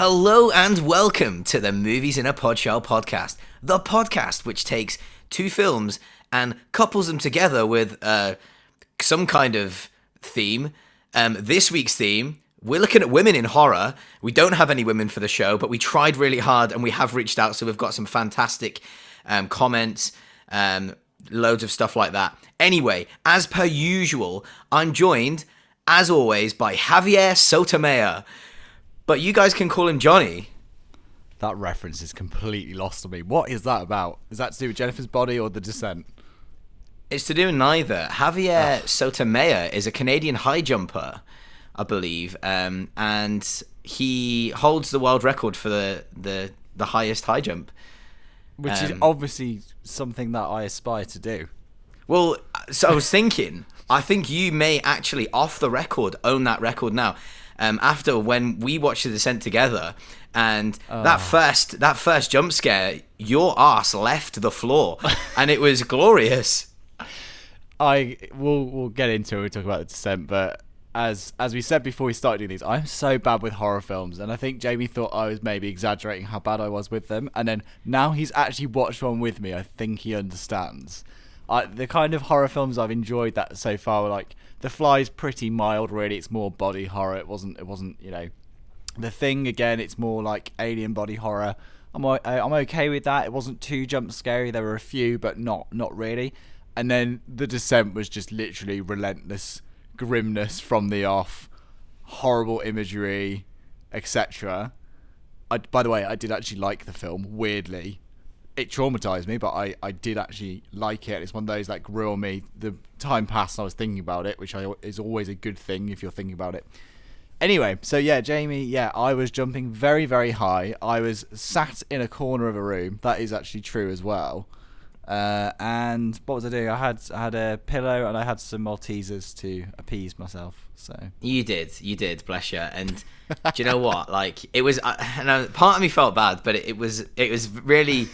Hello and welcome to the Movies in a Podshell podcast, the podcast which takes two films and couples them together with uh, some kind of theme. Um, this week's theme, we're looking at women in horror. We don't have any women for the show, but we tried really hard and we have reached out, so we've got some fantastic um, comments, um, loads of stuff like that. Anyway, as per usual, I'm joined, as always, by Javier Sotomayor. But you guys can call him Johnny. That reference is completely lost on me. What is that about? Is that to do with Jennifer's body or the descent? It's to do with neither. Javier Sotomayor is a Canadian high jumper, I believe, um, and he holds the world record for the the, the highest high jump. Which is Um, obviously something that I aspire to do. Well, so I was thinking, I think you may actually, off the record, own that record now. Um, after when we watched the descent together, and that first that first jump scare, your ass left the floor, and it was glorious. I will we'll get into it when we talk about the descent, but as as we said before we started doing these, I'm so bad with horror films, and I think Jamie thought I was maybe exaggerating how bad I was with them, and then now he's actually watched one with me. I think he understands. I, the kind of horror films I've enjoyed that so far were like The Fly's pretty mild, really. It's more body horror. It wasn't. It wasn't. You know, The Thing again. It's more like alien body horror. I'm I'm okay with that. It wasn't too jump scary. There were a few, but not not really. And then The Descent was just literally relentless grimness from the off, horrible imagery, etc. I, by the way, I did actually like the film. Weirdly, it traumatized me, but I, I did actually like it. It's one of those that grew on me. The time passed, I was thinking about it, which I, is always a good thing if you're thinking about it. Anyway, so yeah, Jamie, yeah, I was jumping very, very high. I was sat in a corner of a room. That is actually true as well. Uh, and what was I doing? I had I had a pillow and I had some Maltesers to appease myself. So You did, you did, bless you. And do you know what? Like it was, uh, and uh, part of me felt bad, but it, it was it was really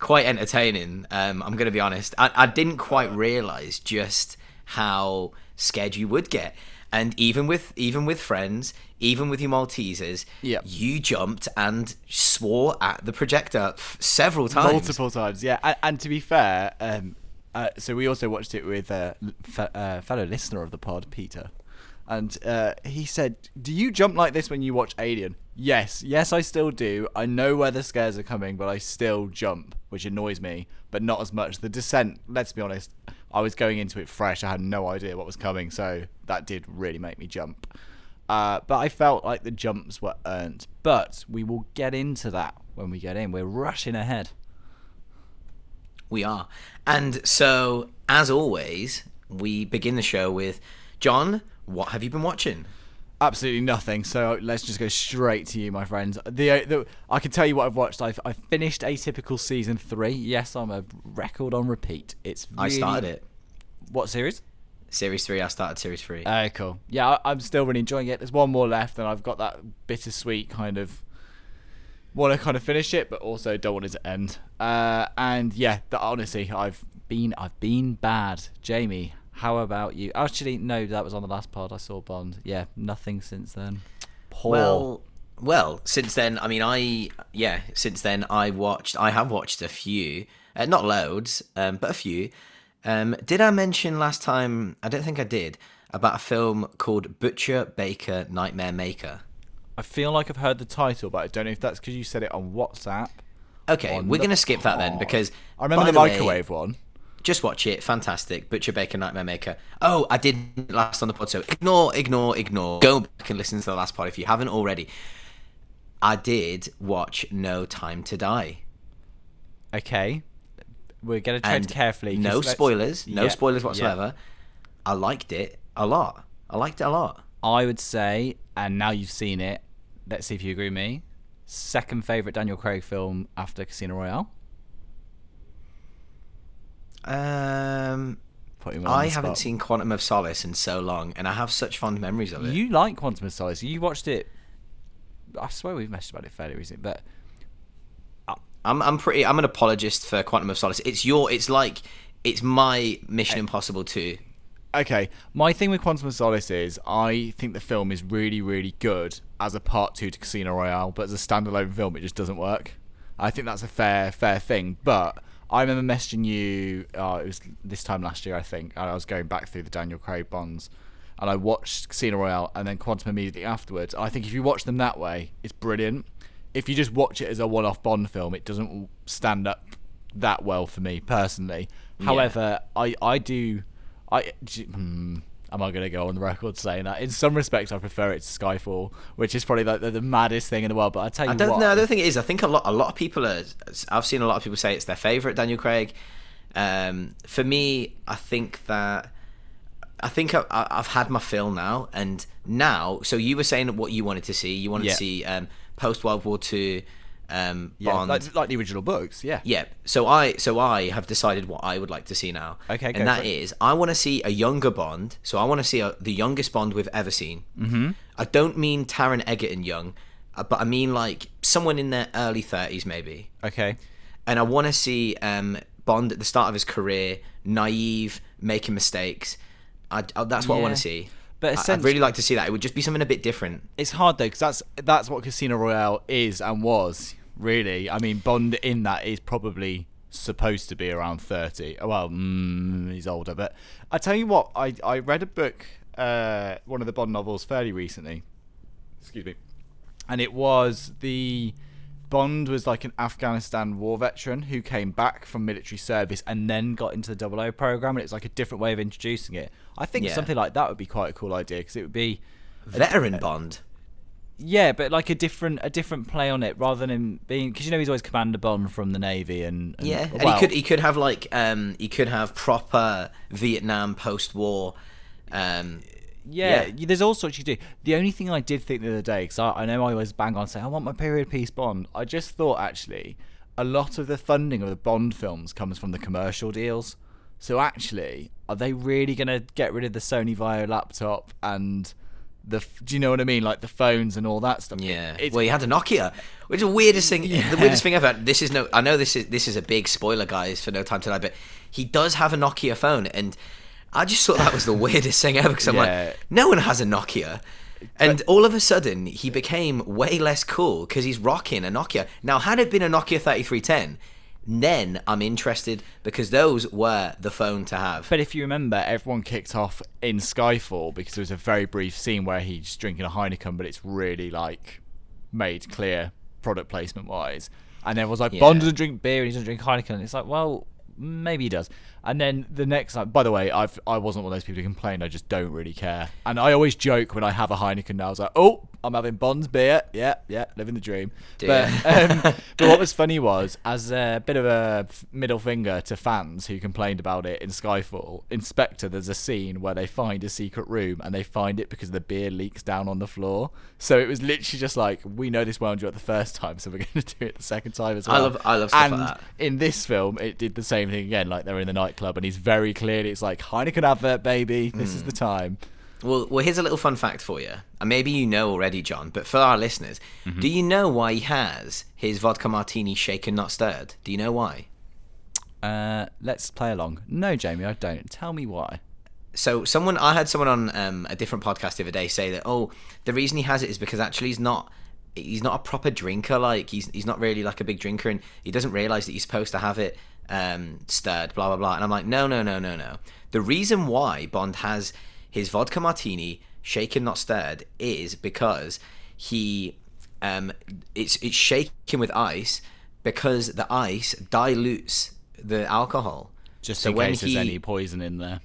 quite entertaining. Um, I'm gonna be honest. I, I didn't quite realize just how scared you would get. And even with even with friends, even with your Maltesers, Yep. you jumped and swore at the projector f- several times. multiple times, yeah. And, and to be fair, um, uh, so we also watched it with a uh, uh, fellow listener of the pod, Peter, and uh, he said, "Do you jump like this when you watch Alien?" Yes, yes, I still do. I know where the scares are coming, but I still jump, which annoys me, but not as much. The Descent, let's be honest, I was going into it fresh. I had no idea what was coming, so that did really make me jump. Uh, but I felt like the jumps were earned. But we will get into that when we get in. We're rushing ahead. We are. And so, as always, we begin the show with John, what have you been watching? Absolutely nothing. So let's just go straight to you, my friends. The, uh, the I can tell you what I've watched. I've, I finished Atypical season three. Yes, I'm a record on repeat. It's I started it. What series? Series 3, I started Series 3. Oh, cool. Yeah, I, I'm still really enjoying it. There's one more left, and I've got that bittersweet kind of want to kind of finish it, but also don't want it to end. Uh, and yeah, that honestly, I've been I've been bad. Jamie, how about you? Actually, no, that was on the last pod. I saw Bond. Yeah, nothing since then. Poor. Well, well, since then, I mean, I yeah, since then I watched, I have watched a few, uh, not loads, um, but a few. Um, did I mention last time? I don't think I did about a film called Butcher Baker Nightmare Maker. I feel like I've heard the title, but I don't know if that's because you said it on WhatsApp. Okay, on we're gonna skip that then because I remember by the way, microwave one. Just watch it. Fantastic. Butcher Baker Nightmare Maker. Oh, I did last on the pod, so ignore, ignore, ignore. Go back and listen to the last pod if you haven't already. I did watch No Time to Die. Okay, we're gonna tread carefully. No spoilers. No Yeah, spoilers yeah. whatsoever. I liked it a lot. I liked it a lot. I would say, and now you've seen it, let's see if you agree with me. Second favorite Daniel Craig film after Casino Royale. Um, Put him on I haven't spot. seen Quantum of Solace in so long, and I have such fond memories of it. You like Quantum of Solace? You watched it. I swear we've messaged about it fairly recently, but I'm I'm pretty I'm an apologist for Quantum of Solace. It's your it's like it's my Mission Impossible 2. Okay, my thing with Quantum of Solace is I think the film is really, really good as a part two to Casino Royale, but as a standalone film, it just doesn't work. I think that's a fair, fair thing. But I remember messaging you. Uh, it was this time last year, I think. And I was going back through the Daniel Craig Bonds, and I watched Casino Royale and then Quantum immediately afterwards. I think if you watch them that way, it's brilliant. If you just watch it as a one-off Bond film, it doesn't stand up that well for me personally. However, I I do I hmm, am I going to go on the record saying that in some respects I prefer it to Skyfall, which is probably like the, the maddest thing in the world. But I tell you I don't what, know. I don't think it is. I think a lot a lot of people are. I've seen a lot of people say it's their favorite Daniel Craig. Um, for me, I think that. I think I, I've had my fill now, and now. So you were saying what you wanted to see. You wanted Yeah. to see um, post World War Two um, yeah, Bond. like, like the original books, yeah. Yeah. So I so I have decided what I would like to see now. Okay, and that is I want to see a younger Bond. So I want to see a, the youngest Bond we've ever seen. Mm-hmm. I don't mean Taron Egerton young, uh, but I mean like someone in their early thirties maybe. Okay. And I want to see um, Bond at the start of his career, naive, making mistakes. I, I- that's what I want to see. But I'd really like to see that. It would just be something a bit different. It's hard though because that's that's what Casino Royale is and was really. I mean, Bond in that is probably supposed to be around thirty. Oh, Well, mm, he's older, but I tell you what, I I read a book, uh, one of the Bond novels fairly recently. Excuse me, and it was the Bond was like an Afghanistan war veteran who came back from military service and then got into the Double O program, and it's like a different way of introducing it. I think Yeah. something like that would be quite a cool idea because it would be. Veteran Bond. Yeah, but like a different a different play on it rather than him being because you know he's always Commander Bond from the Navy and, and Yeah, and well, he could he could have like um he could have proper Vietnam post war. Um, yeah, yeah. there's all sorts you do. The only thing I did think the other day because I, I know I always bang on saying I want my period piece Bond. I just thought actually a lot of the funding of the Bond films comes from the commercial deals. So actually, are they really gonna get rid of the Sony Vaio laptop and the do you know what I mean like the phones and all that stuff? yeah, It's- well, he had a Nokia, which is the weirdest thing. Yeah. The weirdest thing ever. This is no. I know this is this is a big spoiler, guys, for No Time to Die, but he does have a Nokia phone, and I just thought that was the weirdest thing ever because I'm Yeah. like, no one has a Nokia. And all of a sudden, he became way less cool because he's rocking a Nokia. Now, had it been a Nokia 3310, then I'm interested because those were the phone to have. But if you remember, everyone kicked off in Skyfall because there was a very brief scene where he's drinking a Heineken, but it's really like made clear product placement wise. And everyone's like, Yeah. Bond doesn't drink beer and he doesn't drink Heineken. And it's like, well, maybe he does. And then the next time, by the way, I've I wasn't one of those people who complained. I just don't really care. And I always joke when I have a Heineken now. I was like, oh, I'm having Bond's beer. Yeah, yeah, living the dream. But um, but what was funny was, as a bit of a middle finger to fans who complained about it in Skyfall, in Spectre, there's a scene where they find a secret room and they find it because the beer leaks down on the floor. So it was literally just like, we know this wound you up the first time, so we're going to do it the second time as well. I love- I love stuff and like that. in this film, it did the same thing again. Like they're in the nightclub and he's very clearly, it's like Heineken advert, baby. This Hmm. is the time. Well, well, here's a little fun fact for you. And maybe you know already, John, but for our listeners, Mm-hmm. do you know why he has his vodka martini shaken, not stirred? Do you know why? Uh, let's play along. No, Jamie, I don't. Tell me why. So, someone I had someone on um, a different podcast the other day say that oh, the reason he has it is because actually he's not he's not a proper drinker. Like he's he's not really like a big drinker, and he doesn't realize that he's supposed to have it um, stirred. Blah blah blah. And I'm like, no, no, no, no, no. The reason why Bond has his vodka martini shaken, not stirred, is because he um, it's it's shaken with ice because the ice dilutes the alcohol. Just So in when case there's any poison in there.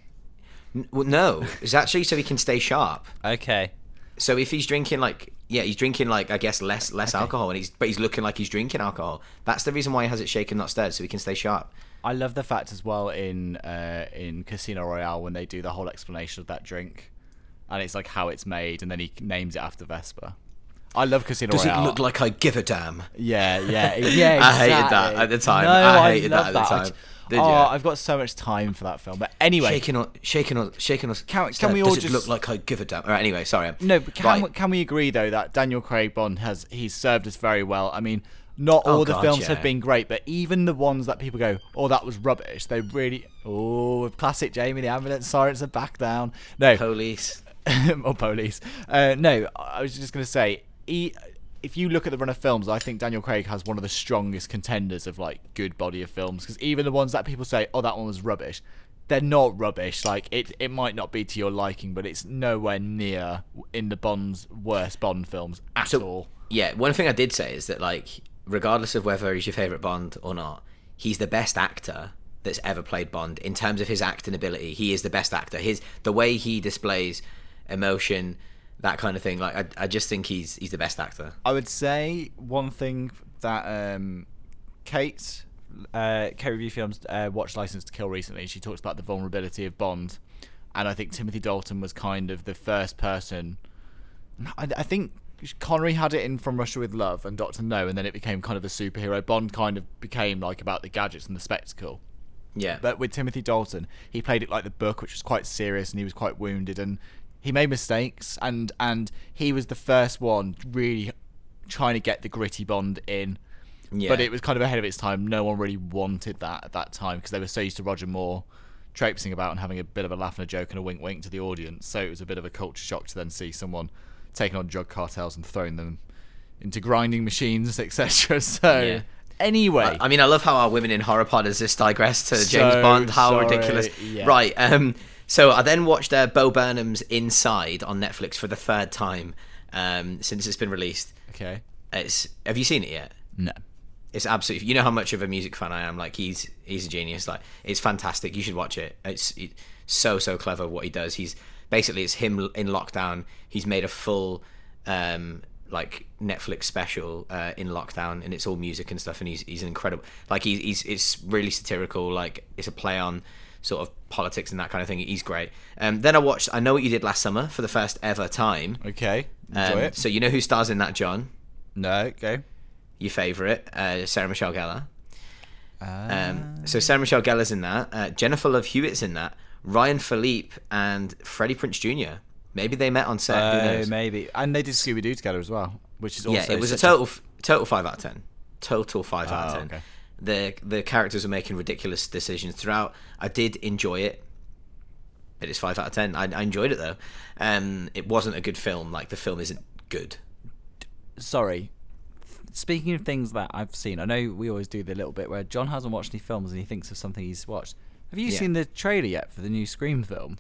N- Well, no, it's actually so he can stay sharp. Okay. So if he's drinking like yeah, he's drinking like I guess less less alcohol, and he's but he's looking like he's drinking alcohol. That's the reason why he has it shaken, not stirred, so he can stay sharp. I love the fact as well in uh, in Casino Royale when they do the whole explanation of that drink, and it's like how it's made, and then he names it after Vesper. I love Casino Does Royale. Does it look like I give a damn? Yeah, yeah, yeah. I hated that at the time. No, I hated love that at the I time. Did oh, ya? I've got so much time for that film. But anyway, Shaking or shaking or shaking or Can- can we all Does it just- look like I give a damn? All right, anyway, sorry. No, but can Right. we, can we agree though that Daniel Craig Bond has he's served us very well? I mean, Not Oh, all the God, films yeah. have been great, but even the ones that people go, "Oh, that was rubbish," they really. Oh, classic Jamie, the ambulance sirens are back down. No, Police. or police. Uh, no, I was just going to say, he, if you look at the run of films, I think Daniel Craig has one of the strongest contenders of like good body of films because even the ones that people say, "Oh, that one was rubbish," they're not rubbish. Like it, it might not be to your liking, but it's nowhere near in the Bond's worst Bond films at So- all. Yeah, one thing I did say is that like, regardless of whether he's your favorite Bond or not, he's the best actor that's ever played Bond in terms of his acting ability. He is the best actor. His the way he displays emotion, that kind of thing. Like, I, I just think he's he's the best actor. I would say one thing that um, Kate, uh, Kate Review Films uh, watched License to Kill recently. She talks about the vulnerability of Bond, and I think Timothy Dalton was kind of the first person. I, I think Connery had it in From Russia with Love and Doctor No, and then it became kind of a superhero. Bond kind of became like about the gadgets and the spectacle. Yeah, But with Timothy Dalton, he played it like the book, which was quite serious, and he was quite wounded, and he made mistakes, and and he was the first one really trying to get the gritty Bond in. yeah. But it was kind of ahead of its time. No one really wanted that at that time because they were so used to Roger Moore traipsing about and having a bit of a laugh and a joke and a wink wink to the audience. So it was a bit of a culture shock to then see someone taking on drug cartels and throwing them into grinding machines, etc. So Yeah. anyway, I mean, I love how our women in horror pod has just digressed to So James Bond. How sorry, ridiculous! yeah. Right. Um. So I then watched uh, Bo Burnham's Inside on Netflix for the third time um, since it's been released. okay, It's have you seen it yet? no. It's absolutely. You know how much of a music fan I am. Like he's he's a genius. Like it's fantastic. You should watch it. It's it, so so clever what he does. He's basically it's him in lockdown. He's made a full um like Netflix special uh, in lockdown, and it's all music and stuff. And he's he's incredible. Like he's he's it's really satirical. Like it's a play on sort of politics and that kind of thing. He's great. Um, then I watched I know what you did last summer for the first ever time. Okay, enjoy Um, it. so you know who stars in that, John? No, go. Your favorite, uh, Sarah Michelle Gellar. Ah. Um, so Sarah Michelle Gellar's in that. Uh, Jennifer Love Hewitt's in that. Ryan Phillippe and Freddie Prinze Jr. Maybe they met on set. Uh, maybe, and they did Scooby Doo together as well, which is also yeah, it was a total f- total five out of ten. Total five out of ten. okay. The the characters are making ridiculous decisions throughout. I did enjoy it. It is five out of ten. I, I enjoyed it though. Um, it wasn't a good film. Like the film isn't good. sorry. Speaking of things that I've seen, I know we always do the little bit where John hasn't watched any films and he thinks of something he's watched. Have you Yeah. seen the trailer yet for the new Scream film?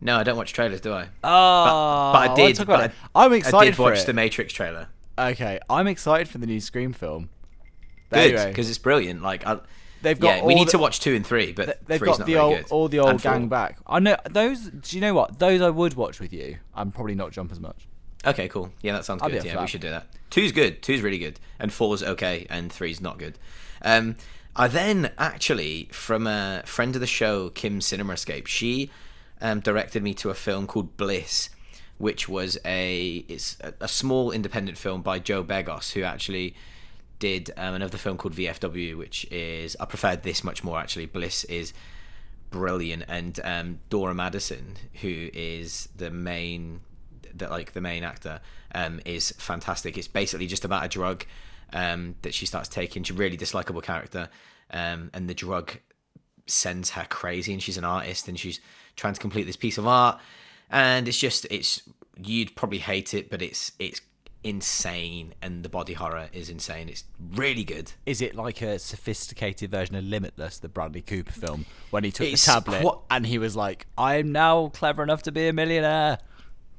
No, I don't watch trailers, do I? Oh, but I did. But it. I'm I did for watch the Matrix trailer. Okay, I'm excited for the new Scream film. But Good anyway, because it's brilliant. Like I, They've got yeah, we need the- to watch two and three, but th- they've got not the old good. all the old And four. gang back. I know those. Do you know what? Those I would watch with you. I'm probably not jump as much. Okay, cool. Yeah, that sounds I'll good. Yeah, we should do that. Two's good. Two's really good, and four's okay, and three's not good. Um, I then actually from a friend of the show, Kim Cinema Escape, she um, directed me to a film called Bliss, which was a it's a, a small independent film by Joe Begos, who actually did um, another film called VFW, which is I preferred this much more actually. Bliss is brilliant, and um, Dora Madison, who is the main, the, like the main actor, um, is fantastic. It's basically just about a drug um, that she starts taking. She's a really dislikable character, um, and the drug sends her crazy, and she's an artist, and she's trying to complete this piece of art, and it's just it's you'd probably hate it, but it's it's insane, and the body horror is insane. It's really good. Is it like a sophisticated version of Limitless, the Bradley Cooper film, when he took It's the tablet qu- and he was like, "I'm now clever enough to be a millionaire."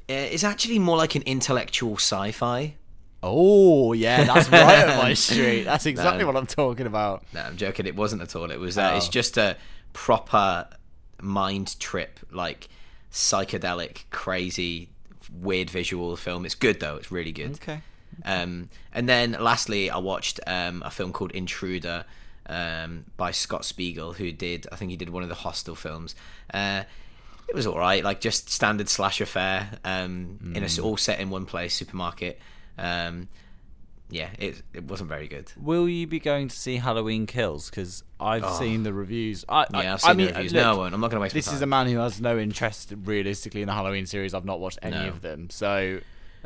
Uh, It's actually more like an intellectual sci-fi. Oh yeah, that's right up my street. That's exactly No. what I'm talking about. No, I'm joking. It wasn't at all. It was. Uh, It's Oh. just a proper mind trip, like psychedelic, crazy, weird visual film. It's good though. It's really good. Okay. Um, and then lastly, I watched um, a film called Intruder um, by Scott Spiegel, who did. I think he did one of the Hostel films. Uh, it was all right, like just standard slasher fare. Um, in a s all set in one place, supermarket. Um, yeah, it it wasn't very good. Will you be going to see Halloween Kills? Because I've seen the reviews. I, I- Yeah, I've I seen mean, the reviews. look, no, I won't. I'm not going to waste. This is a man who has no interest realistically in the Halloween series. I've not watched any No. of them, so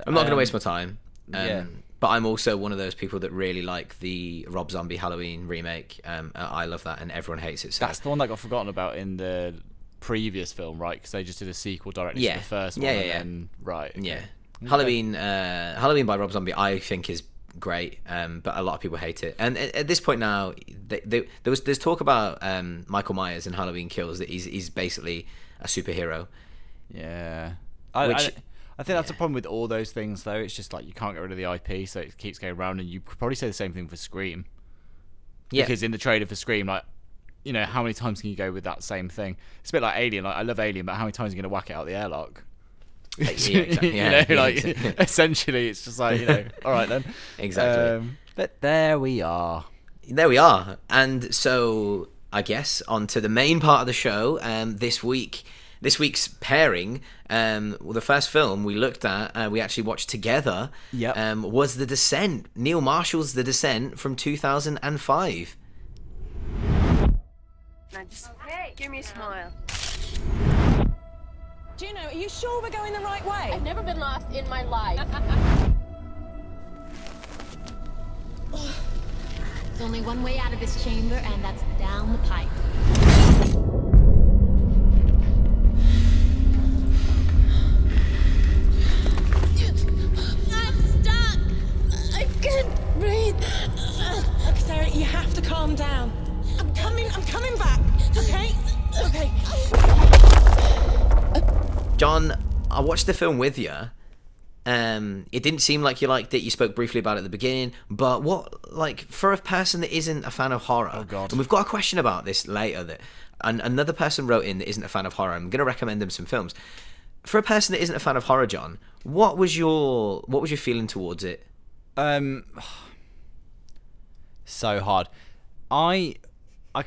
I'm not going to um, waste my time. Um, yeah. but I'm also one of those people that really like the Rob Zombie Halloween remake. Um, uh, I love that, and everyone hates it. So That's the one that got forgotten about in the previous film, right? Because they just did a sequel directly Yeah. to the first Yeah, one. yeah, and yeah. then- right. okay. yeah, Halloween, uh, Halloween by Rob Zombie, I think is great, um, but a lot of people hate it. And at, at this point now, they, they, there was there's talk about um, Michael Myers in Halloween Kills that he's he's basically a superhero. Yeah. I, Which- I, I think that's the problem with all those things, though. It's just like you can't get rid of the IP, so it keeps going around. And you could probably say the same thing for Scream. Yeah, Because in the trailer for Scream, like, you know, how many times can you go with that same thing? It's a bit like Alien. Like, I love Alien, but how many times are you going to whack it out the airlock? Yeah, exactly. you know, yeah, like exactly. essentially, it's just like you know, all right then. Exactly. Um, but there we are. there we are. And so I guess on to the main part of the show. Um, this week, this week's pairing, um, well, the first film we looked at, uh, we actually watched together. Yep. Um, was The Descent. Neil Marshall's The Descent from 2005. Now just give me a smile. Juno, are you sure we're going the right way? I've never been lost in my life. There's only one way out of this chamber, and that's down the pipe. I'm stuck. I can't breathe. Okay, Sarah, you have to calm down. I'm coming. I'm coming back. Okay. Okay. John, I watched the film with you. Um, it didn't seem like you liked it. You spoke briefly about it at the beginning, but what, like, for a person that isn't a fan of horror, oh God. and we've got a question about this later that, and another person wrote in that isn't a fan of horror. I'm going to recommend them some films. For a person that isn't a fan of horror, John, what was your what was your feeling towards it? Um, so hard. I, I,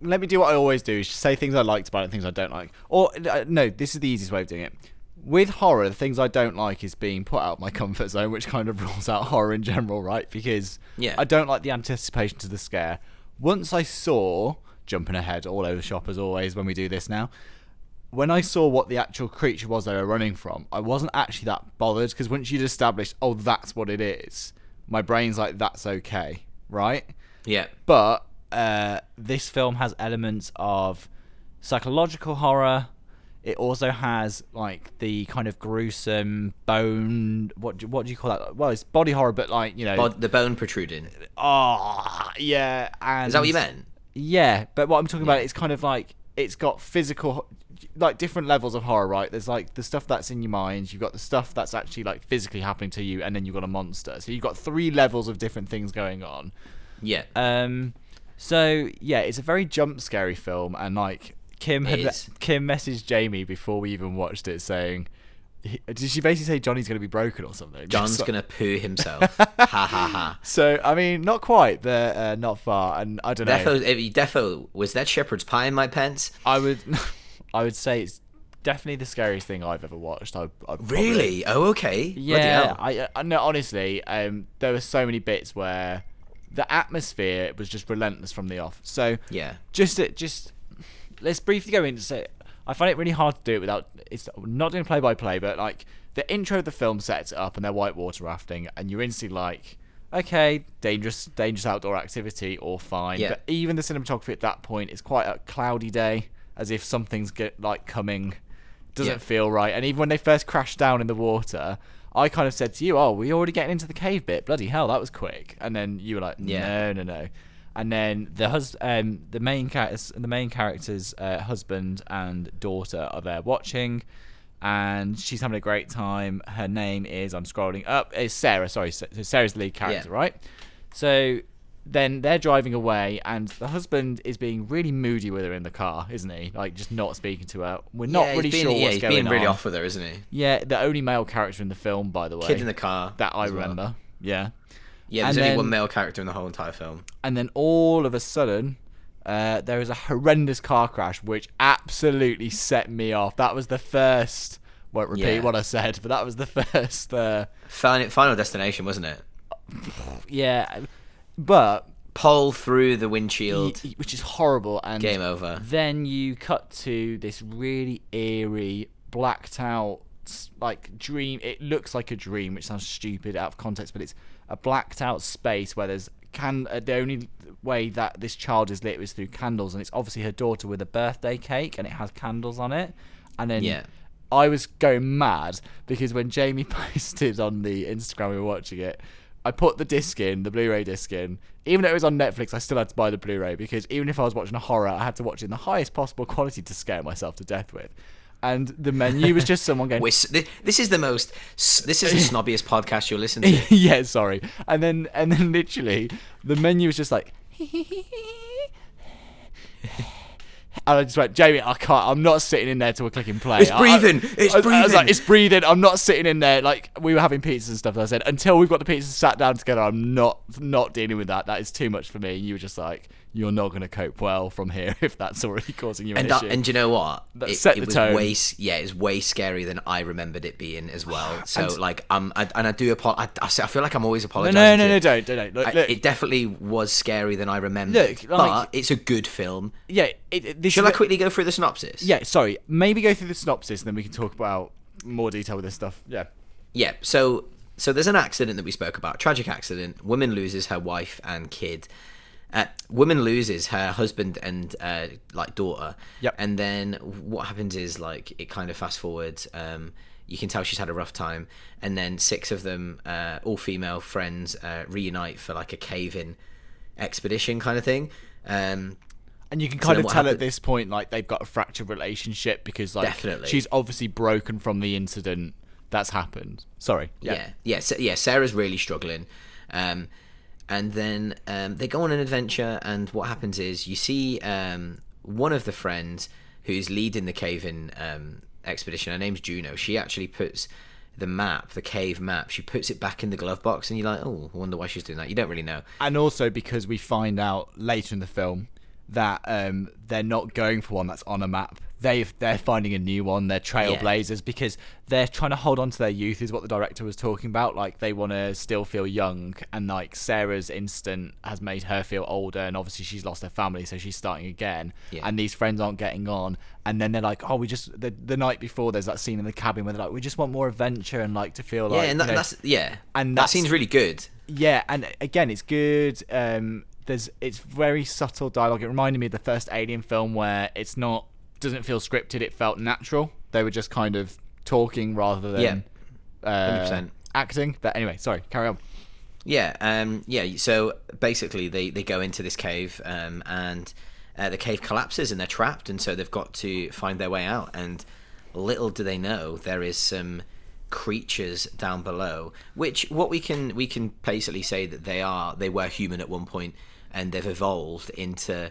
let me do what I always do: is say things I liked about it, and things I don't like. Or uh, no, this is the easiest way of doing it. With horror, the things I don't like is being put out of my comfort zone, which kind of rules out horror in general, right? Because Yeah. I don't like the anticipation to the scare. Once I saw, jumping ahead all over the shop as always when we do this now, when I saw what the actual creature was they were running from, I wasn't actually that bothered because once you'd established, oh, that's what it is, my brain's like, that's okay, right? Yeah, But uh, this film has elements of psychological horror. It also has like the kind of gruesome bone. What do, what do you call that? Well, it's body horror, but like you know, Bod- the bone protruding. oh yeah. And Is that what you meant? yeah, but what I'm talking about is kind of like it's got physical, like different levels of horror, right? There's like the stuff that's in your mind, you've got the stuff that's actually like physically happening to you, and then you've got a monster. So you've got three levels of different things going on. Yeah, Um, so yeah, it's a very jump scary film, and like Kim had is. Kim messaged Jamie before we even watched it, saying. he- Did she basically say Johnny's going to be broken or something? John's like- gonna poo himself. ha ha ha. So I mean, not quite, but uh, not far, and I don't know. Defo, if Defo, was that shepherd's pie in my pants? I would, I would say it's definitely the scariest thing I've ever watched. I, I probably- Really? Oh, okay. Yeah. I, I no, honestly, um, there were so many bits where the atmosphere was just relentless from the off. So Yeah. just it, just let's briefly go into it. I find it really hard to do it without. It's not doing play by play, but like the intro of the film sets it up, and they're whitewater rafting, and you're instantly like, okay, dangerous, dangerous outdoor activity, or fine. Yeah. But even the cinematography at that point is quite a cloudy day, as if something's get, like coming. Doesn't Yeah. feel right. And even when they first crash down in the water, I kind of said to you, "Oh, we already getting into the cave bit. Bloody hell, that was quick." And then you were like, Yeah. "No, no, no." And then the hus- um, the main characters, the main character's uh, husband and daughter are there watching, and she's having a great time. Her name is I'm scrolling up. It's Sarah. Sorry, so Sarah's the lead character, Yeah. right? So then they're driving away, and the husband is being really moody with her in the car, isn't he? Like just not speaking to her. We're not yeah, really being, sure yeah, what's he's going being really off with her, isn't he? Yeah, the only male character in the film, by the way. Kid in the car. that I as well. remember. Yeah. Yeah, there's And only then- one male character in the whole entire film. and then all of a sudden uh, there is a horrendous car crash which absolutely set me off that was the first won't repeat Yeah. what i said but that was the first uh, Final, Final Destination, wasn't it? yeah but Pole through the windshield. y- which is horrible and Game over. then you cut to this really eerie blacked out like dream. It looks like a dream, which sounds stupid out of context, but it's a blacked out space where there's can uh, the only way that this child is lit is through candles, and it's obviously her daughter with a birthday cake, and it has candles on it, and then Yeah. I was going mad because when Jamie posted on the Instagram we were watching it, I put the disc in, the Blu-ray disc in. Even though it was on Netflix, I still had to buy the Blu-ray because even if I was watching a horror, I had to watch it in the highest possible quality to scare myself to death with. And the menu was just someone going, We're, s- thi- this is the most. This is the snobbiest podcast you'll listen to. yeah, sorry. And then and then literally the menu was just like And I just went, Jamie, I can't. I'm not sitting in there till we're clicking play. It's I- I- breathing, it's I, I was like, breathing. it's breathing. I'm not sitting in there like we were having pizzas and stuff. And I said, until we've got the pizzas sat down together, I'm not not dealing with that. That is too much for me. And you were just like, you're not going to cope well from here if that's already causing you an And, that, issue. and you know what? That it, set it the was tone. way, yeah, it's way scarier than I remembered it being as well. So, And- like, um, I, and I do apologize. I, I feel like I'm always apologizing. no, no, no, you. don't, don't. Look, I- look, it definitely was scary than I remember. Look, but it's a good film. yeah, it, it, this Shall I quickly go through the synopsis? Yeah, sorry. Maybe go through the synopsis and then we can talk about more detail with this stuff. Yeah. Yeah. So, so there's an accident that we spoke about. Tragic accident. Woman loses her wife and kid. Uh, woman loses her husband and uh, like daughter. Yep. And then what happens is like it kind of fast forwards. Um, you can tell she's had a rough time, and then six of them, uh, all female friends, uh, reunite for like a cave-in expedition kind of thing. Um, And you can kind then of tell at this point like they've got a fractured relationship because like Definitely. she's obviously broken from the incident that's happened. Sorry. Yeah, yeah, Sa- yeah. Sarah's really struggling, um, and then um, they go on an adventure. And what happens is you see um, one of the friends who's leading the cave-in um, expedition. Her name's Juno. She actually puts the map, the cave map. She puts it back in the glove box, and you're like, oh, I wonder why she's doing that. You don't really know. And also because we find out later in the film that um, they're not going for one that's on a map. They've they're finding a new one. They're trailblazers because they're trying to hold on to their youth. Is what the director was talking about. Like they want to still feel young, and like Sarah's instant has made her feel older, and obviously she's lost her family, so she's starting again. Yeah. And these friends aren't getting on, and then they're like, oh, we just the the night before there's that scene in the cabin where they're like, we just want more adventure and like to feel like yeah, and that, you know, that's yeah, and that seems really good. yeah, and again, it's good. Um, there's it's very subtle dialogue. It reminded me of the first Alien film where it's not doesn't feel scripted. It felt natural. They were just kind of talking rather than uh, acting. But anyway, sorry, carry on. Yeah, um, yeah. So basically, they, they go into this cave, um, and uh, the cave collapses, and they're trapped, and so they've got to find their way out. And little do they know, there is some creatures down below, which what we can we can basically say that they are they were human at one point, and they've evolved into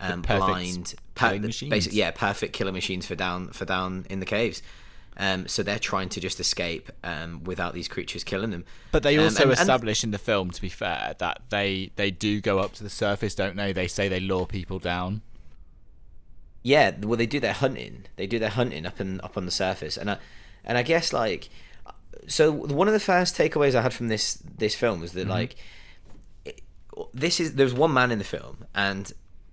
um, perfect blind, machines. Basically, yeah, perfect killer machines for down for down in the caves. Um, so they're trying to just escape um, without these creatures killing them. But they Um, also and- and- establish in the film, to be fair, that they they do go up to the surface, don't they? They say they lure people down. Yeah, well, they do their hunting. They do their hunting up and up on the surface, and I, and I guess like, so one of the first takeaways I had from this this film was that like, it, this is there's one man in the film, and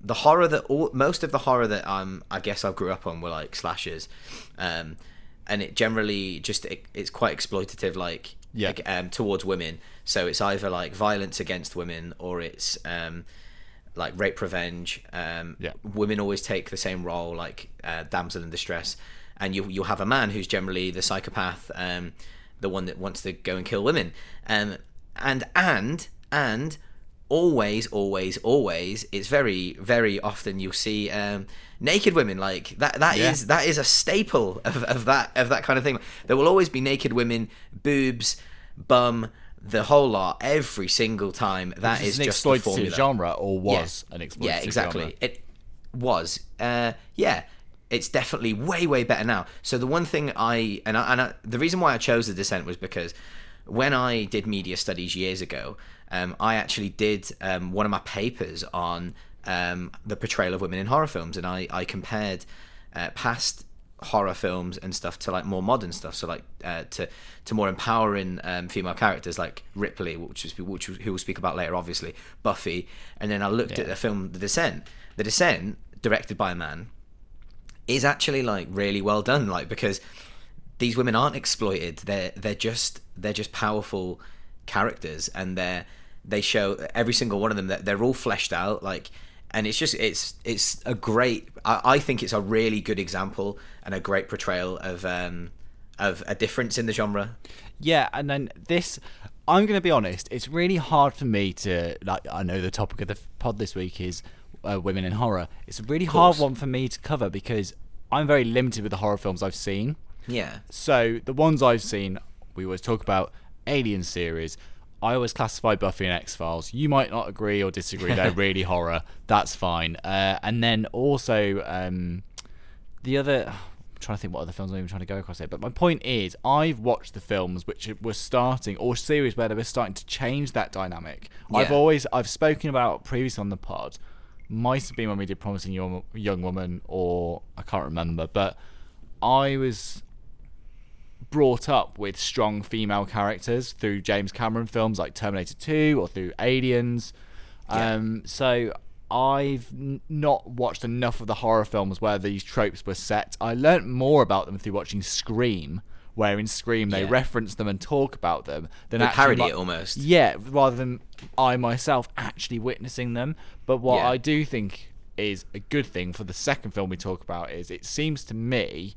the horror that all most of the horror that I'm, I guess I grew up on were like slashers, um, and it generally just it, it's quite exploitative, like Yeah. like, um towards women. So it's either like violence against women or it's um like rape revenge. Um, Yeah. Women always take the same role, like uh, damsel in distress, and you you'll have a man who's generally the psychopath, um, the one that wants to go and kill women, um, and and and always, always, always, it's very very often you'll see. Um, naked women like that That is Yeah. that is a staple of, of that of that kind of thing there will always be naked women boobs bum the whole lot every single time That This is an just exploitative formula genre, or was an exploitative yeah, exactly. genre. It was. Uh, yeah, it's definitely way way better now. So the one thing I and I, and I, the reason why I chose the Descent was because when I did media studies years ago, um, I actually did um, one of my papers on um, the portrayal of women in horror films, and I I compared uh, past horror films and stuff to like more modern stuff so like uh, to to more empowering um, female characters like Ripley which is which who we'll speak about later obviously Buffy and then I looked at the film The Descent The Descent directed by a man is actually like really well done like because these women aren't exploited. They're they're just they're just powerful characters, and they're they show every single one of them that they're all fleshed out. Like, and it's just it's it's a great. I, I think it's a really good example and a great portrayal of um of a difference in the genre. Yeah, and then this, I'm going to be honest, it's really hard for me to, like, I know the topic of the pod this week is uh, women in horror. It's a really hard one for me to cover because I'm very limited with the horror films I've seen. Yeah, So the ones I've seen, we always talk about Alien series. I always classify Buffy and X Files. You might not agree or disagree; they're really horror. That's fine. Uh, and then also um, the other. I'm trying to think what other films I'm even trying to go across here. But my point is, I've watched the films which were starting, or series where they were starting to change that dynamic. I've always, I've spoken about previously on the pod. Might have been when we did Promising Young, Young Woman, or I can't remember. But I was brought up with strong female characters through James Cameron films like Terminator 2 or through Aliens. Yeah. Um, so I've n- not watched enough of the horror films where these tropes were set. I learnt more about them through watching Scream, where in Scream they Yeah. reference them and talk about them. Than They parody mi- it almost. Yeah, rather than I myself actually witnessing them. But what Yeah. I do think is a good thing for the second film we talk about is it seems to me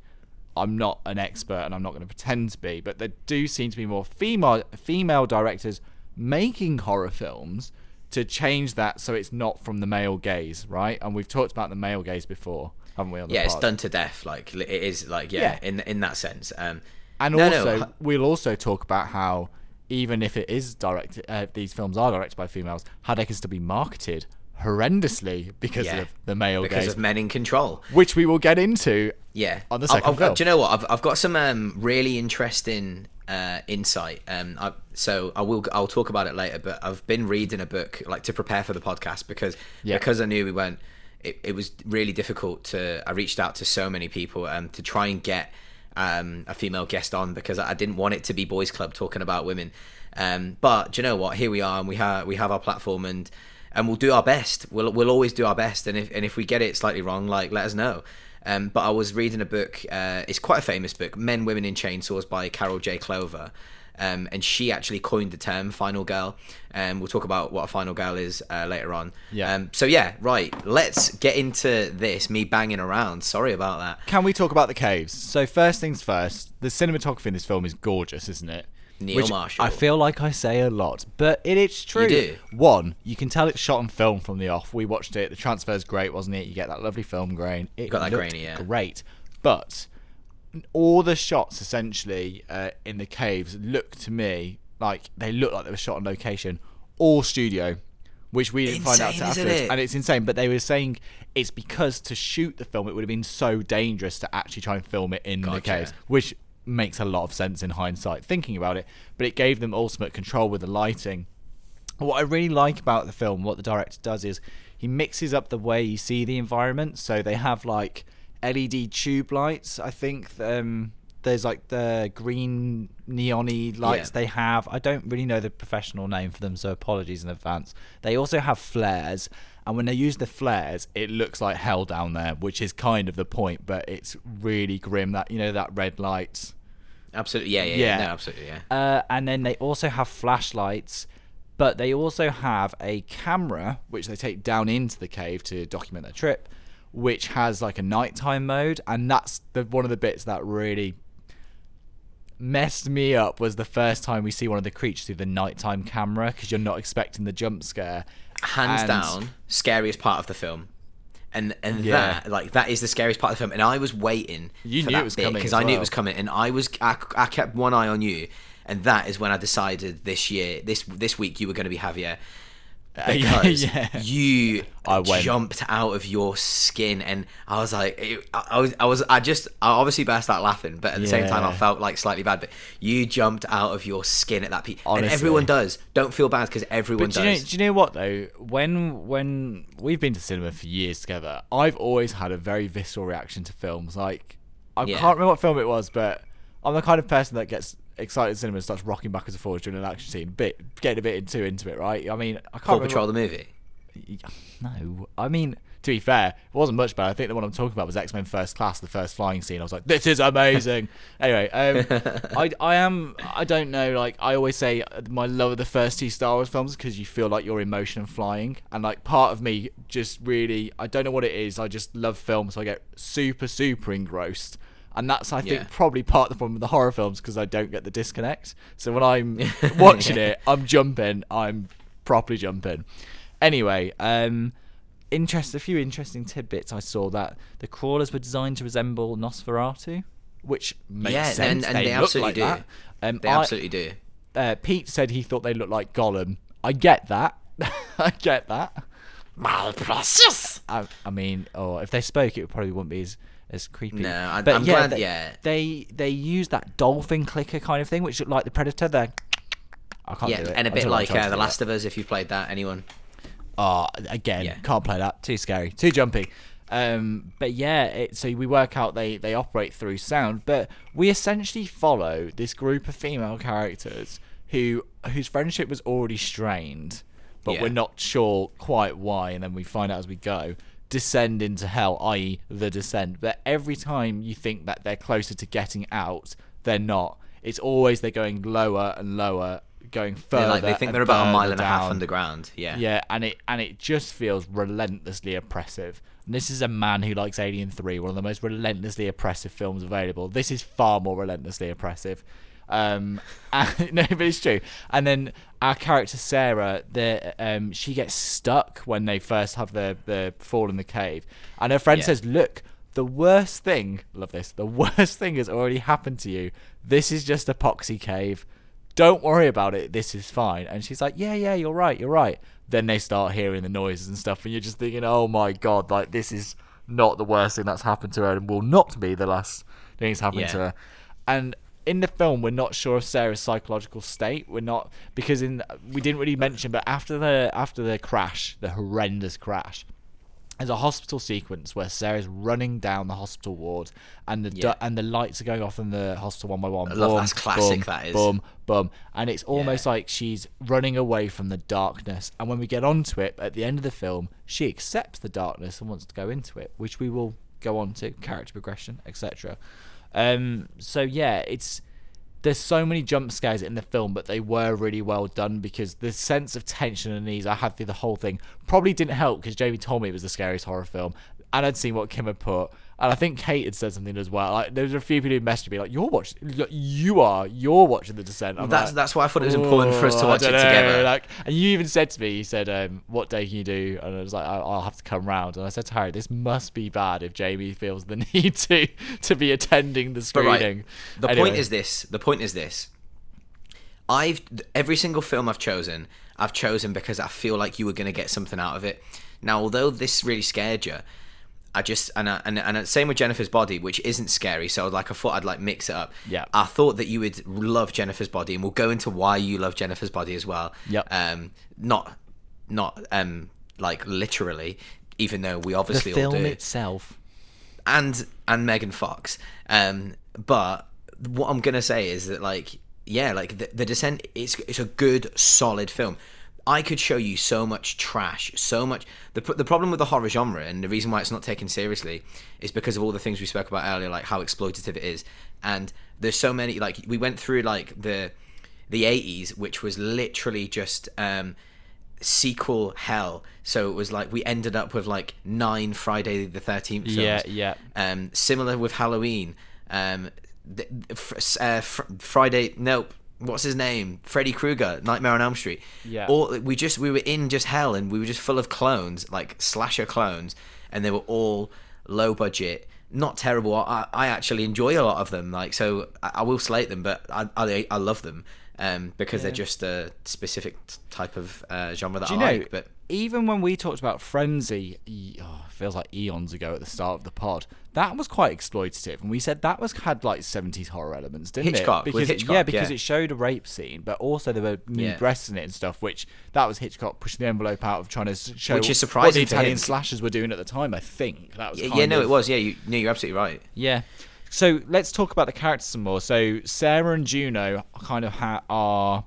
I'm not an expert and I'm not going to pretend to be, but there do seem to be more female female directors making horror films to change that so it's not from the male gaze, right? And we've talked about the male gaze before, haven't we? On the yeah, it's done to death. Like it is. Like yeah, Yeah. in in that sense. Um, And no, no, also, hu- we'll also talk about how even if it is directed, uh, these films are directed by females, how they can still be marketed horrendously because yeah, of the male because gaze, of men in control. which we will get into. Yeah. On the I've- 2nd I've, film. Do you know what? I've, I've got some um, really interesting uh, insight. Um, I, so I will. I'll talk about it later. But I've been reading a book like to prepare for the podcast because Yeah. because I knew we went. It, it was really difficult to. I reached out to so many people um, to try and get um, a female guest on because I didn't want it to be boys club talking about women. Um, but do you know what? Here we are, and we have we have our platform, and and we'll do our best. We'll we'll always do our best, and if and if we get it slightly wrong, like let us know. Um, but I was reading a book. Uh, it's quite a famous book, "Men, Women and Chainsaws" by Carol J. Clover, um, and she actually coined the term "final girl." And we'll talk about what a final girl is uh, later on. Yeah. Um, so yeah, right. Let's get into this. Me banging around. Sorry about that. Can we talk about the caves? So first things first, the cinematography in this film is gorgeous, isn't it? Neil Which Marshall. I feel like I say a lot, but it is true. You do. One, you can tell it's shot on film from the off. We watched it. The transfer's great, wasn't it? You get that lovely film grain. It got that grainy, yeah. Great, but all the shots essentially uh, in the caves look to me like they look like they were shot on location, all studio, which we didn't find out Insane, till afterwards. it? And it's insane. But they were saying it's because to shoot the film, it would have been so dangerous to actually try and film it in the caves, which makes a lot of sense in hindsight thinking about it. But it gave them ultimate control with the lighting. What I really like about the film, what the director does is he mixes up the way you see the environment. So they have like LED tube lights. I think um, there's like the green neon lights Yeah. they have. I don't really know the professional name for them, so apologies in advance. They also have flares, and when they use the flares, it looks like hell down there, which is kind of the point. But it's really grim. That you know that red light. Absolutely. Yeah. Yeah. Yeah. Yeah. No, absolutely. Yeah. Uh, and then they also have flashlights, but they also have a camera which they take down into the cave to document their trip, which has like a nighttime mode, and that's the one of the bits that really messed me up was the first time we see one of the creatures through the nighttime camera because you're not expecting the jump scare. Hands And- down scariest part of the film. And and Yeah. that like that is the scariest part of the film. And i was waiting You for knew it that was coming because i knew it was coming. And i was I, I kept one eye on you. And that is when i decided this year this this week you were going to be javier because yeah. you I jumped out of your skin and i was like it, I, I was i was i just i obviously burst out laughing but at the same time i felt like slightly bad but you jumped out of your skin at that peak and everyone does don't feel bad because everyone But do you, know, does do you know what though? When when we've been to cinema for years together, I've always had a very visceral reaction to films. Like I Yeah. can't remember what film it was, but I'm the kind of person that gets excited cinema starts rocking backwards and forwards during an action scene, bit getting a bit too into it, right? I mean, I can't Paw Patrol the movie no, I mean to be fair, it wasn't much better. I think the one I'm talking about was X Men First Class, the first flying scene. I was like, this is amazing. anyway, um, I I am I don't know. Like I always say, my love of the first two Star Wars films because you feel like you're in motion and flying, and like part of me just really I don't know what it is. I just love films, so I get super super engrossed. And that's, I think, Yeah. probably part of the problem with the horror films because I don't get the disconnect. So when I'm watching it, I'm jumping. I'm properly jumping. Anyway, um, interest. A few interesting tidbits. I saw that the crawlers were designed to resemble Nosferatu, which makes Yeah, sense. and- and they look absolutely like do. that. Um, They I- absolutely do. uh, Pete said he thought they looked like Gollum. I get that. I get that. My precious. I, I mean, or if they spoke, it would probably wouldn't be as as creepy. No, I- but I'm yeah, glad- They, yeah. they they use that dolphin clicker kind of thing, which looked like the Predator. There, I can't Yeah, do it. and a bit don't know, I like uh, The Last it. of Us, if you've played that. Anyone? Oh, again, Yeah. can't play that. Too scary. Too jumpy. Um, but yeah, it, so we work out they they operate through sound, but we essentially follow this group of female characters who whose friendship was already strained, but Yeah. we're not sure quite why, and then we find out as we go. Descend into hell, i.e., the descent. But every time you think that they're closer to getting out, they're not. It's always they're going lower and lower, going further. They're like, they think they're about a mile and a half underground. Yeah. Yeah, and it and it just feels relentlessly oppressive. And this is a man who likes Alien Three, one of the most relentlessly oppressive films available. This is far more relentlessly oppressive. Um, and, no, but it's true. And then our character Sarah, the um, she gets stuck when they first have the the fall in the cave, and her friend Yeah. says, "Look, the worst thing, love this, the worst thing has already happened to you. This is just epoxy cave." don't worry about it. This is fine. And she's like, yeah, yeah, you're right, you're right. Then they start hearing the noises and stuff, and you're just thinking, oh my god, like this is not the worst thing that's happened to her, and will not be the last thing that's happened to her. And in the film, we're not sure of Sarah's psychological state. We're not because in we didn't really mention, but after the after the crash, the horrendous crash, there's a hospital sequence where Sarah's running down the hospital ward, and the du- Yeah. and the lights are going off in the hospital one by one. I love- Boom, that's classic, boom, that is. Boom, boom, and it's almost Yeah. like she's running away from the darkness. And when we get onto it at the end of the film, she accepts the darkness and wants to go into it, which we will go on to character progression, etc. Um, so yeah, it's there's so many jump scares in the film, but they were really well done because the sense of tension and ease I had through the whole thing probably didn't help because Jamie told me it was the scariest horror film, and I'd seen what Kim had put, and I think Kate had said something as well. Like there was a few people who messaged me like, "You're watching, you are, you're watching the Descent." I'm That's like, that's why I thought it was important for us to "Oh, watch it dunno," together. Like, and you even said to me, you said, um, "What day can you do?" And I was like, "I'll, I'll have to come round." And I said to Harry, "This must be bad if Jamie feels the need to to be attending the screening." right, the Anyway. point is this. The point is this. I've every single film I've chosen, I've chosen because I feel like you were going to get something out of it. Now, although this really scared you, I just and I, and and same with Jennifer's Body, which isn't scary. So like I thought I'd like mix it up. Yeah. I thought that you would love Jennifer's Body, and we'll go into why you love Jennifer's Body as well. Yeah. Um, not not um like literally, even though we the obviously all film do itself. and and Megan Fox. Um, but what I'm gonna say is that like yeah, like the, the Descent, it's it's a good solid film. I could show you so much trash, so much. The the problem with the horror genre and the reason why it's not taken seriously is because of all the things we spoke about earlier, like how exploitative it is, and there's so many. Like we went through like the the 80s, which was literally just um, sequel hell. So it was like we ended up with like nine Friday the 13th films. Yeah, yeah. Um, similar with Halloween. Um, uh, fr- Friday, nope. What's his name? Freddy Krueger, Nightmare on Elm Street. Yeah. All we just we were in just hell, and we were just full of clones, like slasher clones, and they were all low budget, not terrible. I, I actually enjoy a lot of them. Like so, I, I will slate them, but I I, I love them. Um, because they're just a specific type of uh, genre that I know, like. But even when we talked about Frenzy, oh, feels like eons ago at the start of the pod, that was quite exploitative, and we said that was had like seventies horror elements, didn't Hitchcock, it? Because Hitchcock, yeah, because yeah. it showed a rape scene, but also there were nude Yeah. breasts in it and stuff, which that was Hitchcock pushing the envelope out of trying to show Which is what surprising the Italian him. slashers were doing at the time. I think that was yeah, yeah, no, of- it was. Yeah, you, no, you're absolutely right. yeah. So let's talk about the characters some more. So Sarah and Juno kind of ha- are.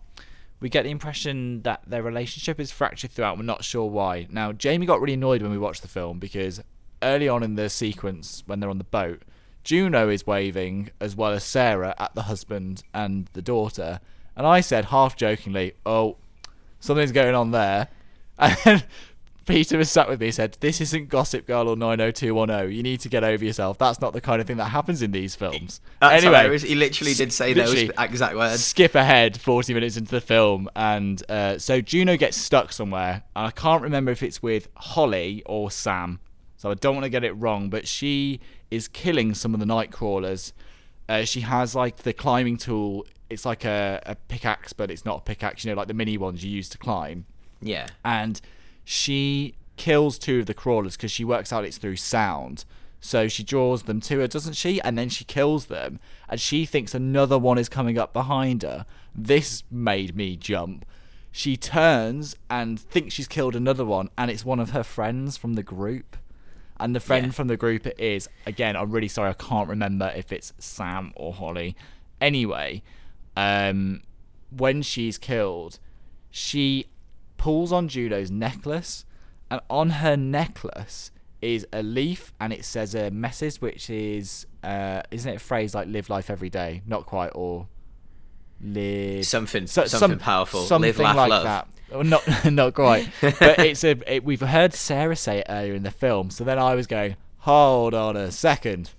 We get the impression that their relationship is fractured throughout. We're not sure why. Now, Jamie got really annoyed when we watched the film because early on in the sequence when they're on the boat, Juno is waving as well as Sarah at the husband and the daughter, and I said half jokingly, "Oh, something's going on there," and Peter was sat with me. He said, "This isn't Gossip Girl or 90210. You need to get over yourself. That's not the kind of thing that happens in these films." That's anyway, hilarious. he literally did say literally, those exact words. Skip ahead 40 minutes into the film, and uh, so Juno gets stuck somewhere, and I can't remember if it's with Holly or Sam, so I don't want to get it wrong, but she is killing some of the night crawlers. Uh, she has like the climbing tool. It's like a, a pickaxe, but it's not a pickaxe. You know, like the mini ones you use to climb Yeah. and she kills two of the crawlers because she works out it's through sound. So she draws them to her, doesn't she? And then she kills them, and she thinks another one is coming up behind her. This made me jump. She turns and thinks she's killed another one, and it's one of her friends from the group. And the friend Yeah. from the group it is, again, I'm really sorry, I can't remember if it's Sam or Holly. Anyway, um, when she's killed, she pulls on Juno's necklace, and on her necklace is a leaf, and it says a message, which is, uh, isn't it a phrase like "live life every day"? Not quite, or live Something- so- something powerful. Live, something laugh, like love. that. Well, not not quite, but it's a. It, we've heard Sarah say it earlier in the film, so then I was going, hold on a second,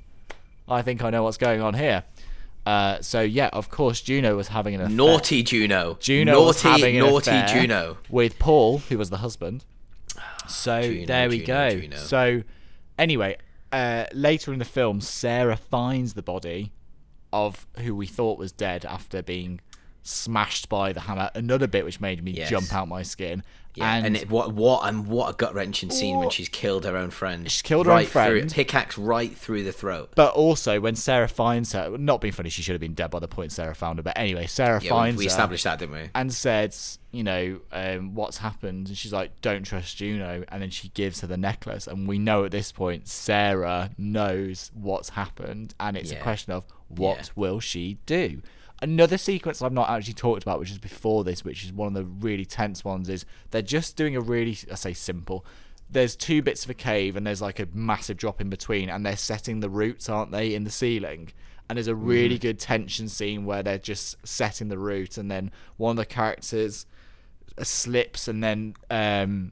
I think I know what's going on here. Uh, so yeah, of course, Juno was having an affair. Naughty Juno. Juno was naughty, having an naughty affair Juno. with Paul, who was the husband. So Juno, there we Juno, go. Juno. So anyway, uh, later in the film, Sarah finds the body of who we thought was dead after being smashed by the hammer. Another bit which made me Yes. jump out my skin. Yeah, and, and, it, what what and what a gut wrenching scene when she's killed her own friend. She's killed her own right Through, friend. pickaxe right through the throat. but also when Sarah finds her, not being funny, she should have been dead by the point Sarah found her. But anyway, Sarah Yeah, finds we her. established that, didn't we? and said, you know, um, what's happened? And she's like, don't trust Juno. And then she gives her the necklace. And we know at this point, Sarah knows what's happened. And it's a question of what Yeah. will she do? Another sequence I've not actually talked about, which is before this, which is one of the really tense ones, is they're just doing a really, I say simple. There's two bits of a cave and there's like a massive drop in between, and they're setting the routes, aren't they, in the ceiling? And there's a really good tension scene where they're just setting the route, and then one of the characters slips and then um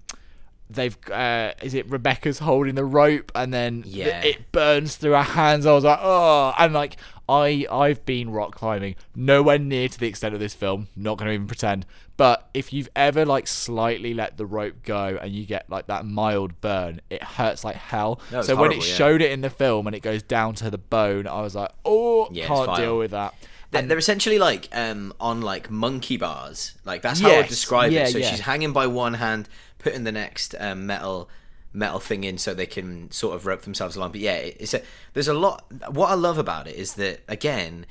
they've uh is it rebecca's holding the rope and then th- Yeah. it burns through her hands i was like oh and like i i've been rock climbing nowhere near to the extent of this film not gonna even pretend but if you've ever like slightly let the rope go and you get like that mild burn it hurts like hell so when it yeah. showed it in the film and it goes down to the bone i was like oh Yeah, can't deal with that They're, they're essentially like um, on like monkey bars. Like that's how I would describe yeah, it. So she's hanging by one hand, putting the next um, metal metal thing in so they can sort of rope themselves along. But yeah, it's a there's a lot. What I love about it is that again,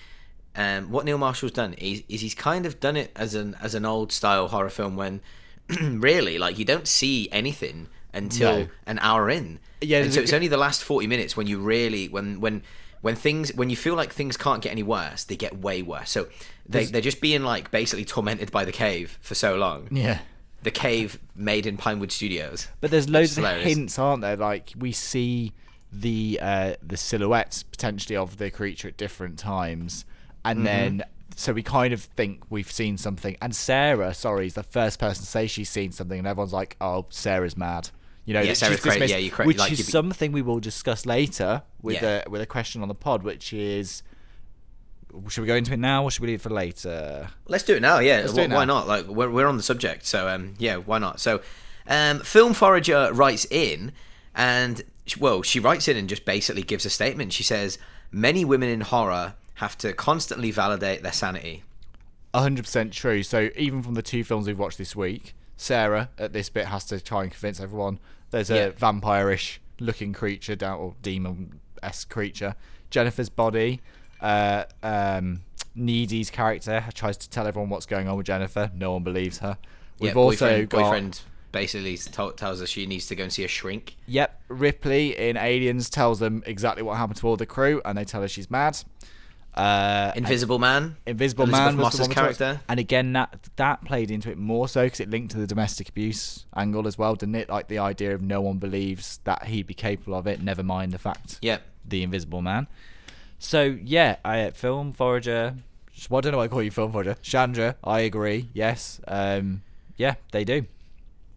um, what Neil Marshall's done is, is he's kind of done it as an as an old style horror film when really like you don't see anything until No. an hour in. Yeah, and so it's only the last 40 minutes when you really when when when things when you feel like things can't get any worse they get way worse so they, they're just being like basically tormented by the cave for so long yeah the cave made in pinewood studios But there's loads of hints, aren't there? Like we see the uh, the silhouettes potentially of the creature at different times, and Mm-hmm. then so we kind of think we've seen something. And Sarah, sorry, is the first person to say she's seen something, and everyone's like, "Oh, Sarah's mad." You know, Yeah, Sarah's crazy. Yeah, you're cra- which like, is be- something we will discuss later with Yeah. a with a question on the pod, which is. Should we go into it now, or should we leave it for later? let's do it now yeah Let's Wh- do it why not like we're, we're on the subject so um yeah why not so um film forager writes in and well she writes in and just basically gives a statement she says many women in horror have to constantly validate their sanity hundred percent true. So even from the two films we've watched this week, Sarah at this bit has to try and convince everyone there's a Yeah. vampire-ish looking creature down or demon esque creature. Jennifer's body, uh, um, Needy's character tries to tell everyone what's going on with Jennifer. No one believes her. We've yeah, also boyfriend, got boyfriend basically to- tells her she needs to go and see a shrink Yep, Ripley in Aliens tells them exactly what happened to all the crew, and they tell her she's mad. Uh, Invisible Man. Invisible Elizabeth Man was Moss's the one we character. and again that that played into it more so because it linked to the domestic abuse angle as well, didn't it? Like the idea of no one believes that he'd be capable of it, never mind the fact Yep. the Invisible Man. So yeah, I film forager. Well, I don't know what I call you, film forager. Chandra, I agree. Yes, um, yeah, they do.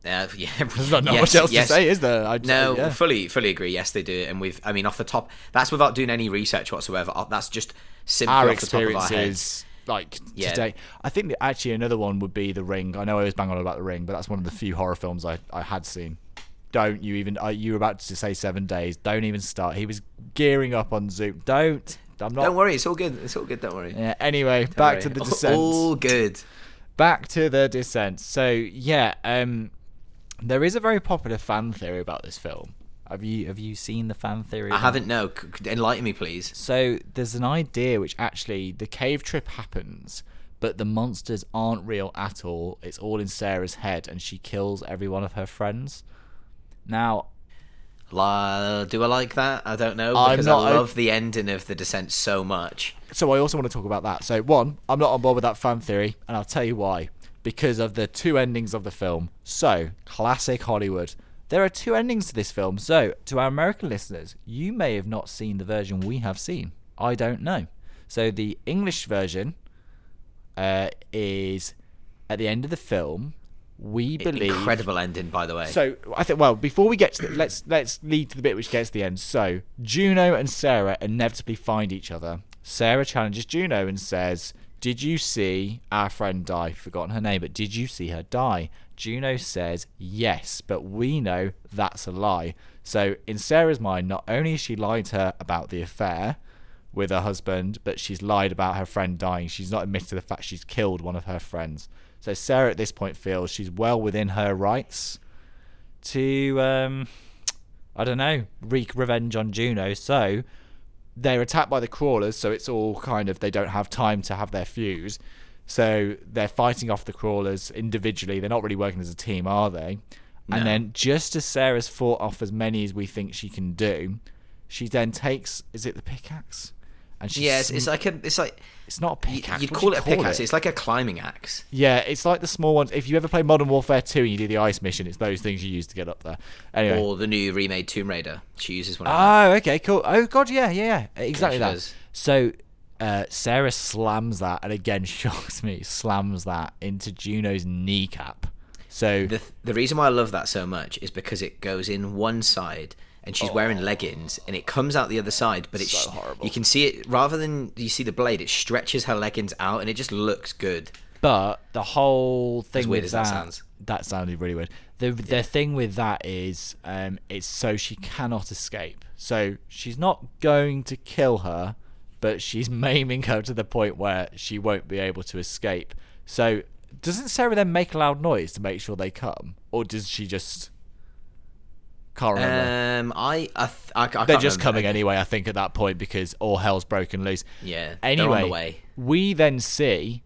Uh, yeah. There's not, not yes, much else yes. to say, is there? I'd No, say, yeah. fully, fully agree. Yes, they do, and we've. I mean, off the top, that's without doing any research whatsoever. Uh, That's just simply our off the top of our heads. experiences like Yeah. today. I think that actually another one would be The Ring. I know I was bang on about The Ring, but that's one of the few horror films I, I had seen. Don't you even? Uh, you were about to say Seven Days. Don't even start. He was gearing up on Zoom. Don't. I'm not. Don't worry, it's all good. It's all good. Don't worry. Yeah, anyway, Don't back worry. to the descent. All good. back to the descent. So yeah, um, there is a very popular fan theory about this film. Have you have you seen the fan theory? I haven't. No, enlighten me, please. So there's an idea which actually the cave trip happens, but the monsters aren't real at all. It's all in Sarah's head, and she kills every one of her friends. Now, La, do I like that? I don't know I'm because not I love the ending of the descent so much. so I also want to talk about that. So one, I'm not on board with that fan theory, and I'll tell you why. Because of the two endings of the film. So classic Hollywood. There are two endings to this film. So to our American listeners, you may have not seen the version we have seen. I don't know. So the English version uh, is at the end of the film. We believe Incredible ending, by the way. so I think well before we get to the, let's let's lead to the bit which gets to the end. So Juno and Sarah inevitably find each other. Sarah challenges Juno and says, "Did you see our friend die? Forgotten her name, but did you see her die?" Juno says, "Yes, but we know that's a lie." So in Sarah's mind, not only has she lied to her about the affair with her husband, but she's lied about her friend dying. She's not admitted to the fact she's killed one of her friends. So Sarah at this point feels she's well within her rights to um I don't know, wreak revenge on Juno. So they're attacked by the crawlers, so it's all kind of they don't have time to have their fuse. So they're fighting off the crawlers individually. They're not really working as a team, are they? No. And then just as Sarah's fought off as many as we think she can do, she then takes is it the pickaxe? And she yeah, it's, sm- it's like a. It's like it's not a pickaxe. you'd call do it a you pickaxe. It's like a climbing axe. yeah, it's like the small ones. If you ever play Modern Warfare 2 and you do the ice mission, it's those things you use to get up there. Anyway. Or the new remade Tomb Raider. She uses one of them. Oh, okay, cool. Oh god, yeah, yeah, yeah. Exactly she that. does. So uh, Sarah slams that, and again shocks me. Slams that into Juno's kneecap. So The, the reason why I love that so much is because it goes in one side and she's wearing leggings and it comes out the other side, but it's Oh. So horrible. you can see it rather than you see the blade, it stretches her leggings out and it just looks good. But the whole thing weird with as that that, sounds. that sounded really weird. The the thing with that is, um, it's so she cannot escape. So she's not going to kill her, but she's maiming her to the point where she won't be able to escape. So doesn't Sarah then make a loud noise to make sure they come, or does she just? Can't remember. Um, I, I, th- I, I can't They're just coming anyway, I think, at that point because all hell's broken loose. Yeah, Anyway, the we then see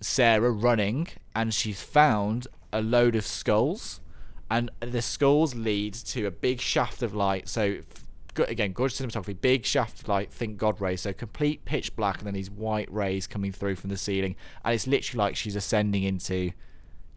Sarah running, and she's found a load of skulls, and the skulls lead to a big shaft of light. So, again, gorgeous cinematography, big shaft of light. Think God rays, so complete pitch black, and then these white rays coming through from the ceiling, and it's literally like she's ascending into.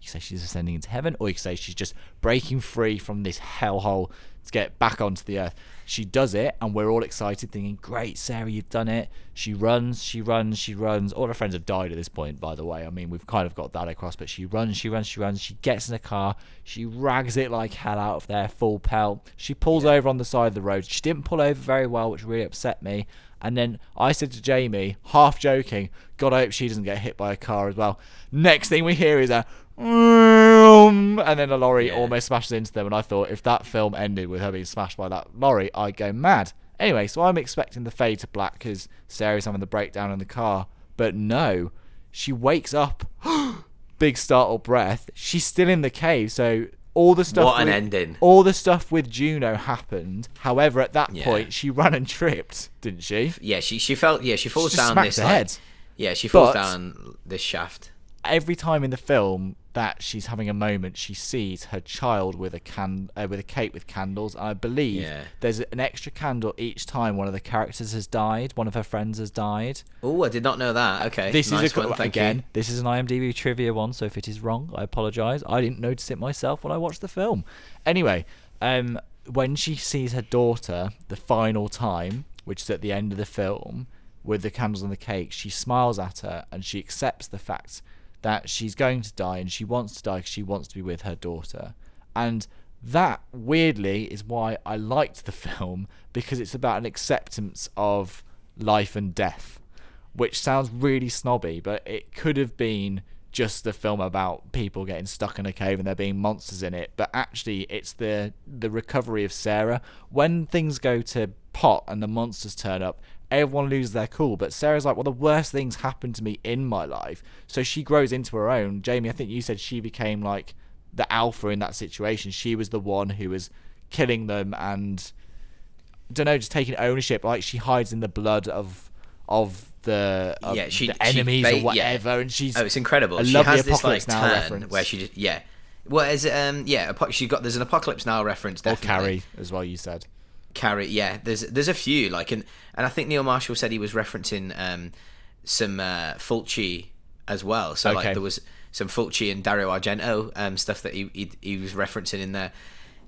You say she's ascending into heaven, or you could say she's just breaking free from this hellhole to get back onto the earth. She does it, and we're all excited, thinking, "Great, Sarah, you've done it." She runs, she runs, she runs. All her friends have died at this point, by the way. I mean, we've kind of got that across, but she runs, she runs, she runs. She gets in a car, she rags it like hell out of there, full pelt. She pulls over on the side of the road. She didn't pull over very well, which really upset me. And then I said to Jamie, half joking, God, I hope she doesn't get hit by a car as well. Next thing we hear is a Mm, and then a lorry Yeah. almost smashes into them. And I thought if that film ended with her being smashed by that lorry, I'd go mad. Anyway, so I'm expecting the fade to black because Sarah's having the breakdown in the car. But no, she wakes up, big startled breath. She's still in the cave, so all the stuff. What an with- ending. All the stuff with Juno happened. However, at that Yeah. point, she ran and tripped, didn't she? Yeah, she she felt yeah she falls just down this her like- head. Yeah, she falls But- down this shaft. every time in the film that she's having a moment, she sees her child with a can uh, with a cake with candles. And I believe Yeah. there's an extra candle each time one of the characters has died, one of her friends has died. Oh, I did not know that. Okay, This nice is a one. Thank again. you. This is an IMDb trivia one, so if it is wrong, I apologise. I didn't notice it myself when I watched the film. Anyway, um, when she sees her daughter the final time, which is at the end of the film, with the candles and the cake, she smiles at her and she accepts the fact that she's going to die and she wants to die because she wants to be with her daughter. And that weirdly is why I liked the film because it's about an acceptance of life and death which sounds really snobby, but it could have been just a film about people getting stuck in a cave and there being monsters in it. But actually, it's the the recovery of Sarah when things go to pot and the monsters turn up. Everyone loses their cool, but Sarah's like, "Well, the worst things happened to me in my life." So she grows into her own. Jamie, I think you said she became like the alpha in that situation. She was the one who was killing them and I don't know, just taking ownership. Like she hides in the blood of of the of yeah, she the she enemies ba- or yeah. whatever, and she's oh, it's incredible. I she love has the this like Apocalypse Now turn reference. where she just yeah. Well, is it, um yeah, she got there's an apocalypse now reference or definitely. Carrie as well. You said Carrie, yeah. There's there's a few like and and I think Neil Marshall said he was referencing um some uh, Fulci as well. So Okay. like there was some Fulci and Dario Argento um stuff that he he, he was referencing in there.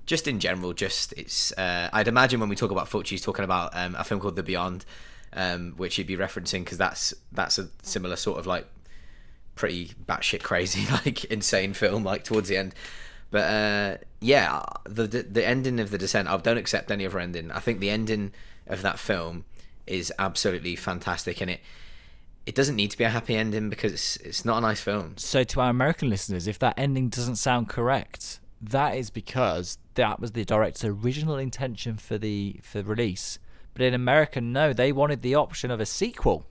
Just in general, just it's. Uh, I'd imagine when we talk about Fulci, he's talking about um, a film called The Beyond, um, which he'd be referencing because that's that's a similar sort of like pretty batshit crazy, like insane film, like towards the end. But uh, yeah, the, the the ending of the descent, I don't accept any other ending. I think the ending of that film is absolutely fantastic, and it it doesn't need to be a happy ending because it's, it's not a nice film. so. To our American listeners, if that ending doesn't sound correct, that is because that was the director's original intention for the for release. But in America, no, they wanted the option of a sequel.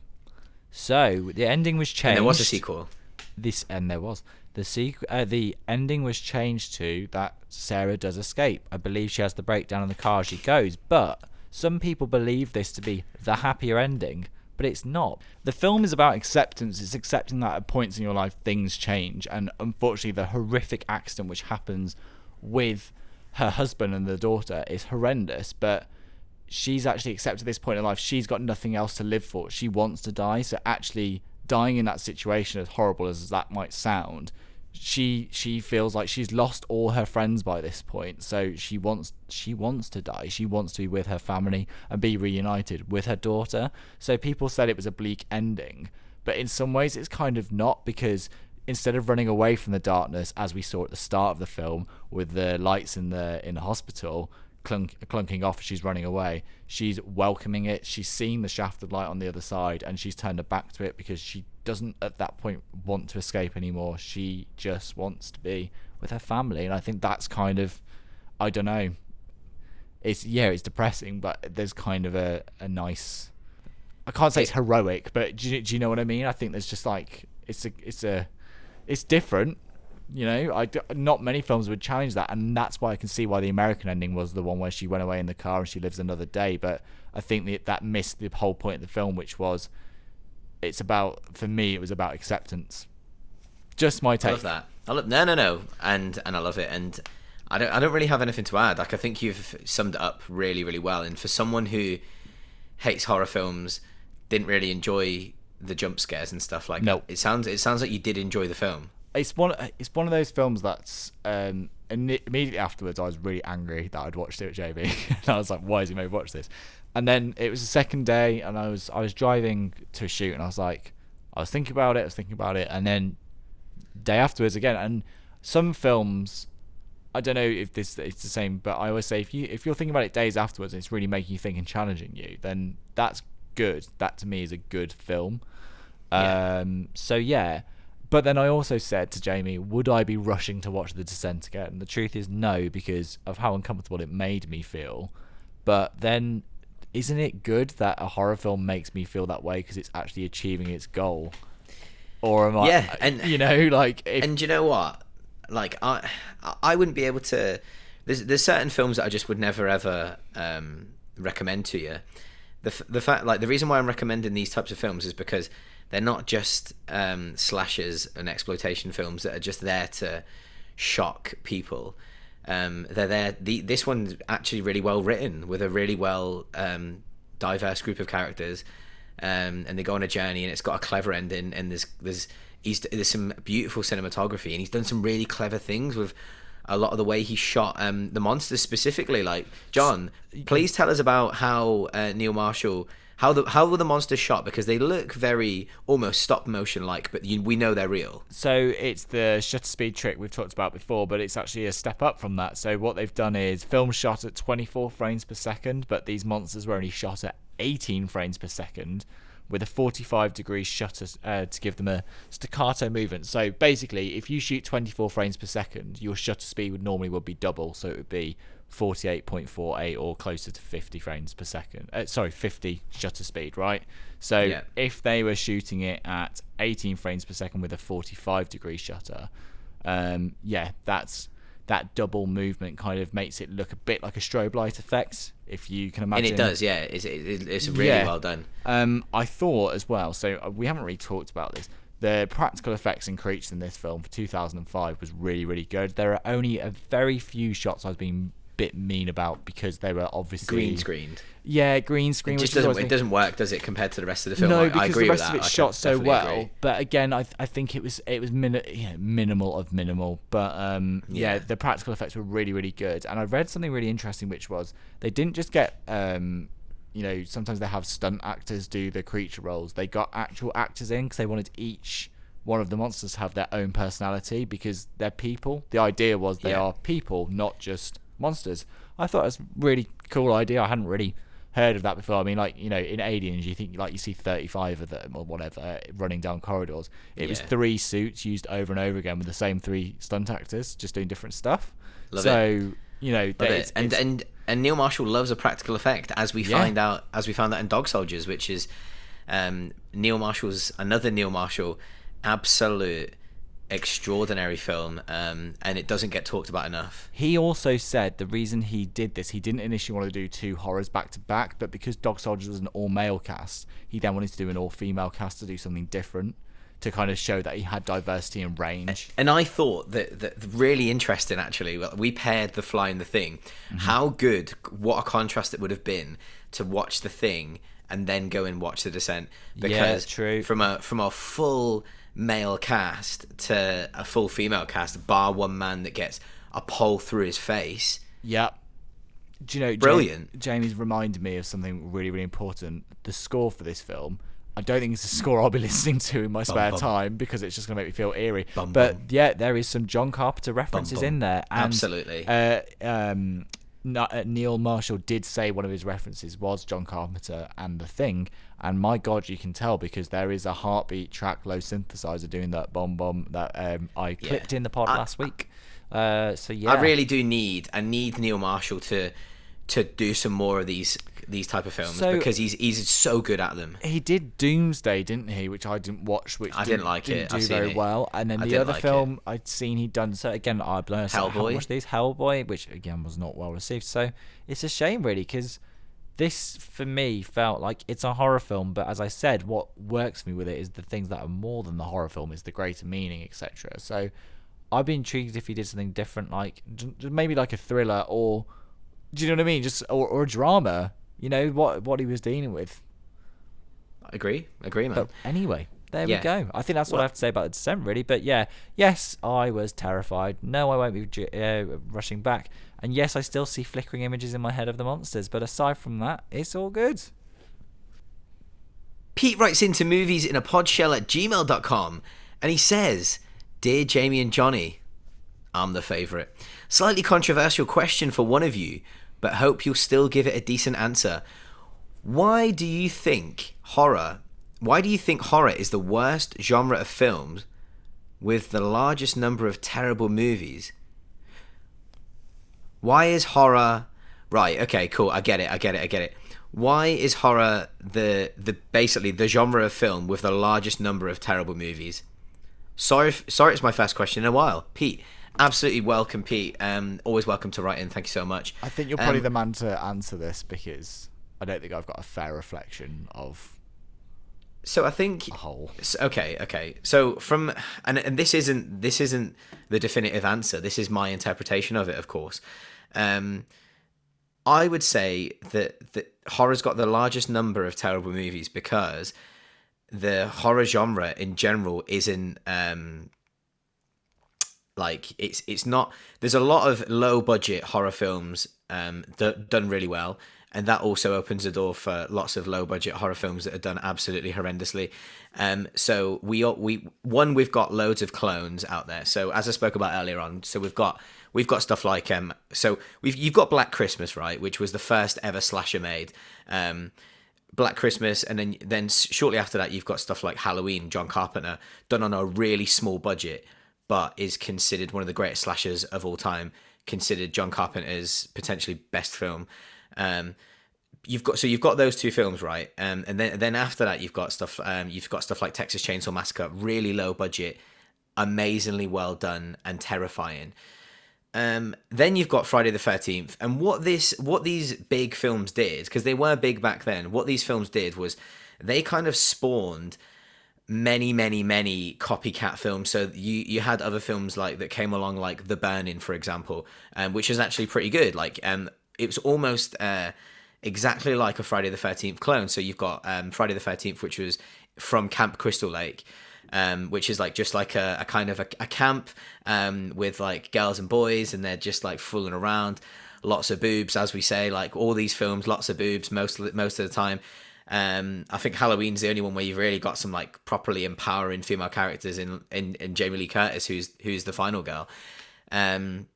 So the ending was changed. And there was a sequel. this and there was the sequ- uh, the ending was changed to that Sarah does escape. I believe she has the breakdown in the car as she goes, but some people believe this to be the happier ending, but it's not. The film is about acceptance. It's accepting that at points in your life things change, and unfortunately, the horrific accident which happens with her husband and the daughter is horrendous, but she's actually accepted this point in life. She's got nothing else to live for. She wants to die. So actually dying in that situation, as horrible as that might sound, she she feels like she's lost all her friends by this point. So she wants she wants to die. She wants to be with her family and be reunited with her daughter. So people said it was a bleak ending, but in some ways it's kind of not because instead of running away from the darkness as we saw at the start of the film with the lights in the in the hospital clunk, clunking off as she's running away. She's welcoming it. She's seeing the shaft of light on the other side and she's turned her back to it because she doesn't at that point want to escape anymore. She just wants to be with her family and i think that's kind of i don't know. It's yeah it's depressing but there's kind of a, a nice i can't say it's heroic but do you, do you know what i mean? I think there's just like it's a it's a it's different you know i d- not many films would challenge that and that's why i can see why the american ending was the one where she went away in the car and she lives another day but i think that that missed the whole point of the film which was it's about for me it was about acceptance just my take. I love that. I love no, no, no, and and I love it. And I don't, I don't really have anything to add. Like I think you've summed it up really, really well. And for someone who hates horror films, didn't really enjoy the jump scares and stuff like No. that. It sounds, it sounds like you did enjoy the film. It's one it's one of those films that's um and immediately afterwards I was really angry that I'd watched it with JB and I was like why has he made me watch this? And then it was the second day and I was I was driving to a shoot and I was like I was thinking about it I was thinking about it. And then day afterwards again and some films I don't know if this it's the same but I always say if you if you're thinking about it days afterwards and it's really making you think and challenging you then that's good. That to me is a good film. Yeah. um so yeah but then I also said to Jamie, would I be rushing to watch The Descent again? And the truth is no, because of how uncomfortable it made me feel. But then, isn't it good that a horror film makes me feel that way because it's actually achieving its goal? Or am I, Yeah, and- you know, like if and you know what? Like I, I wouldn't be able to. There's there's certain films that I just would never ever um, recommend to you. The the fact like the reason why I'm recommending these types of films is because they're not just um, slashers and exploitation films that are just there to shock people. Um, they're there. The, this one's actually really well written with a really well um, diverse group of characters, um, and they go on a journey, and it's got a clever ending. And there's there's he's there's some beautiful cinematography, and he's done some really clever things with a lot of the way he shot um, the monsters specifically. Like John, please tell us about how uh, Neil Marshall. How the how were the monsters shot? Because they look very almost stop motion like, but you, we know they're real. So it's the shutter speed trick we've talked about before, but it's actually a step up from that. So what they've done is film shot at 24 frames per second, but these monsters were only shot at 18 frames per second with a 45 degree shutter uh, to give them a staccato movement. So basically, if you shoot 24 frames per second, your shutter speed would normally would be double, so it would be 48.48 or closer to 50 frames per second. Uh, sorry, 50 shutter speed, right? So Yeah. if they were shooting it at 18 frames per second with a 45 degree shutter, um, yeah, that's that double movement kind of makes it look a bit like a strobe light effect. If you can imagine, And it does, yeah. It's it's really Yeah. well done. um, I thought as well. So uh, we haven't really talked about this. The practical effects in creatures in this film for 2005 was really, really good. There are only a very few shots I've being a bit mean about because they were obviously Green screened. Yeah, green screen. It which just doesn't it doesn't work, does it, compared to the rest of the film? no, I, because the rest with of that. it's shot so well. agree. But again, I I think it was it was min- minimal of minimal. But um, yeah. Yeah. the practical effects were really really good. And I read something really interesting, which was they didn't just get um, you know, sometimes they have stunt actors do the creature roles. They got actual actors in because they wanted each one of the monsters to have their own personality because they're people. The idea was they Yeah. are people, not just monsters. I thought it was a really cool idea. I hadn't really heard of that before. I mean, like you know, in Aliens, you think like you see thirty-five of them or whatever running down corridors. It was three suits used over and over again with the same three stunt actors, just doing different stuff. Love so you know, it. it's- And it's- and and Neil Marshall loves a practical effect, as we Yeah. find out as we found that in Dog Soldiers, which is um, Neil Marshall's another Neil Marshall absolute extraordinary film, um, and it doesn't get talked about enough. He also said the reason he did this, he didn't initially want to do two horrors back to back, but because Dog Soldiers was an all male cast, he then wanted to do an all female cast to do something different to kind of show that he had diversity and range. And I thought that, that really interesting actually. We paired the fly and the thing. Mm-hmm. How good, what a contrast it would have been to watch the thing and then go and watch the descent. Because true. from a from a full male cast to a full female cast, bar one man that gets a pole through his face. Yep. Do you know, Brilliant. Jamie's reminded me of something really, really important. The score for this film. I don't think it's a score I'll be listening to in my spare bum. time because it's just going to make me feel eerie. Bum, but yeah, there is some John Carpenter references in there. And, Absolutely. Uh, um, Neil Marshall did say one of his references was John Carpenter and The Thing, and my God, you can tell because there is a heartbeat track, low synthesizer doing that bomb bomb that um, I clipped in the pod I- last week. Uh, so yeah, I really do need I need Neil Marshall to to do some more of these these type of films So- because he's he's so good at them. He did Doomsday, didn't he? Which I didn't watch, which I didn't like didn't it. do I've very it. well. And then I the other like film I'd seen he'd done. So again, I've learned I haven't Hellboy? watched these Hellboy, which again was not well received. So it's a shame, really, because this for me felt like it's a horror film. But as I said, what works for me with it is the things that are more than the horror film, is the greater meaning, etc. So I'd be intrigued if he did something different, like maybe like a thriller or. Do you know what I mean? Just or, or a drama. You know what what he was dealing with. I Agree, agree, man. But anyway, there Yeah. we go. I think that's what I have to say about the descent, really. But yeah, yes, I was terrified. No, I won't be uh, rushing back. And yes, I still see flickering images in my head of the monsters. But aside from that, it's all good. Pete writes into movies in a podshell at gmail.com and he says, Dear Jamie and Johnny, I'm the favourite. Slightly controversial question for one of you, but hope you'll still give it a decent answer. Why do you think horror, why do you think horror is the worst genre of films with the largest number of terrible movies? Why is horror right? Okay, cool. I get it. I get it. I get it. Why is horror the the basically the genre of film with the largest number of terrible movies? Sorry, sorry, it's my first question in a while, Pete. Absolutely welcome, Pete. Um, always welcome to write in. Thank you so much. I think you're probably Um, the man to answer this because I don't think I've got a fair reflection of So I think whole. Okay, okay. So from and and this isn't this isn't the definitive answer. This is my interpretation of it, of course. Um, I would say that that horror's got the largest number of terrible movies because the horror genre in general isn't um like it's it's not there's a lot of low budget horror films um d- done really well and that also opens the door for lots of low budget horror films that are done absolutely horrendously. Um so we we one we've got loads of clones out there. So as i spoke about earlier on so we've got we've got stuff like um so we've you've got black christmas right which was the first ever slasher made. Um Black Christmas, and then then shortly after that, you've got stuff like Halloween, John Carpenter, done on a really small budget, but is considered one of the greatest slashers of all time. Considered John Carpenter's potentially best film. Um, you've got so you've got those two films right, um, and then then after that, you've got stuff. Um, you've got stuff like Texas Chainsaw Massacre, really low budget, amazingly well done and terrifying. Um, then you've got Friday the Thirteenth, and what this, what these big films did, because they were big back then. What these films did was they kind of spawned many, many, many copycat films. So you you had other films like that came along, like The Burning, for example, um, which is actually pretty good. Like, um, it was almost uh, exactly like a Friday the Thirteenth clone. So you've got um, Friday the Thirteenth, which was from Camp Crystal Lake um, which is like just like a, a kind of a, a camp um, with like girls and boys, and they're just like fooling around. Lots of boobs, as we say, like all these films, lots of boobs most most of the time. Um, I think Halloween's the only one where you've really got some like properly empowering female characters in in, in Jamie Lee Curtis, who's who's the final girl. Um,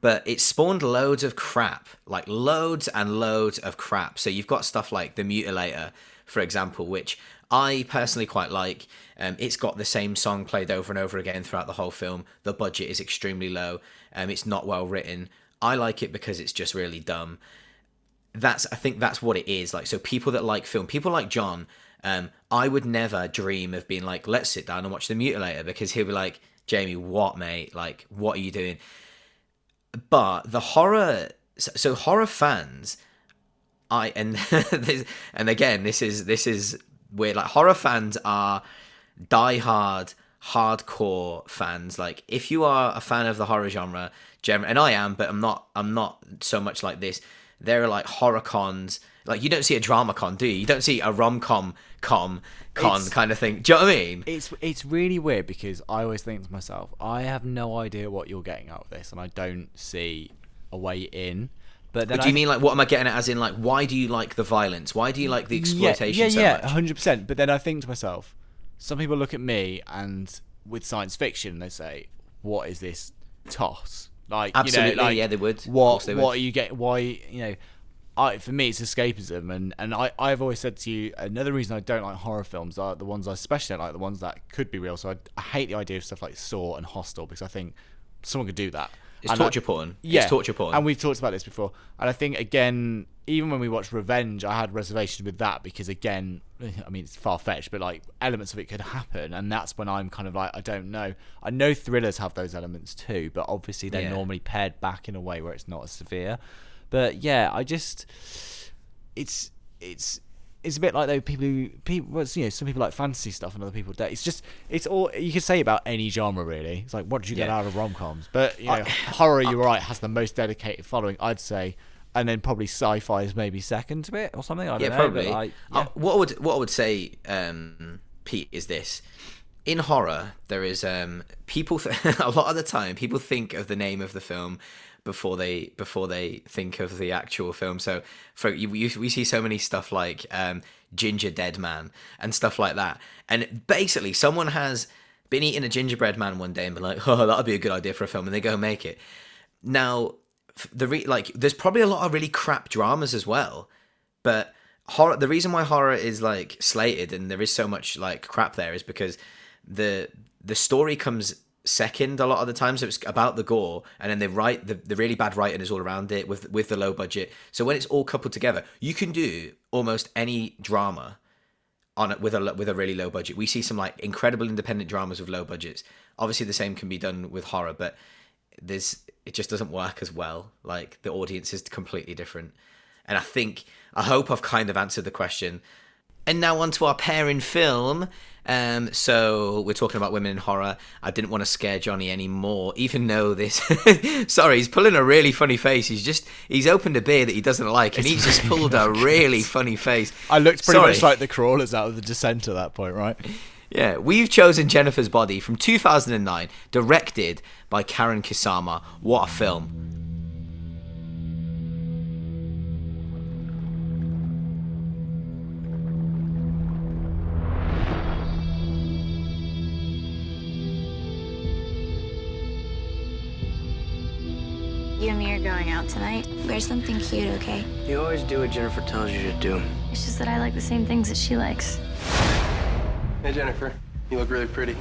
but it spawned loads of crap, like loads and loads of crap. So you've got stuff like the Mutilator, for example, which I personally quite like. Um, it's got the same song played over and over again throughout the whole film. The budget is extremely low. Um, it's not well written. I like it because it's just really dumb. That's I think that's what it is. Like so, people that like film, people like John. Um, I would never dream of being like, let's sit down and watch the Mutilator because he'll be like, Jamie, what, mate? Like, what are you doing? but the horror so, so horror fans i and and again this is this is weird like horror fans are diehard hardcore fans like if you are a fan of the horror genre generally and i am but i'm not i'm not so much like this there are like horror cons like you don't see a drama con do you you don't see a rom-com com con It's- kind of thing do you know what i mean It's it's really weird because I always think to myself, I have no idea what you're getting out of this, and I don't see a way in. But then do you I- mean like what am I getting at? As in like, why do you like the violence? Why do you like the exploitation yeah, so yeah, much? hundred percent. But then I think to myself, some people look at me and with science fiction, they say, "What is this toss?" Like, Absolutely, you know, like, yeah, they would. What they would. what are you get? Why you know? I, for me, it's escapism, and, and I, I've always said to you another reason I don't like horror films are the ones I especially don't like the ones that could be real. So I, I hate the idea of stuff like Saw and Hostel because I think someone could do that. It's And I- torture porn. yeah, It's torture porn. And we've talked about this before. And I think again, even when we watched Revenge, I had reservations with that because again, I mean it's far fetched, but like elements of it could happen, and that's when I'm kind of like, I don't know. I know thrillers have those elements too, but obviously they're Yeah. normally paired back in a way where it's not as severe. But yeah, I just it's it's it's a bit like though people who people well, you know some people like fantasy stuff and other people don't. It's just it's all you can say about any genre really. It's like what did you get Yeah. out of rom coms? But you know, horror you're right has the most dedicated following I'd say, and then probably sci-fi is maybe second to it or something. I don't yeah, know. probably. Like, Uh, what I would what I would say, um, Pete, is this: in horror, there is um, people. Th- a lot of the time, people think of the name of the film before they before they think of the actual film. So, for you, you, we see so many stuff like um, Gingerdead Man and stuff like that, and basically, someone has been eating a gingerbread man one day and been like, "Oh, that'd be a good idea for a film," and they go make it. Now, the re- like, there's probably a lot of really crap dramas as well, but horror. The reason why horror is like slated and there is so much like crap there is because the the story comes second a lot of the time. So it's about the gore, and then they write the, the really bad writing is all around it with with the low budget. So when it's all coupled together, you can do almost any drama on it with a with a really low budget. We see some like incredible independent dramas with low budgets. Obviously, the same can be done with horror, but there's it just doesn't work as well. Like the audience is completely different. And I think I hope I've kind of answered the question. And now on to our pair in film. Um, so we're talking about women in horror. I didn't want to scare Johnny anymore, even though this. sorry, he's pulling a really funny face. He's just he's opened a beer that he doesn't like, and he's just pulled a really funny face. I looked pretty Sorry. much like the crawlers out of the descent at that point, right? Yeah, we've chosen Jennifer's Body from 2009, directed by Karyn Kusama. What a film! You and me are going out tonight. Wear something cute, okay? You always do what Jennifer tells you to do. It's just that I like the same things that she likes. Hey, Jennifer. You look really pretty.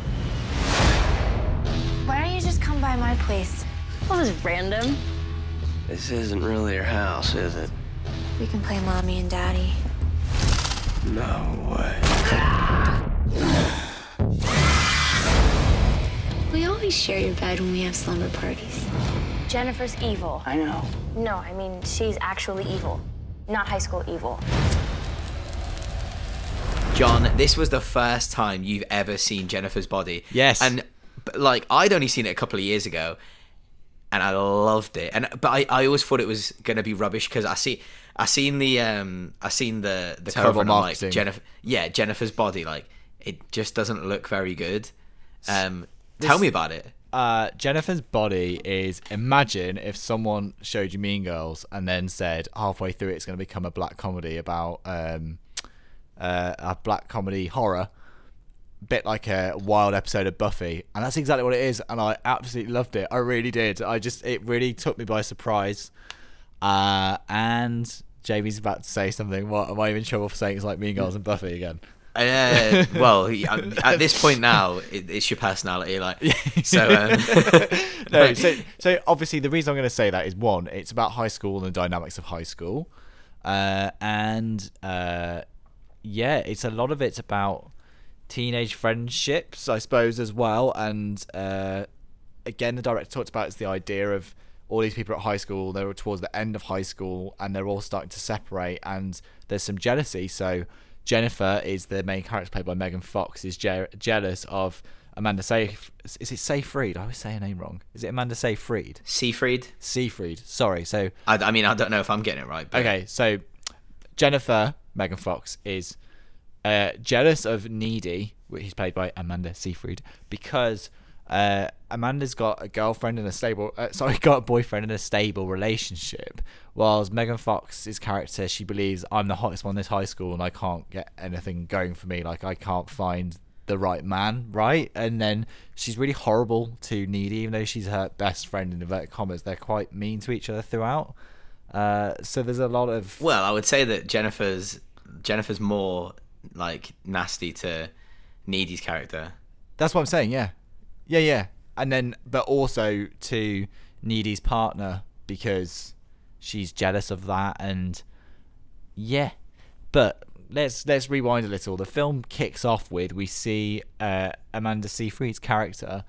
Why don't you just come by my place? Well, this is random. This isn't really your house, is it? We can play mommy and daddy. No way. We always share your bed when we have slumber parties. Jennifer's evil. I know. No, I mean, she's actually evil. Not high school evil. John, this was the first time you've ever seen Jennifer's Body. Yes. And like I'd only seen it a couple of years ago, and I loved it. And but I, I always thought it was gonna be rubbish because I see I seen the um I seen the the Terrible cover and I'm like. Jennifer yeah Jennifer's Body like it just doesn't look very good. Um, tell me about it. Uh, Jennifer's body is imagine if someone showed you Mean Girls and then said halfway through it's going to become a black comedy about um, uh, a black comedy horror, bit like a wild episode of Buffy, and that's exactly what it is. And I absolutely loved it. I really did. I just it really took me by surprise. Uh, and Jamie's about to say something. What am I even trouble for saying? It's like Mean Girls and Buffy again. Uh, well, at this point now, it, it's your personality. Like, so um, no, so so obviously the reason I'm going to say that is one, it's about high school and the dynamics of high school, uh, and uh, yeah, it's a lot of it's about teenage friendships, I suppose, as well. And uh, again, the director talked about it's the idea of all these people at high school. They're towards the end of high school, and they're all starting to separate, and there's some jealousy. So Jennifer is the main character played by Megan Fox. Is je- jealous of Amanda Seyf. Is it Seyfried? I always say her name wrong. Is it Amanda Seyfried? Seafried. Seafried. Sorry. So I, I mean, I don't know if I'm getting it right. But okay, so Jennifer Megan Fox is uh, jealous of Needy, which is played by Amanda Seyfried, because uh, Amanda's got a girlfriend in a stable. Uh, sorry, got a boyfriend in a stable relationship. Whilst Megan Fox's character, she believes I'm the hottest one in this high school, and I can't get anything going for me. Like I can't find the right man, right? And then she's really horrible to Needy, even though she's her best friend in inverted commas. They're quite mean to each other throughout. Uh, so there's a lot of Well, I would say that Jennifer's Jennifer's more like nasty to Needy's character. That's what I'm saying. Yeah, yeah, yeah. And then, but also to Needy's partner because she's jealous of that, and yeah. But let's let's rewind a little. The film kicks off with we see uh, Amanda Seyfried's character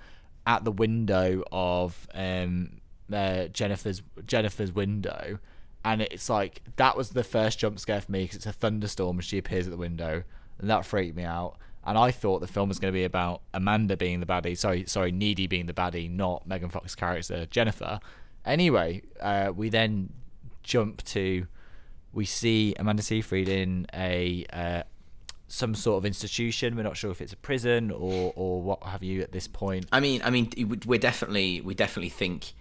at the window of um, uh, Jennifer's Jennifer's window, and it's like that was the first jump scare for me because it's a thunderstorm and she appears at the window, and that freaked me out. And I thought the film was going to be about Amanda being the baddie, sorry, sorry, Needy being the baddie, not Megan Fox's character Jennifer. Anyway, uh, we then jump to we see Amanda Seyfried in a uh, some sort of institution. We're not sure if it's a prison or or what have you at this point. I mean, I mean, we're definitely we definitely think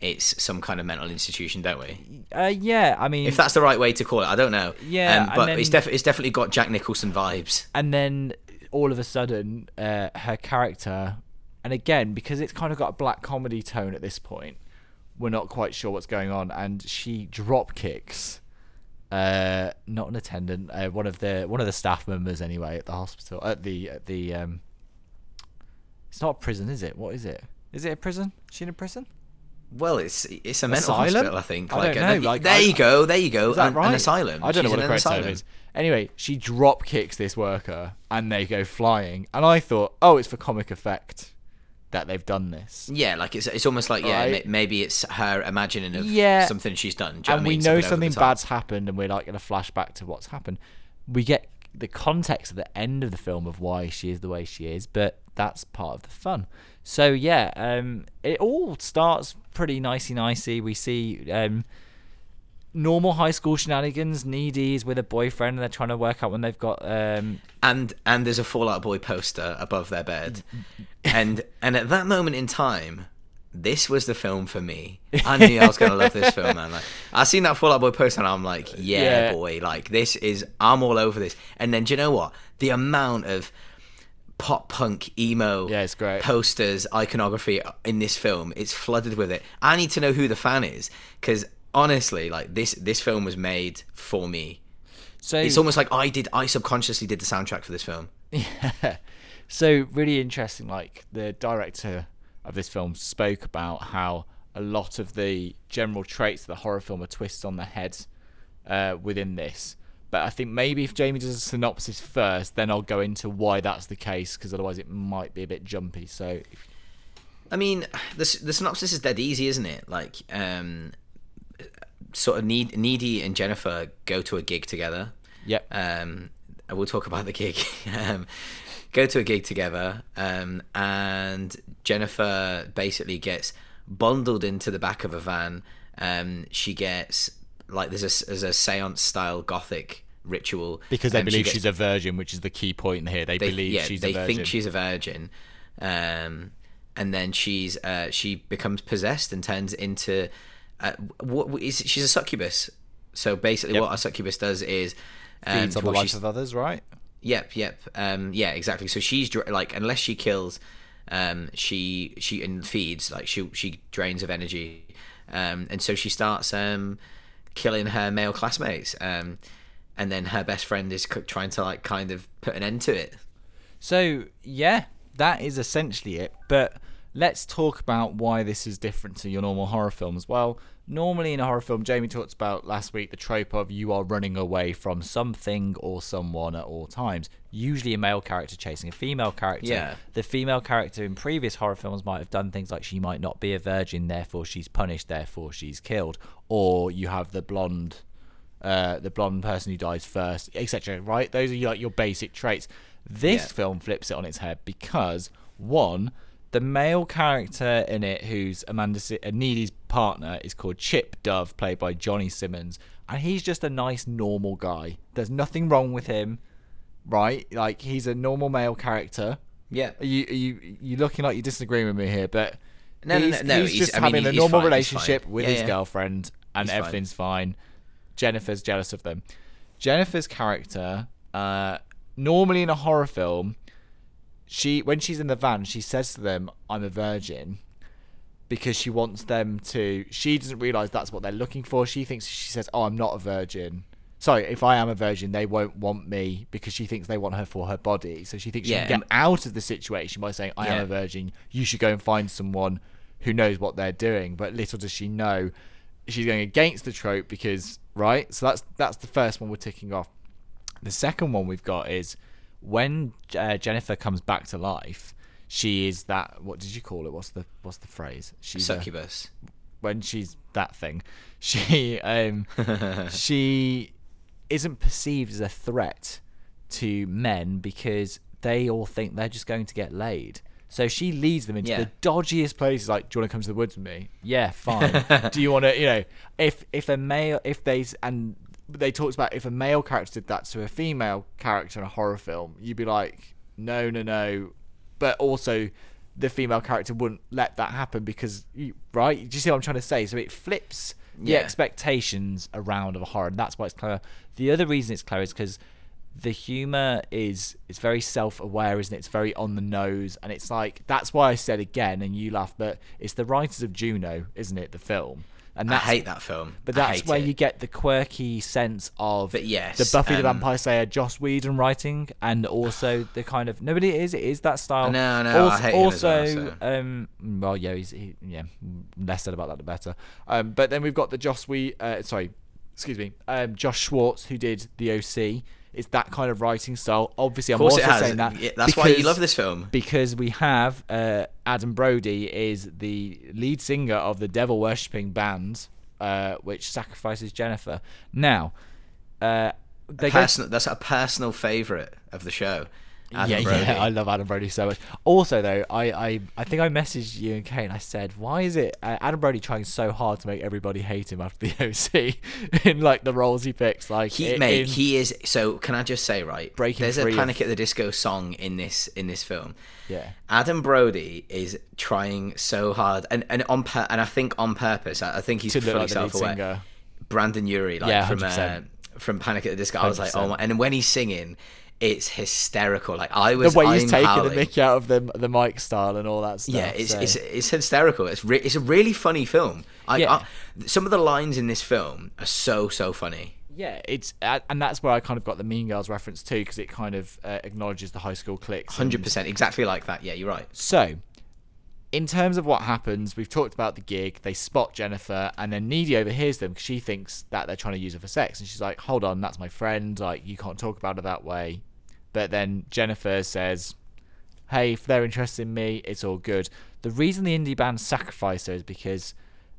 it's some kind of mental institution, don't we? Uh, yeah, I mean, If that's the right way to call it, I don't know. Yeah, um, but then- it's def- it's definitely got Jack Nicholson vibes. and then all of a sudden, uh, her character, and again because it's kind of got a black comedy tone at this point, we're not quite sure what's going on, and she drop kicks. Uh, not an attendant, uh, one of the one of the staff members anyway at the hospital at the at the um. It's not a prison, is it? What is it? Is it a prison? Is she in a prison? Well, it's it's a mental Asylum? hospital, I think. I Like, don't know, like, there I- you go, there you go. Is that an, right? an asylum. I don't know what an correct term is. Anyway, she drop kicks this worker and they go flying. And I thought, oh, it's for comic effect that they've done this. Yeah, like it's it's almost like yeah, Right. maybe it's her imagining of Yeah. something she's done. Do and we mean? know the something bad's happened and we're like going to flash back to what's happened. We get the context at the end of the film of why she is the way she is, but that's part of the fun. So yeah, um, it all starts pretty nicey nicey. We see um, normal high school shenanigans. Needy is with a boyfriend, and they're trying to work out when they've got. Um, and and there's a Fall Out Boy poster above their bed, and and at that moment in time, this was the film for me. I knew I was gonna love this film, man. Like I seen that Fall Out Boy poster, and I'm like, yeah, Yeah. boy, like this is I'm all over this. And then do you know what? The amount of pop punk emo Yeah, it's great. posters iconography in this film it's flooded with it i need to know who the fan is because honestly like this this film was made for me so it's almost like i did i subconsciously did the soundtrack for this film Yeah. So really interesting. Like the director of this film spoke about how a lot of the general traits of the horror film are twisted on the head uh, within this. But I think maybe if Jamie does a synopsis first, then I'll go into why that's the case, because otherwise it might be a bit jumpy. So I mean, the the synopsis is dead easy, isn't it? Like, um, sort of need, needy and Jennifer go to a gig together. Yep. Um, and we'll talk about the gig. um, go to a gig together, um, and Jennifer basically gets bundled into the back of a van. Um, she gets like there's a there's a seance style gothic ritual because they um, she believe gets- she's a virgin, which is the key point here. They, they, believe yeah, she's they a virgin. think she's a virgin um and then she's uh she becomes possessed and turns into uh, what is she's a succubus so basically Yep. what a succubus does is um, feeds on the lives she's- of others, right? Yep, yep. Um, yeah, exactly. So she's like, unless she kills, um, she she and feeds like she she drains of energy, um, and so she starts um, killing her male classmates, um, and then her best friend is trying to like kind of put an end to it. So yeah, that is essentially it. But let's talk about why this is different to your normal horror films. Well, normally in a horror film, Jamie talked about last week the trope of you are running away from something or someone at all times. Usually a male character chasing a female character. Yeah. The female character in previous horror films might have done things like she might not be a virgin, therefore she's punished, therefore she's killed. Or you have the blonde uh, the blonde person who dies first, etc. Right? Those are your, like your basic traits. This Yeah. film flips it on its head because one, the male character in it, who's Amanda Si- uh, Needy's partner, is called Chip Dove, played by Johnny Simmons, and he's just a nice, normal guy. There's nothing wrong with him, right? Like he's a normal male character. Yeah. Are you are you you looking like you're disagreeing with me here, but No, no, he's, no, no, he's he's- just I mean, having a normal fine, relationship with Yeah, his yeah. girlfriend, and He's fine. everything's fine. Jennifer's jealous of them. Jennifer's character, uh, normally in a horror film, she when she's in the van, she says to them, "I'm a virgin," because she wants them to. She doesn't realize that's what they're looking for. She thinks she says, "Oh, I'm not a virgin." Sorry, if I am a virgin, they won't want me because she thinks they want her for her body. So she thinks she can get out of the situation by saying, "I am a virgin. You should go and find someone who knows what they're doing." But little does she know, she's going against the trope because right. So that's that's the first one we're ticking off. The second one we've got is when uh, Jennifer comes back to life. She is that. What did you call it? What's the what's the phrase? She's a- Succubus. when she's that thing. She um she isn't perceived as a threat to men because they all think they're just going to get laid. So she leads them into Yeah. the dodgiest places. Like, do you want to come to the woods with me? Yeah, fine. do you want to? You know, if if a male, if they and they talked about if a male character did that to a female character in a horror film, you'd be like, no, no, no. But also, the female character wouldn't let that happen because, you, right? Do you see what I'm trying to say? So it flips the Yeah. expectations around of a horror, and that's why it's clever. The other reason it's clever is because the humor is it's very self-aware, isn't it? It's very on the nose, and it's like that's why I said again, and you laugh, but it's the writers of Juno, isn't it? The film, and I hate that film. but that's where it. you get the quirky sense of But yes, the Buffy the um, Vampire Slayer Joss Whedon writing, and also the kind of nobody it is it is that style. No, no, I also, hate him as well, also, so. um, well, yeah, he's he, yeah, less said about that the better. Um, but then we've got the Joss we uh, sorry, excuse me, um, Josh Schwartz who did the OC. It's that kind of writing style. Obviously, I'm also saying that Yeah, that's why you love this film. because we have uh, Adam Brody is the lead singer of the devil worshipping band, uh, which sacrifices Jennifer. Now, uh, they go. That's a personal favorite of the show. Adam yeah, Brody. yeah, I love Adam Brody so much. Also, though, I, I, I think I messaged you and Kate and I said, why is it uh, Adam Brody trying so hard to make everybody hate him after the OC in like the roles he picks? Like, He, mate, in- he is. So can I just say, right? Breaking There's a free of- Panic at the Disco song in this in this film. Yeah. Adam Brody is trying so hard, and and on pur- and I think on purpose. I, I think he's To fully like self-aware. singer. Brendon Urie, like Yeah, from uh, from Panic at the Disco. I was like, oh my! And when he's singing, it's hysterical. Like I was, the way he's taking the howling. Mickey out of the the mic style and all that stuff. Yeah, it's, so- it's it's hysterical. It's re- it's a really funny film. I, Yeah. I, some of the lines in this film are so so funny. Yeah, it's and that's where I kind of got the Mean Girls reference too, because it kind of uh, acknowledges the high school cliques. Hundred percent, exactly like that. Yeah, you're right. So, in terms of what happens, we've talked about the gig. They spot Jennifer, and then Needy overhears them because she thinks that they're trying to use her for sex, and she's like, "Hold on, that's my friend. Like, you can't talk about it that way." But then Jennifer says, "Hey, if they're interested in me, it's all good." The reason the indie band sacrifice her is because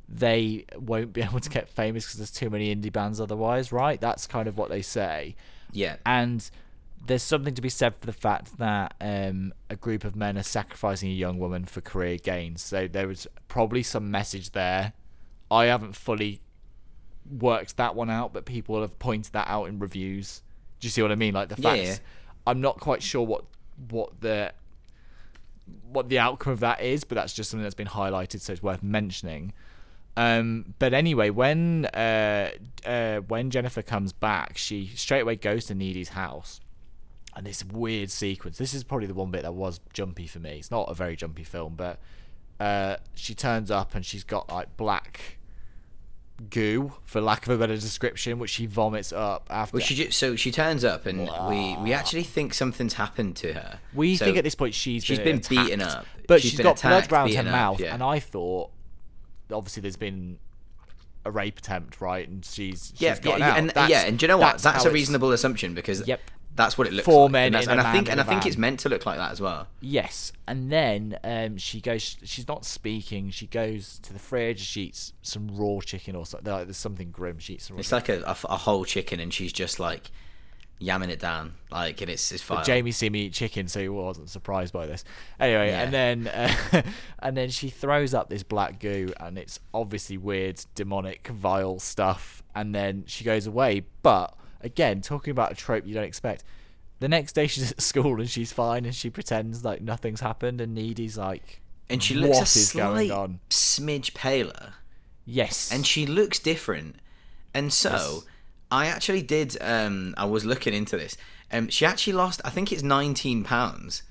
they won't be able to get famous because there's too many indie bands otherwise, right? That's kind of what they say. Yeah, And there's something to be said for the fact that um, a group of men are sacrificing a young woman for career gains. So there was probably some message there. I haven't fully worked that one out, but people have pointed that out in reviews. Do you see what I mean? Like the Yeah, facts. yeah. I'm not quite sure what what the what the outcome of that is, but that's just something that's been highlighted, so it's worth mentioning. Um, but anyway, when uh, uh, when Jennifer comes back, she straight away goes to Needy's house, and this weird sequence. This is probably the one bit that was jumpy for me. It's not a very jumpy film, but uh, she turns up and she's got like black goo, for lack of a better description, which she vomits up after. Well, she ju- so she turns up, and we we actually think something's happened to her. We So think at this point she's she's been, beaten up. but She's been got blood attacked, around her beaten up, mouth, yeah. and I thought obviously there's been a rape attempt, right? And she's, she's yeah, gotten yeah, out. and That's- yeah, and do you know what? That's, how a it's- reasonable assumption because Yep. That's what it looks Four like. men and, and I think and I think it's meant to look like that as well. Yes, and then um, she goes. She's not speaking. She goes to the fridge. She eats some raw chicken or something. Like, there's something grim. She eats some. Raw It's like a, a, a whole chicken, and she's just like yamming it down, like and it's it's fine. But Jamie seen me eat chicken, so he wasn't surprised by this. Anyway, Yeah. and then uh, and then she throws up this black goo, and it's obviously weird, demonic, vile stuff. And then she goes away. But again, talking about a trope you don't expect. The next day she's at school and she's fine, and she pretends like nothing's happened, and Needy's like, and she looks "What a is going slight on?" smidge paler. Yes, and she looks different. And so, Yes. I actually did. Um, I was looking into this. Um, she actually lost. I think it's nineteen pounds.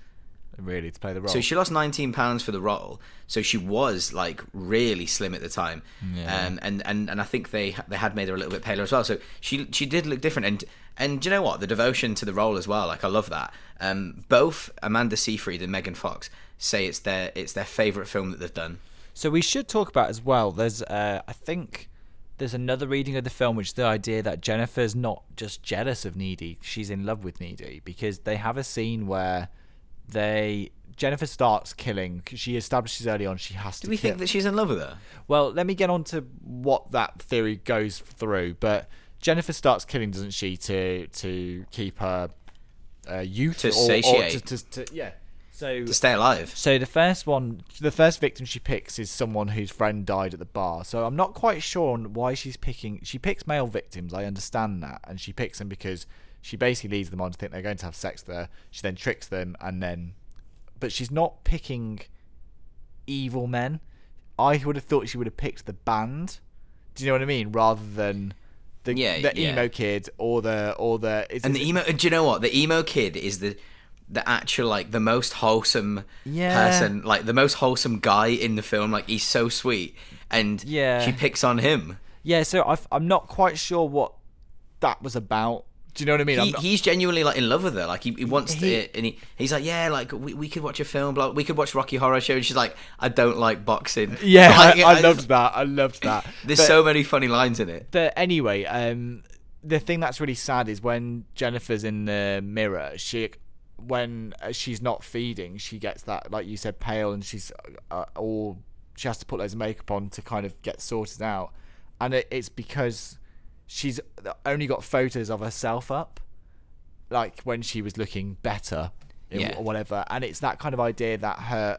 Really to play the role. So she lost nineteen pounds for the role. So she was like really slim at the time. Yeah. Um, and, and and I think they they had made her a little bit paler as well. So she she did look different. And and do you know what? The devotion to the role as well. Like I love that. Um, both Amanda Seyfried and Megan Fox say it's their it's their favorite film that they've done. So we should talk about as well. There's, uh, I think, there's another reading of the film, which is the idea that Jennifer's not just jealous of Needy; she's in love with Needy because they have a scene where they Jennifer starts killing. she establishes early on she has to. Do we kill. think that she's in love with her? Well, let me get on to what that theory goes through. But Jennifer starts killing, doesn't she, to to keep her uh, youth To or, or to, to, to, yeah. So To stay alive. so the first one, the first victim she picks is someone whose friend died at the bar. So I'm not quite sure on why she's picking. She picks male victims. I understand that, and she picks them because she basically leads them on to think they're going to have sex there. She then tricks them, and then, but she's not picking evil men. I would have thought she would have picked the band. Do you know what I mean? Rather than the Yeah, the yeah. emo kid or the or the is, And is the it- emo, do you know what? The emo kid is the the actual like the most wholesome Yeah. person, like the most wholesome guy in the film. Like he's so sweet, and Yeah. she picks on him. yeah. So I've, I'm not quite sure what that was about. Do you know what I mean? He, not- he's genuinely like in love with her. Like he, he wants He- to, and he, he's like, yeah, like we, we could watch a film, blah, we could watch Rocky Horror Show. And she's like, I don't like boxing. Yeah, Like, I, I loved that. I loved that. There's But- so many funny lines in it. But anyway, um, the thing that's really sad is when Jennifer's in the mirror, she when uh, she's not feeding, she gets that like you said, pale, and she's uh, all she has to put loads of makeup on to kind of get sorted out, and it, it's because she's only got photos of herself up, like when she was looking better, Yeah. or whatever. And it's that kind of idea that her,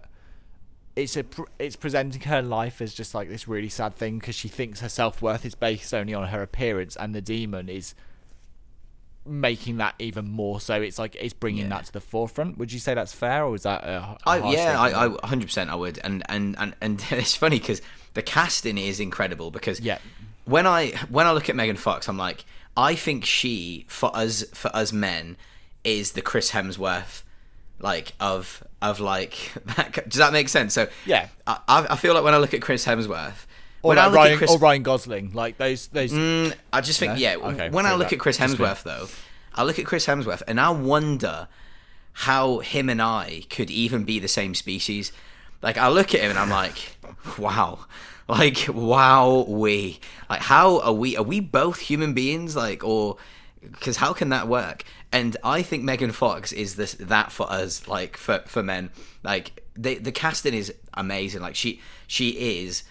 it's a, it's presenting her life as just like this really sad thing because she thinks her self worth is based only on her appearance, and the demon is making that even more so. It's like it's bringing Yeah. that to the forefront. Would you say that's fair, or is that a, a I, yeah. I, I, hundred percent, I would, and and and and it's funny because the casting is incredible. Because Yeah. When I when I look at Megan Fox, I'm like, I think she for us for us men is the Chris Hemsworth, like of of like that. Does that make sense? So Yeah. I, I feel like when I look at Chris Hemsworth, or when I like look Ryan, at Chris, or Ryan Gosling, like those those. Mm, I just think, No? yeah. Okay, when I look that- at Chris. Hemsworth, though, I look at Chris Hemsworth and I wonder how him and I could even be the same species. Like, I look at him and I'm like, wow. Like, wow, we. Like, how are we? Are we both human beings? Like, or. Because how can that work? And I think Megan Fox is this that for us, like for for men. Like the the casting is amazing. Like she she is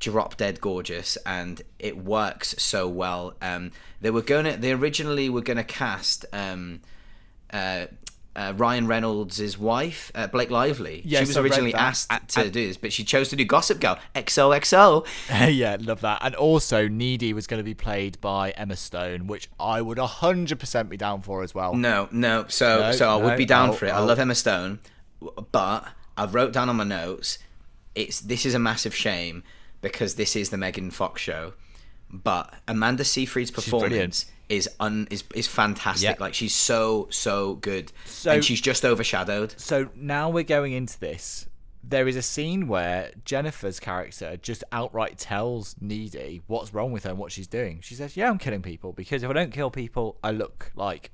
drop dead gorgeous and it works so well um they were gonna they originally were gonna cast um uh, uh Ryan Reynolds' wife, uh, Blake Lively. Yes, she was I originally asked And- to and- do this, but she chose to do Gossip Girl. XOXO. yeah, love that. And also, Needy was going to be played by Emma Stone, which I would 100% be down for as well. No, no. So, No, so I would be down oh, for it. I love Emma Stone, but I wrote down on my notes. It's this is a massive shame because this is the Megan Fox show, but Amanda Seyfried's performance is un is is fantastic. Yeah. Like she's so so good, So- and she's just overshadowed. So now we're going into this. There is a scene where Jennifer's character just outright tells Needy what's wrong with her and what she's doing. She says, "Yeah, I'm killing people because if I don't kill people, I look like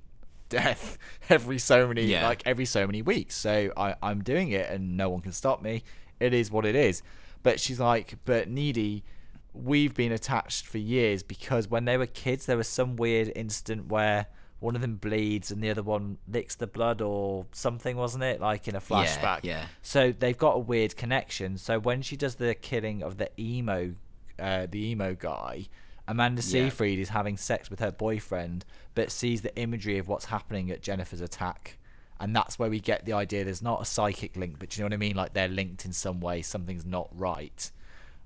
death every so many Yeah. like every so many weeks. So I, I'm doing it and no one can stop me. It is what it is." But she's like, "But Needy, we've been attached for years because when they were kids, there was some weird incident where." One of them bleeds and the other one licks the blood or something, wasn't it? Like in a flashback. yeah. So they've got a weird connection. So when she does the killing of the emo, uh, the emo guy, Amanda Yeah. Seyfried is having sex with her boyfriend, but sees the imagery of what's happening at Jennifer's attack, and that's where we get the idea. There's not a psychic link, but do you know what I mean? Like they're linked in some way. Something's not right.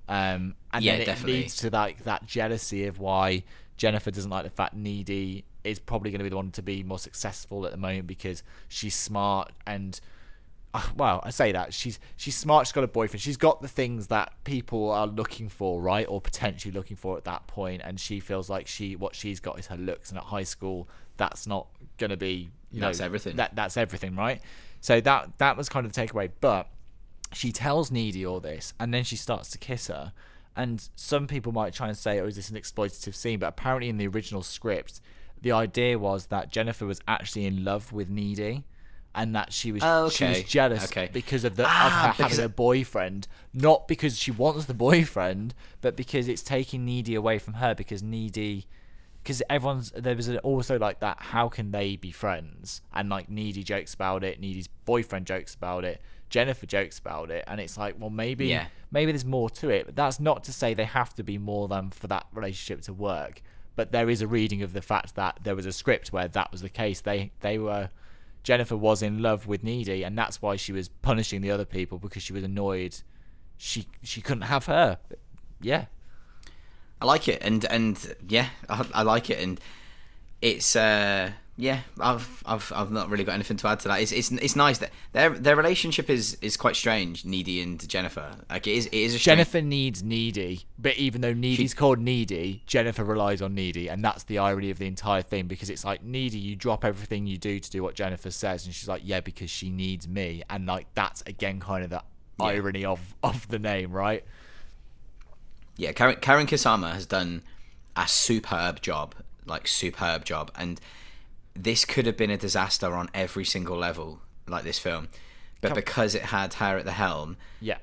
Um, and Yeah, then it definitely. leads to like that jealousy of why Jennifer doesn't like the fact Needy is probably going to be the one to be more successful at the moment because she's smart and uh, well, I say that she's she's smart. She's got a boyfriend. She's got the things that people are looking for, right, or potentially looking for at that point. And she feels like she what she's got is her looks. And at high school, that's not going to be you That's know everything. That that's everything, right? So that that was kind of the takeaway. But she tells Needy all this, and then she starts to kiss her. And some people might try and say, "Oh, is this an exploitative scene?" But apparently, in the original script, the idea was that Jennifer was actually in love with Needy, and that she was Oh, she was jealous Okay. because of the Ah, of her having a boyfriend, not because she wants the boyfriend, but because it's taking Needy away from her because Needy because everyone's there was also like that how can they be friends and like needy jokes about it needy's boyfriend jokes about it jennifer jokes about it and it's like well maybe Yeah. maybe there's more to it. But that's not to say they have to be more than for that relationship to work. But there is a reading of the fact that there was a script where that was the case. They they were jennifer was in love with needy and that's why she was punishing the other people because she was annoyed she she couldn't have her. Yeah. I like it, and and yeah, I, I like it, and it's uh yeah, I've I've I've not really got anything to add to that. It's it's it's nice that their their relationship is is quite strange, Needy and Jennifer. Like it is it is a strange, Jennifer needs Needy, but even though Needy's called Needy, Jennifer relies on Needy, and that's the irony of the entire thing because it's like Needy, you drop everything you do to do what Jennifer says, and she's like, yeah, because she needs me, and like that's again kind of the irony of of the name, right? yeah, Karen, Karyn Kusama has done a superb job, like superb job, and this could have been a disaster on every single level, like this film, but because it had her at the helm, Yeah.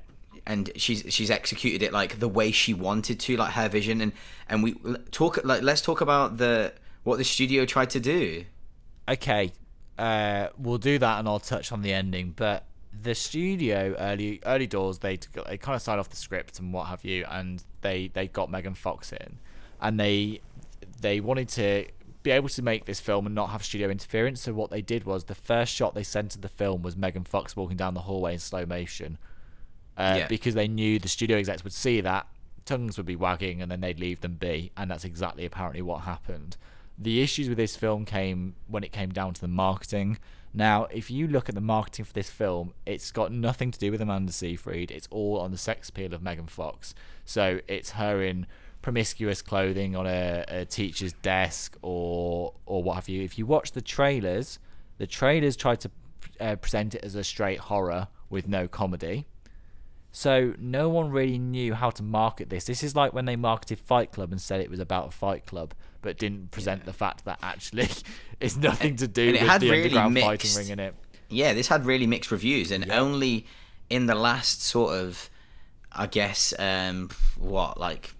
and she's she's executed it like the way she wanted to, like her vision, and and we talk like let's talk about the what the studio tried to do. Okay, uh, we'll do that, and I'll touch on the ending. But the studio early early doors, they they kind of signed off the script and what have you, and they they got Megan Fox in, and they they wanted to be able to make this film and not have studio interference. So what they did was the first shot they sent to the film was Megan Fox walking down the hallway in slow motion, uh, Yeah. because they knew the studio execs would see that tongues would be wagging and then they'd leave them be, and that's exactly apparently what happened. The issues with this film came when it came down to the marketing. Now, if you look at the marketing for this film, it's got nothing to do with Amanda Seyfried. It's all on the sex appeal of Megan Fox. So it's her in promiscuous clothing on a, a teacher's desk or or what have you. If you watch the trailers, the trailers try to uh, present it as a straight horror with no comedy. So no one really knew how to market this. This is like when they marketed Fight Club and said it was about a fight club, but didn't present the fact that actually it's nothing to do and it with had the really underground fighting mixed- ring in it. Yeah, this had really mixed reviews, and only in the last sort of, I guess, um, what like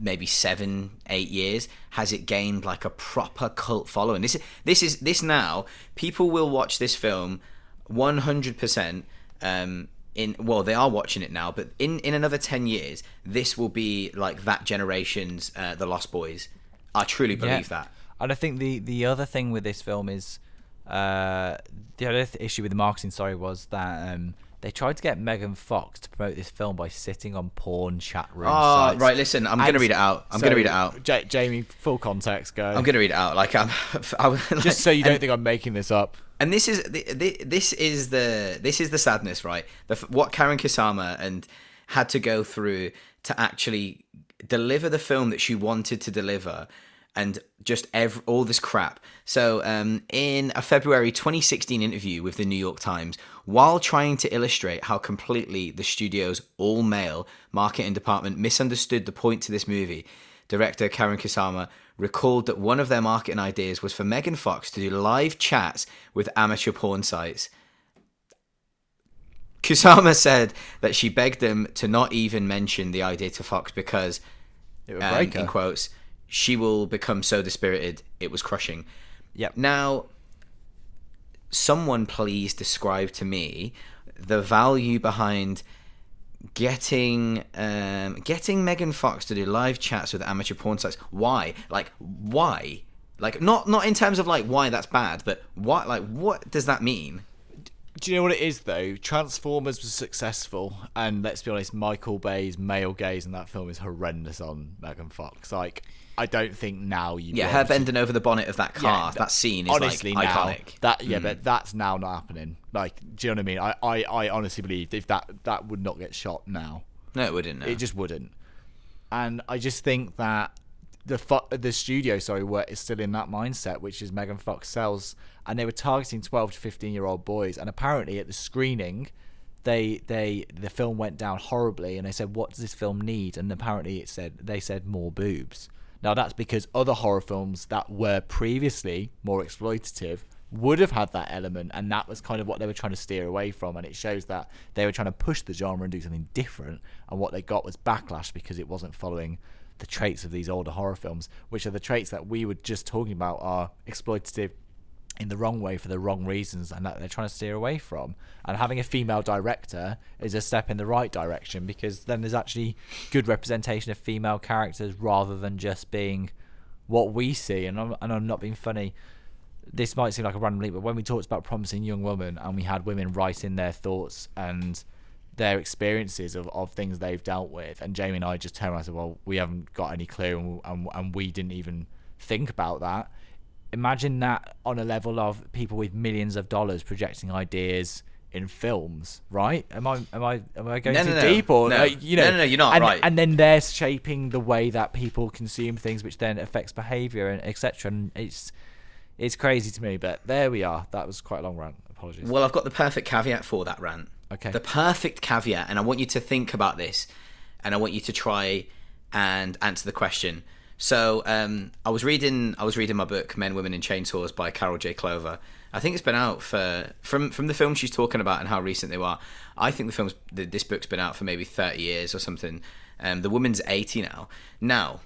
maybe seven, eight years has it gained like a proper cult following. This is this is this now. People will watch this film, one hundred percent. Um, in well, they are watching it now, but in in another ten years, this will be like that generation's uh, The Lost Boys. I truly believe that. And I think the the other thing with this film is uh, the other th- issue with the marketing. Sorry, was that um, they tried to get Megan Fox to promote this film by sitting on porn chat room Oh, sites. right, listen, I'm gonna read it out. I'm so, gonna read it out. Ja- Jamie, full context, go. I'm gonna read it out. Like I'm, I, like, just so you don't and, think I'm making this up. And this is the, the, this is the this is the sadness, right? The, what Karyn Kusama and had to go through to actually deliver the film that she wanted to deliver, and just ev- all this crap. So, um, in a February 2016 interview with the New York Times, while trying to illustrate how completely the studio's all male marketing department misunderstood the point to this movie, director Karyn Kusama recalled that one of their marketing ideas was for Megan Fox to do live chats with amateur porn sites. Kusama said that she begged them to not even mention the idea to Fox because, um, in quotes, she will become so dispirited it was crushing. Yep. Now, someone please describe to me the value behind getting um, getting Megan Fox to do live chats with amateur porn sites. Why? Like why? Like not not in terms of like why that's bad, but what like what does that mean? Do you know what it is though? Transformers was successful, and let's be honest, Michael Bay's male gaze in that film is horrendous on Megan Fox. Like, I don't think now you. Yeah, her bending over the bonnet of that car, that scene is honestly like now, iconic. Mm. That yeah, but that's now not happening. Like, do you know what I mean? I, I, I honestly believe if that that would not get shot now, No, it wouldn't. No. it just wouldn't. And I just think that the fo- the studio, sorry, were is still in that mindset, which is Megan Fox sells, and they were targeting twelve to fifteen year old boys. And apparently, at the screening, they they the film went down horribly, and they said, "What does this film need?" And apparently, it said they said more boobs. Now that's because other horror films that were previously more exploitative would have had that element, and that was kind of what they were trying to steer away from. And it shows that they were trying to push the genre and do something different, and what they got was backlash because it wasn't following the traits of these older horror films, which are the traits that we were just talking about are exploitative in the wrong way for the wrong reasons and that they're trying to steer away from. And having a female director is a step in the right direction because then there's actually good representation of female characters rather than just being what we see. And I'm, and I'm not being funny. This might seem like a random leap, but when we talked about promising young women and we had women write in their thoughts and their experiences of, of things they've dealt with, and Jamie and I just turned around and said, "Well, we haven't got any clue, and, and, and we didn't even think about that." Imagine that on a level of people with millions of dollars projecting ideas in films, right? Am I am I am I going No, too no, deep or No. like, you know? No, no, no, you're not, and, right. And then they're shaping the way that people consume things, which then affects behavior and etc. And it's it's crazy to me, but there we are. That was quite a long rant. Apologies. Well, I've got the perfect caveat for that rant. Okay. The perfect caveat, and I want you to think about this, and I want you to try and answer the question. So, um, I was reading, I was reading my book "Men, Women, and Chainsaws" by Carol J. Clover. I think it's been out for from from the film she's talking about and how recent they were. I think the film's the, this book's been out for maybe thirty years or something. Um, the woman's eighty now. Now,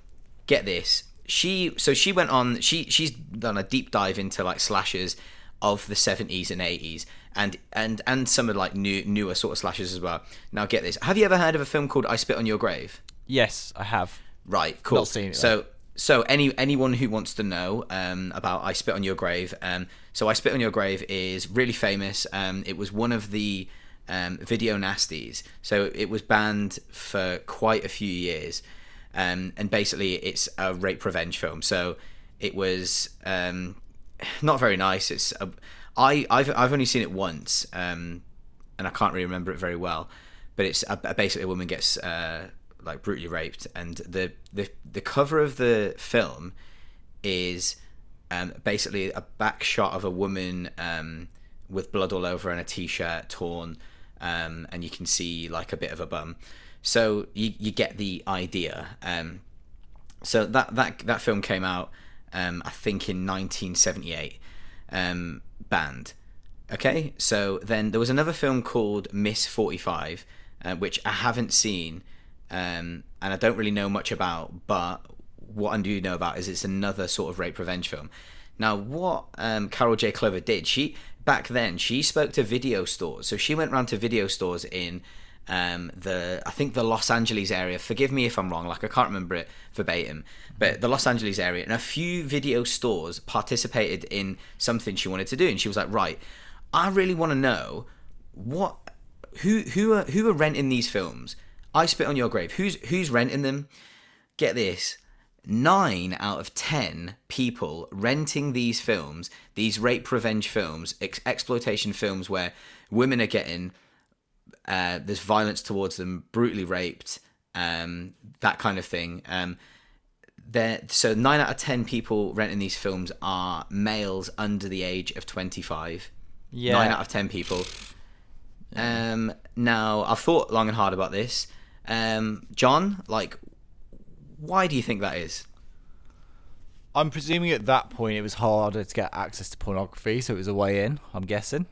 get this. She so she went on. She she's done a deep dive into like slashers of the 70s and 80s and and and some of like new newer sort of slashers as well. Now get this. Have you ever heard of a film called I Spit on Your Grave? yes, I have. Right, cool. Not seen it, so so any anyone who wants to know um, about I Spit on Your Grave, um, so I Spit on Your Grave is really famous. Um, it was one of the um, video nasties, so it was banned for quite a few years, um, and basically it's a rape revenge film. So it was um, not very nice. It's a, I I've I've only seen it once, um, and I can't really remember it very well. But it's a, a- basically a woman gets uh, like brutally raped, and the the the cover of the film is um, basically a back shot of a woman um, with blood all over and a t-shirt torn, um, and you can see like a bit of a bum. So you you get the idea. Um, so that that that film came out, um, I think in 1978, um, banned. Okay, so then there was another film called Miss 45, uh, which I haven't seen, um, and I don't really know much about. But what I do know about is it's another sort of rape revenge film. Now, what um, Carol J. Clover did, she back then she spoke to video stores. So she went around to video stores in um, the I think the Los Angeles area. Forgive me if I'm wrong. Like I can't remember it verbatim, but the Los Angeles area and a few video stores participated in something she wanted to do, and she was like, right, I really want to know what who who are who are renting these films. I spit on your grave. Who's who's renting them? Get this. Nine out of ten people renting these films, these rape revenge films, ex- exploitation films where women are getting uh, there's violence towards them, brutally raped, um, that kind of thing. Um, there, so nine out of ten people renting these films are males under the age of 25. Yeah. Nine out of ten people. Um, now I've thought long and hard about this. Um, John, like, why do you think that is? I'm presuming at that point it was harder to get access to pornography, so it was a way in. I'm guessing.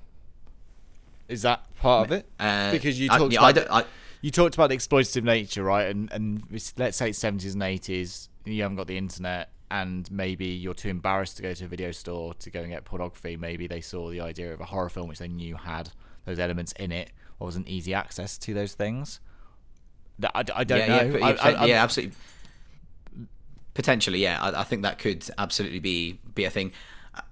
Is that part of it? Uh, because you I- talked yeah, I about don't- I- you talked about the exploitative nature, right? And and let's say it's 70s and 80s, you haven't got the internet, and maybe you're too embarrassed to go to a video store to go and get pornography. Maybe they saw the idea of a horror film which they knew had those elements in it, or wasn't easy access to those things. I, I don't yeah, know. Yeah, I- I- yeah, absolutely. Potentially, yeah. I, I think that could absolutely be be a thing.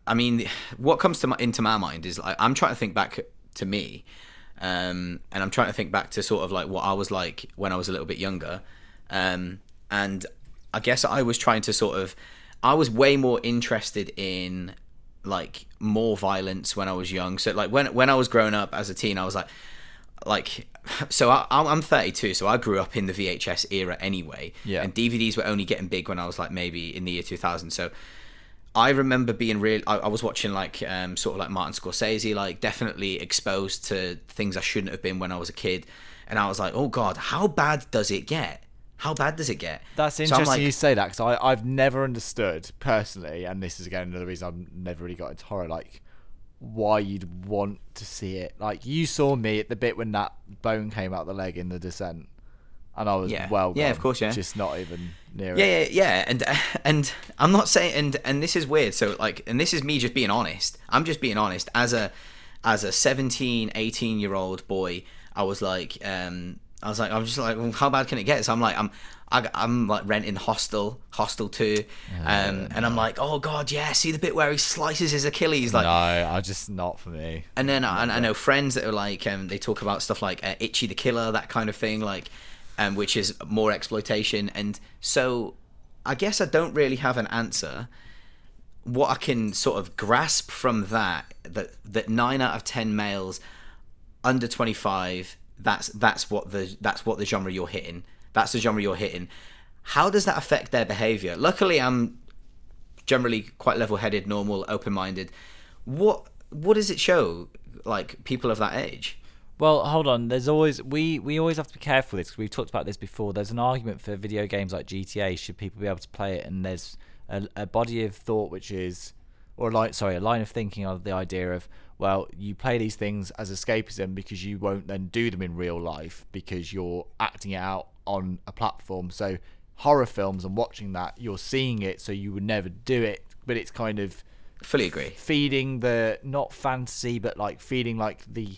I mean, what comes to my, into my mind is like I'm trying to think back to me, um, and I'm trying to think back to sort of like what I was like when I was a little bit younger, um, and I guess I was trying to sort of, I was way more interested in like more violence when I was young. So like when when I was growing up as a teen, I was like, like so I, I'm I'm 32, so I grew up in the VHS era anyway. Yeah. And DVDs were only getting big when I was like maybe in the year 2000. So I remember being real. I, I was watching like um, sort of like Martin Scorsese, like definitely exposed to things I shouldn't have been when I was a kid, and I was like, oh god, how bad does it get? How bad does it get? That's So interesting like- you say that because I've never understood personally, and this is again another reason I've never really got into horror, like why you'd want to see it. Like you saw me at the bit when that bone came out the leg in the descent, and I was Yeah. well, Yeah, of course, yeah. just not even near yeah, it. yeah, yeah, and and I'm not saying, and and this is weird. So like, and this is me just being honest. I'm just being honest. As a as a 17, 18 year old boy, I was like, um, I was like, I'm just like, well, how bad can it get? So I'm like, I'm. I, I'm like renting Hostel, Hostel 2, um, and I'm like, oh god, yeah, see the bit where he slices his Achilles, like, no, I just not for me. and then I, I know friends that are like, um, they talk about stuff like uh, Ichi the Killer, that kind of thing, like, um, which is more exploitation. And so I guess I don't really have an answer. What I can sort of grasp from that, that that nine out of ten males under 25, that's that's what the that's what the genre you're hitting. That's the genre you're hitting. How does that affect their behavior? Luckily, I'm generally quite level-headed, normal, open-minded. What what does it show like people of that age? Well, hold on. There's always we we always have to be careful with this 'cause we've talked about this before. There's an argument for video games like GTA. Should people be able to play it? And there's a, a body of thought which is, or like sorry, a line of thinking of the idea of well, you play these things as escapism because you won't then do them in real life because you're acting it out on a platform. So horror films and watching that, you're seeing it, so you would never do it. But it's kind of Fully agree. feeding the not fantasy but like feeding like the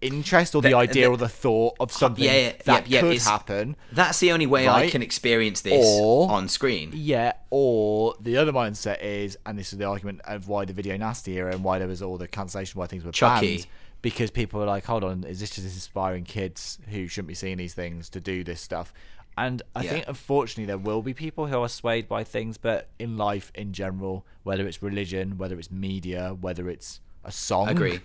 interest or the, The- idea the- or the thought of something yeah, yeah, that yeah, could it's- happen. That's the only way I can experience this Or- on screen. Yeah, or the other mindset is, and this is the argument of why the video nasty era and why there was all the cancellation, why things were Chucky. banned, because people were like, hold on, is this just inspiring kids who shouldn't be seeing these things to do this stuff? And I Yeah. think, unfortunately, there will be people who are swayed by things, but in life in general, whether it's religion, whether it's media, whether it's a song, Agree.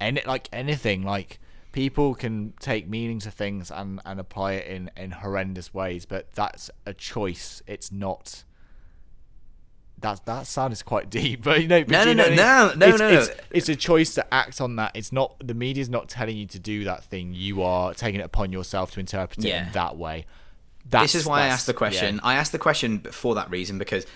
any like anything, like people can take meaning to things and and apply it in in horrendous ways, but that's a choice. It's not. That that sound is quite deep, but you know. but No, you no, know no, what I mean? no, no, it's, no, It's, no. it's a choice to act on that. It's not the media's not telling you to do that thing. You are taking it upon yourself to interpret it Yeah. in that way. That's, this is why I asked the question. yeah. I asked the question for that reason because,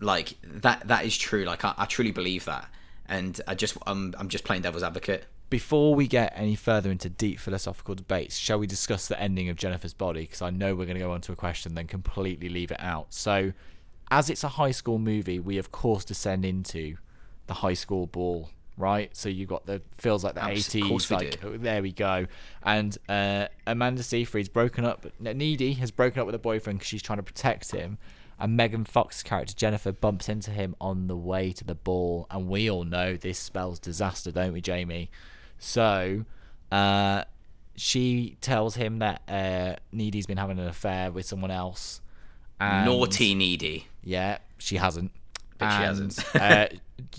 like that that is true. Like I, I truly believe that, and I just I'm I'm just playing devil's advocate. Before we get any further into deep philosophical debates, shall we discuss the ending of Jennifer's Body? Because I know we're going to go on to a question, then completely leave it out. So, as it's a high school movie, we of course descend into the high school ball, right? So you've got the feels like the eighties, like do. there we go. And uh, Amanda Seyfried's broken up. Needy has broken up with her boyfriend because she's trying to protect him. And Megan Fox's character Jennifer bumps into him on the way to the ball, and we all know this spells disaster, don't we, Jamie? So, uh, she tells him that uh, Needy's been having an affair with someone else. And Naughty needy. yeah, she hasn't. But she hasn't. uh,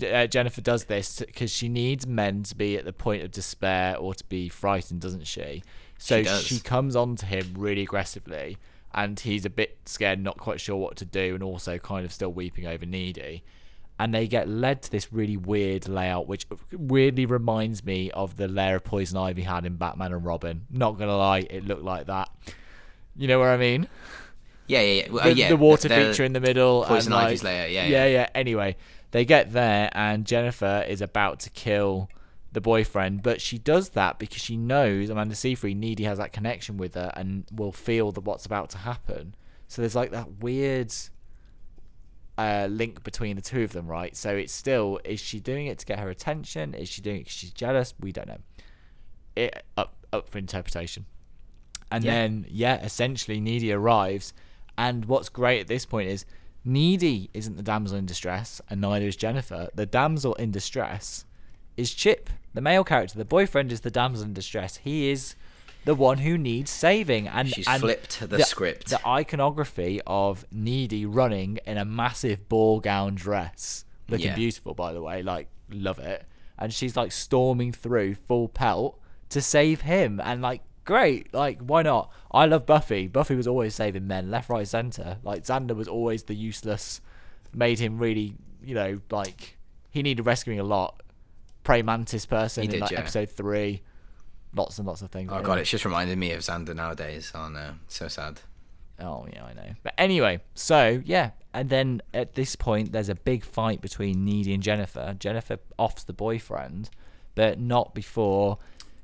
uh, Jennifer does this because she needs men to be at the point of despair or to be frightened, doesn't she? So She she comes on to him really aggressively, and he's a bit scared, not quite sure what to do, and also kind of still weeping over Needy. And they get led to this really weird layout, which weirdly reminds me of the layer of poison ivy had in Batman and Robin. Not gonna lie, it looked like that. You know what I mean? Yeah, yeah, yeah. Well, the, uh, yeah the water the- feature in the middle. Poison and, Ivy's like, layer, yeah, yeah, yeah. Anyway, they get there, and Jennifer is about to kill the boyfriend, but she does that because she knows Amanda Seyfried, Needy, has that connection with her and will feel that what's about to happen. So there's like that weird uh, link between the two of them, right? So it's still is she doing it to get her attention? Is she doing it because she's jealous? We don't know. It up up for interpretation. And Yeah. then yeah, essentially Needy arrives, and what's great at this point is Needy isn't the damsel in distress, and neither is Jennifer. The damsel in distress is Chip, the male character. The boyfriend is the damsel in distress. He is the one who needs saving, and She's and flipped the script. The iconography of Needy running in a massive ball gown dress, looking Yeah. beautiful by the way, like love it. And she's like storming through full pelt to save him, and like great, like why not? I love Buffy. Buffy was always saving men, left, right, center. Like Xander was always the useless, made him really, you know, like he needed rescuing a lot. Prey Mantis person He in like yeah. episode three. Lots and lots of things. Oh god, it's just reminded me of Xander nowadays. Oh uh, no, so sad. Oh yeah, I know. But anyway, so yeah, and then at this point, there's a big fight between Needy and Jennifer. Jennifer offs the boyfriend, but not before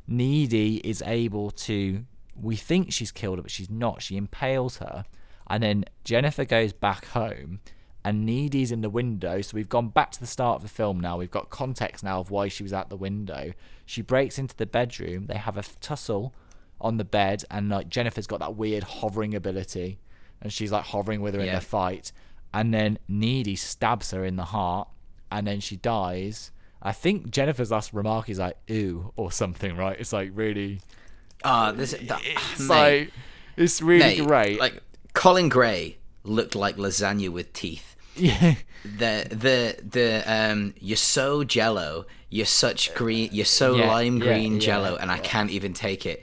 Needy is able to. We think she's killed her, but she's not. She impales her, and then Jennifer goes back home, and Needy's in the window. So we've gone back to the start of the film now. We've got context now of why she was at the window. She breaks into the bedroom. They have a tussle on the bed, and like Jennifer's got that weird hovering ability, and she's like hovering with her in the fight. And then Needy stabs her in the heart, and then she dies. I think Jennifer's last remark is like "ooh" or something, right? It's like really, Ah, this that, it's mate, like it's really mate, great. Like Colin Gray looked like lasagna with teeth. yeah, The the the um you're so jello, you're such green, you're so Yeah, lime green yeah, jello, and I can't even take it.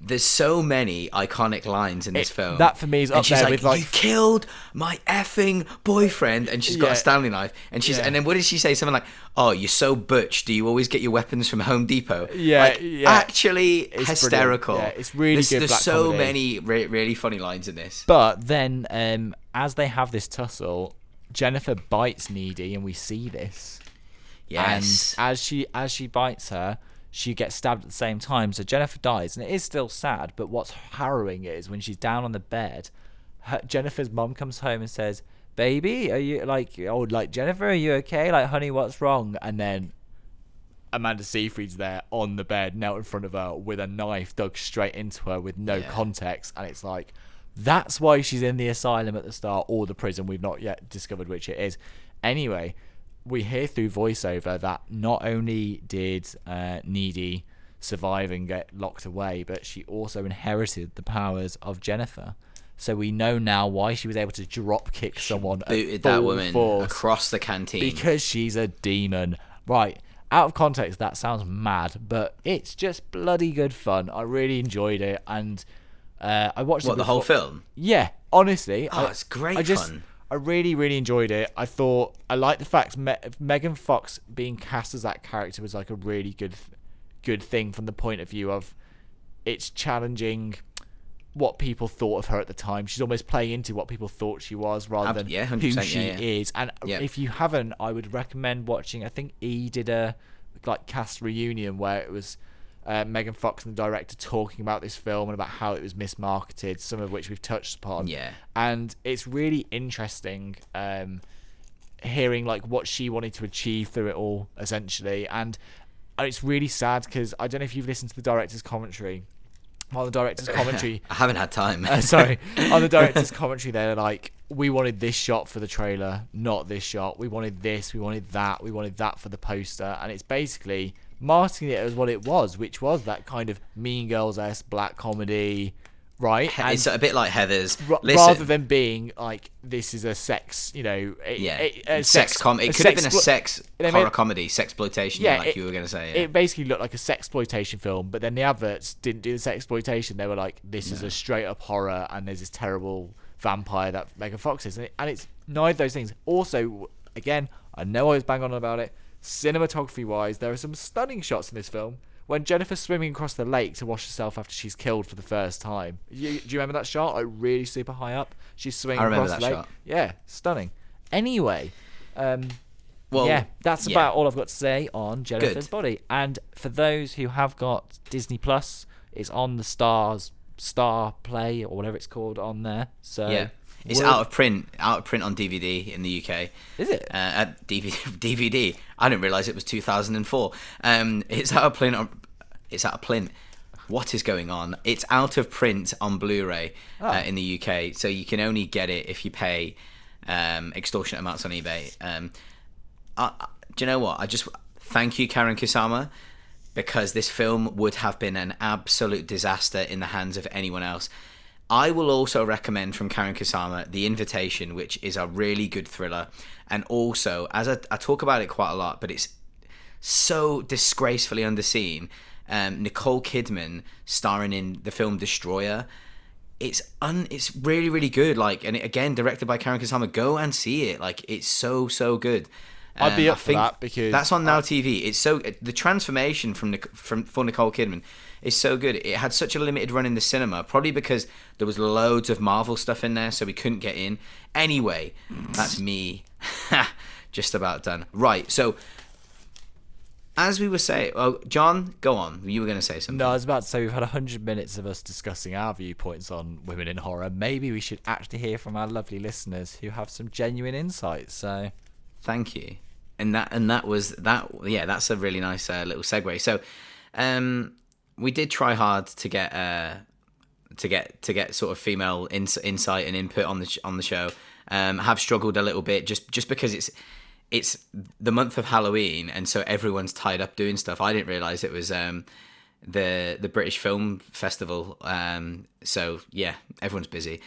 There's so many iconic lines in this It- film. that for me is and up she's there like, with, like- "You killed my effing boyfriend," and she's got Yeah. a Stanley knife, and she's Yeah. and then what did she say? Something like, "Oh, you're so butch. Do you always get your weapons from Home Depot?" Yeah, like, yeah. actually brilliant. hysterical. Yeah, it's really there's, good There's black so comedy. many re- really funny lines in this. But then, um, as they have this tussle, Jennifer bites Needy, and we see this. Yes. And as she as she bites her, she gets stabbed at the same time. So Jennifer dies, and it is still sad. But what's harrowing is when she's down on the bed, her, Jennifer's mum comes home and says, "Baby, are you like oh like Jennifer? Are you okay? Like honey, what's wrong?" And then Amanda Seyfried's there on the bed, knelt in front of her with a knife dug straight into her with no Yeah. context, and it's like that's why she's in the asylum at the start or the prison. We've not yet discovered which it is. Anyway, we hear through voiceover that not only did uh, Needy survive and get locked away, but she also inherited the powers of Jennifer. So we know now why she was able to drop kick someone Booted that woman across the canteen. because she's a demon. Right. Out of context, that sounds mad, but it's just bloody good fun. I really enjoyed it, and uh, I watched what the whole film? yeah, honestly, Oh, I- it's great I just, fun. I really, really enjoyed it. I thought I liked the fact Me- Megan Fox being cast as that character was like a really good, good thing from the point of view of it's challenging what people thought of her at the time. She's almost playing into what people thought she was rather than yeah, who she yeah, yeah. is. And if you haven't, I would recommend watching. I think E did a like cast reunion where it was uh, Megan Fox and the director talking about this film and about how it was mismarketed, some of which we've touched upon. Yeah. and it's really interesting. Um, hearing like what she wanted to achieve through it all essentially and it's really sad because i don't know if you've listened to the director's commentary on the director's commentary I haven't had time. uh, sorry on the director's commentary they're like we wanted this shot for the trailer not this shot we wanted this we wanted that we wanted that for the poster and it's basically marketing it as what it was which was that kind of mean girls s black comedy right it's a bit like Heather's. Listen, rather than being like this is a sex you know a, yeah, a- a sex, com. It could have been a sex horror made- comedy, sex exploitation, Yeah, like it- you were gonna say. Yeah. It basically looked like a sex exploitation film, but then the adverts didn't do the sex exploitation. They were like, "This is a straight up horror," and there's this terrible vampire that Megan Fox is, and, it, and it's neither of those things. Also, again, I know I was bang on about it. Cinematography wise, there are some stunning shots in this film. When Jennifer's swimming across the lake to wash herself after she's killed for the first time, you, do you remember that shot? Like really super high up, she's swimming I remember across that the lake. shot. Yeah, stunning. Anyway, um, well, yeah, that's yeah. about all I've got to say on Jennifer's Good. body. And for those who have got Disney Plus, it's on the Stars Star Play or whatever it's called on there. So Yeah. It's out of print, out of print on DVD in the UK. Is it? Uh, at DVD, DVD. I didn't realize it was 2004. Um, it's out of print. On, it's out of print. What is going on? It's out of print on Blu-ray Oh. uh, in the UK, so you can only get it if you pay um, extortionate amounts on eBay. Um, I, I- do you know what? I just thank you, Karyn Kusama, because this film would have been an absolute disaster in the hands of anyone else. I will also recommend from Karyn Kusama The Invitation, which is a really good thriller. And also, as I, I talk about it quite a lot, but it's so disgracefully underseen. Um, Nicole Kidman starring in the film Destroyer. It's un, it's really really good. Like, and it, again directed by Karyn Kusama. Go and see it. Like, it's so so good. I'd be Um, up I for that because that's on Now TV. It's so the transformation from from for Nicole Kidman is so good. It had such a limited run in the cinema, probably because there was loads of Marvel stuff in there, so we couldn't get in. Anyway, that's me, just about done. Right, so as we were saying, oh, John, go on. You were going to say something. No, I was about to say we've had hundred minutes of us discussing our viewpoints on women in horror. Maybe we should actually hear from our lovely listeners who have some genuine insights. So Thank you. And that and that was that. Yeah, that's a really nice uh, little segue. So, um, we did try hard to get uh, to get to get sort of female ins- insight and input on the sh- on the show. Um, have struggled a little bit just just because it's it's the month of Halloween and so everyone's tied up doing stuff. I didn't realize it was um, the the British Film Festival. Um, so yeah, everyone's busy.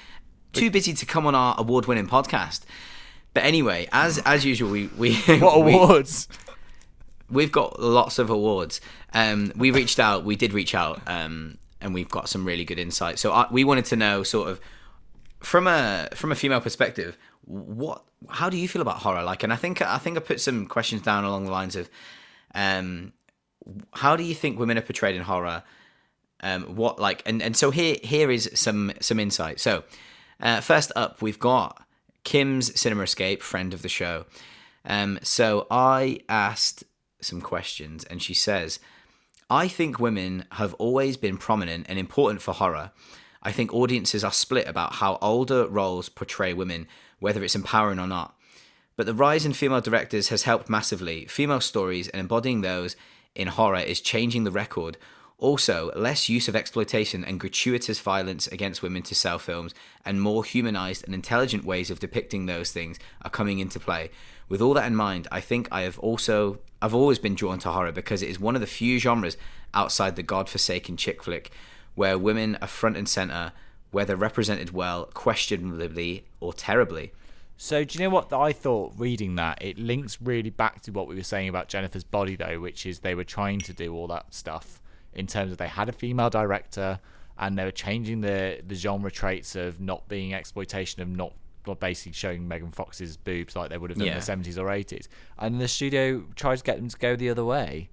Too busy to come on our award winning podcast. But anyway, as as usual, we we what we- awards? We've got lots of awards. Um, we reached out, we did reach out, um, and we've got some really good insight. So I, we wanted to know, sort of, from a from a female perspective, what how do you feel about horror? Like, and I think I think I put some questions down along the lines of, um, how do you think women are portrayed in horror? Um, what like, and and so here here is some some insight. So, uh, first up, we've got Kim's Cinema Escape, friend of the show. Um, so I asked some questions, and she says, I think women have always been prominent and important for horror. I think audiences are split about how older roles portray women, whether it's empowering or not. But the rise in female directors has helped massively. Female stories and embodying those in horror is changing the record. Also, less use of exploitation and gratuitous violence against women to sell films, and more humanized and intelligent ways of depicting those things are coming into play. With all that in mind, I think I have also I've always been drawn to horror because it is one of the few genres outside the godforsaken chick flick where women are front and center, whether represented well, questionably, or terribly. So do you know what I thought reading that? It links really back to what we were saying about Jennifer's body though, which is they were trying to do all that stuff in terms of they had a female director and they were changing the the genre traits of not being exploitation of not basically showing Megan Fox's boobs like they would have done Yeah. in the seventies or eighties. And the studio tried to get them to go the other way.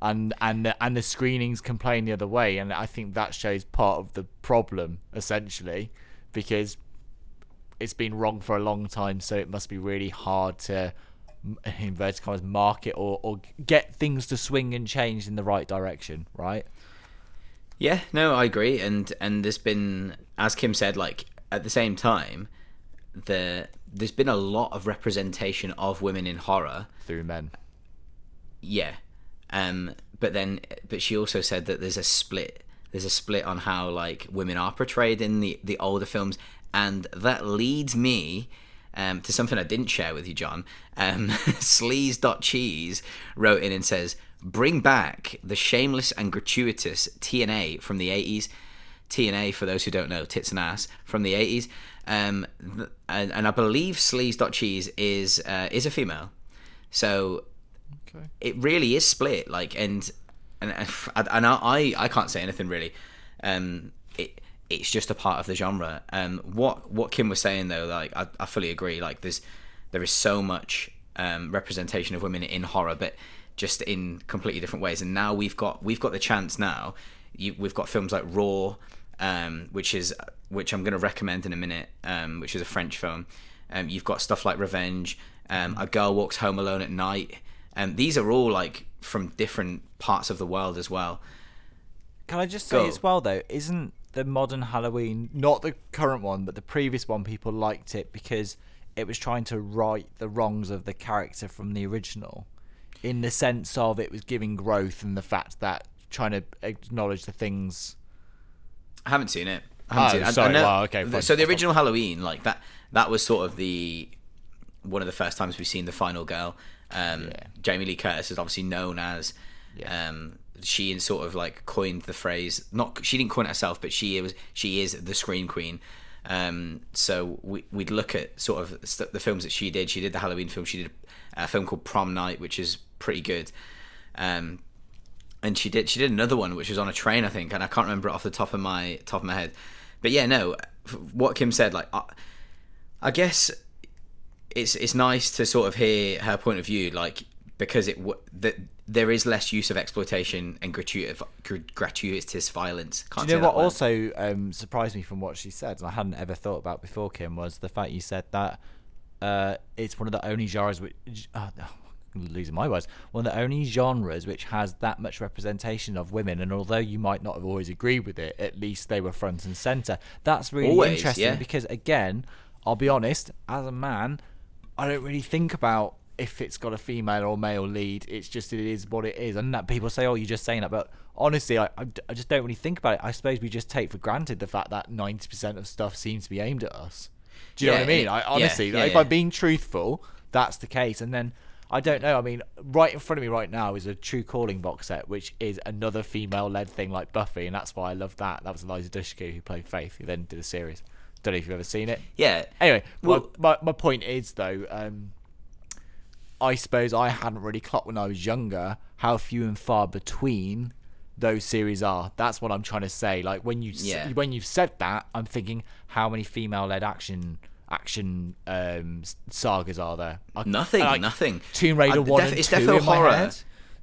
And and the, and the screenings complain the other way, and I think that shows part of the problem essentially, because it's been wrong for a long time, so it must be really hard to inverted commas market or, or get things to swing and change in the right direction, right? Yeah, no, I agree, and and there's been, as Kim said, like at the same time, the there's been a lot of representation of women in horror. Through men. Yeah, um, but then, but she also said that there's a split. There's a split on how like women are portrayed in the the older films, and that leads me. Um, to something I didn't share with you, John. Um, Sleaze.cheese wrote in and says, Bring back the shameless and gratuitous TNA from the 80s. TNA, for those who don't know, tits and ass from the 80s. Um, th- and, and I believe Sleaze.cheese is uh, is a female. So it really is split. Like, and and and I I can't say anything really. Um, it it's just a part of the genre. Um, what what Kim was saying though, like I, I fully agree. Like, there's there is so much um, representation of women in horror, but just in completely different ways. And now we've got we've got the chance now. You, we've got films like Raw, um, which is which I'm going to recommend in a minute, um, which is a French film. Um, you've got stuff like Revenge, um, A Girl Walks Home Alone at Night. Um, these are all like from different parts of the world as well. Can I just say Go. as well though, isn't the modern Halloween not the current one, but the previous one people liked it because it was trying to right the wrongs of the character from the original. In the sense of it was giving growth and the fact that trying to acknowledge the things I haven't seen it. I haven't Oh, seen it. I- I know- Well, okay, fine. So the original Halloween, like that, that was sort of the one of the first times we've seen the final girl. Um, Yeah. Jamie Lee Curtis is obviously known as. Yeah. Um, she and sort of like coined the phrase. Not she didn't coin it herself, but she was she is the scream queen. Um, so we, we'd look at sort of st- the films that she did. She did the Halloween film. She did a film called Prom Night, which is pretty good. Um, and she did she did another one which was on a train I think and I can't remember it off the top of my top of my head. But yeah no what Kim said like I, I guess it's it's nice to sort of hear her point of view like because it that there is less use of exploitation and gratuitous gratuitous violence. Do Can't you know what also um, surprised me from what she said, and I hadn't ever thought about before, Kim, was the fact you said that uh, it's one of the only genres which. Uh, I'm losing my words. One of the only genres which has that much representation of women, and although you might not have always agreed with it, at least they were front and center. That's really Always, interesting yeah. because, again, I'll be honest, as a man, I don't really think about if it's got a female or male lead. It's just it is what it is, and that people say, "Oh, you're just saying that," but honestly, I, I, just don't really think about it. I suppose we just take for granted the fact that ninety percent of stuff seems to be aimed at us. Do you know what I mean? I yeah, honestly, yeah, if yeah. I'm being truthful, that's the case. And then I don't know. I mean, right in front of me right now is a True Calling box set, which is another female-led thing like Buffy, and that's why I love that. That was Eliza Dushku who played Faith, who then did a series. Don't know if you've ever seen it. yeah Anyway, Well- my, my, my point is though, um, I suppose I hadn't really clocked when I was younger how few and far between those series are. That's what I'm trying to say. Like when you Yeah. when you've said that, I'm thinking how many female-led action action um, sagas are there? I- Nothing, like, nothing. Tomb Raider one def- it's in my horror.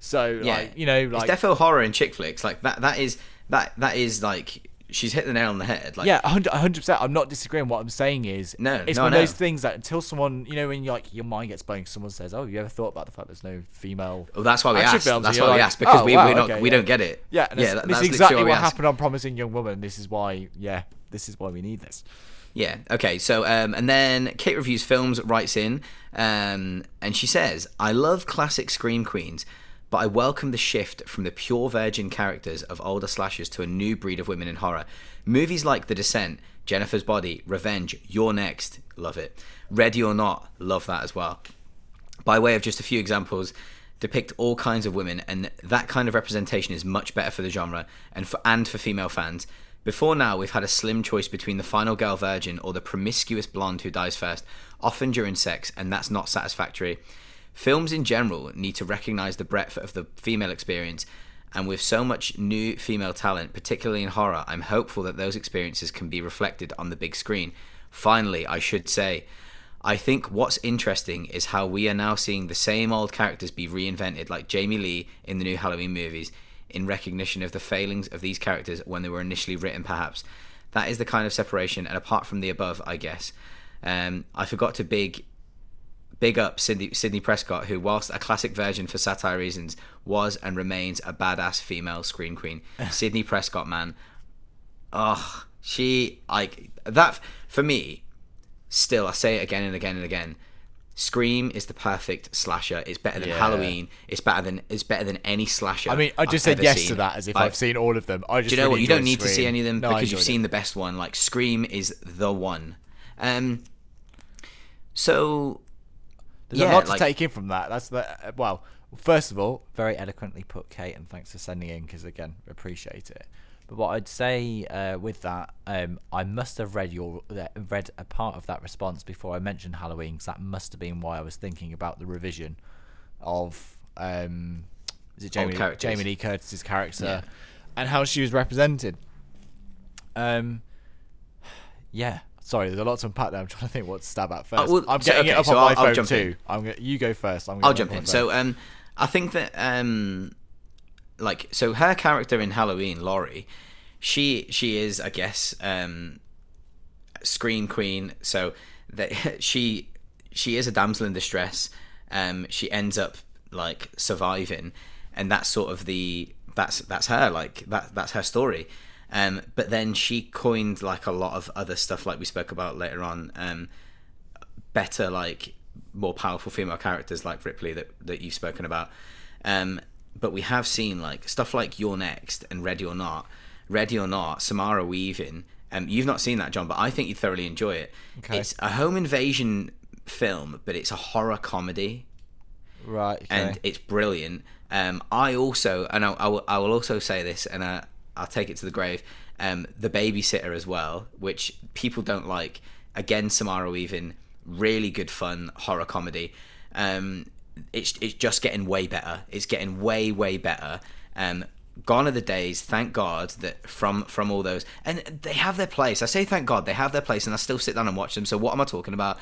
So yeah like you know like it's defo horror and chick flicks like that that is that that is like she's hit the nail on the head like Yeah, hundred percent. I'm not disagreeing. What I'm saying is, No, it's no, one of those things that until someone, you know, when you like your mind gets blown, someone says, "Oh, you ever thought about the fact there's no female?" Well, that's why we asked. films?" That's why you're we asked because "Oh, we wow, we're not okay, we yeah." don't get it. Yeah, yeah. that- this that's is exactly what happened on Promising Young Woman. This is why, yeah, this is why we need this. Yeah. Okay. So, um, and then Kate reviews films writes in, um, and she says, "I love classic scream queens, but I welcome the shift from the pure virgin characters of older slashers to a new breed of women in horror. Movies like The Descent, Jennifer's Body, Revenge, You're Next, love it. Ready or Not, love that as well. By way of just a few examples, depict all kinds of women, and that kind of representation is much better for the genre and for and for female fans. Before now, we've had a slim choice between the final girl virgin or the promiscuous blonde who dies first, often during sex, and that's not satisfactory. Films in general need to recognize the breadth of the female experience, and with so much new female talent, particularly in horror, I'm hopeful that those experiences can be reflected on the big screen. Finally, I should say, I think what's interesting is how we are now seeing the same old characters be reinvented, like Jamie Lee in the new Halloween movies, in recognition of the failings of these characters when they were initially written, perhaps. That is the kind of separation, and apart from the above, I guess. Um, I forgot to big big up Sidney, Sidney Prescott, who, whilst a classic version for satire reasons, was and remains a badass female scream queen. Sidney Prescott, man, oh, she like that for me. Still, I say it again and again and again. Scream is the perfect slasher. It's better than Yeah. Halloween. It's better than it's better than any slasher. I mean, I just I've said yes seen. to that as if Like, I've seen all of them. I just do you know really what? You don't need to see any of them No, because you've seen it. the best one. Like Scream is the one. Um. So There's yeah, a lot to like- take in from that. That's the uh, well. First of all, very eloquently put, Kate, and thanks for sending in because again, appreciate it. But what I'd say uh, with that, um, I must have read your uh, read a part of that response before I mentioned Halloween, because that must have been why I was thinking about the revision of um, is it Jamie. Jamie Lee Curtis's character Yeah. and how she was represented. Um, yeah. Sorry, there's a lot to unpack there. I'm trying to think what to stab at first. well, I'm so- getting it up so on I'll- my I'll phone jump in. too. I'm gonna, you go first. I'm gonna I'll jump in. So um, I think that um, like so her character in Halloween, Laurie, she she is I guess um, scream queen. So that she she is a damsel in distress. Um, she ends up like surviving, and that's sort of the that's that's her like that that's her story. Um, but then she coined like a lot of other stuff, like we spoke about later on. Um, better like more powerful female characters like Ripley that that you've spoken about. Um, but we have seen like stuff like You're Next and Ready or Not. Ready or Not, Samara Weaving. Um, you've not seen that, John, but I think you'd thoroughly enjoy it. Okay. It's a home invasion film, but it's a horror comedy right. Okay. and it's brilliant. Um, I also, and I, I, will, I will also say this, and I, I'll take it to the grave. Um, the babysitter as well, which people don't like. Again, Samara Weaving, really good fun horror comedy. Um, it's it's just getting way better. It's getting way way better. Um, gone are the days. Thank God that from from all those, and they have their place. I say thank God they have their place, and I still sit down and watch them. So what am I talking about?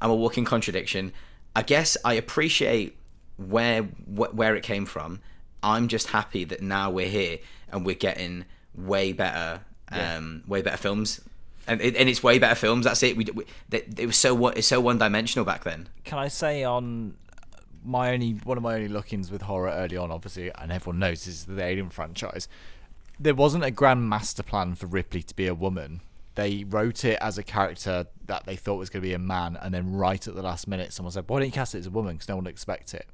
I'm a walking contradiction. I guess I appreciate where wh- where it came from. I'm just happy that now we're here and we're getting way better, um, way better films, and it, and it's way better films. That's it. We, we it was so one it's so one dimensional back then. Can I say on my only one of my only look-ins with horror early on, obviously, and everyone knows is the Alien franchise. There wasn't a grand master plan for Ripley to be a woman. They wrote it as a character that they thought was going to be a man, and then right at the last minute, someone said, "Why don't you cast it as a woman? Because no one would expect it."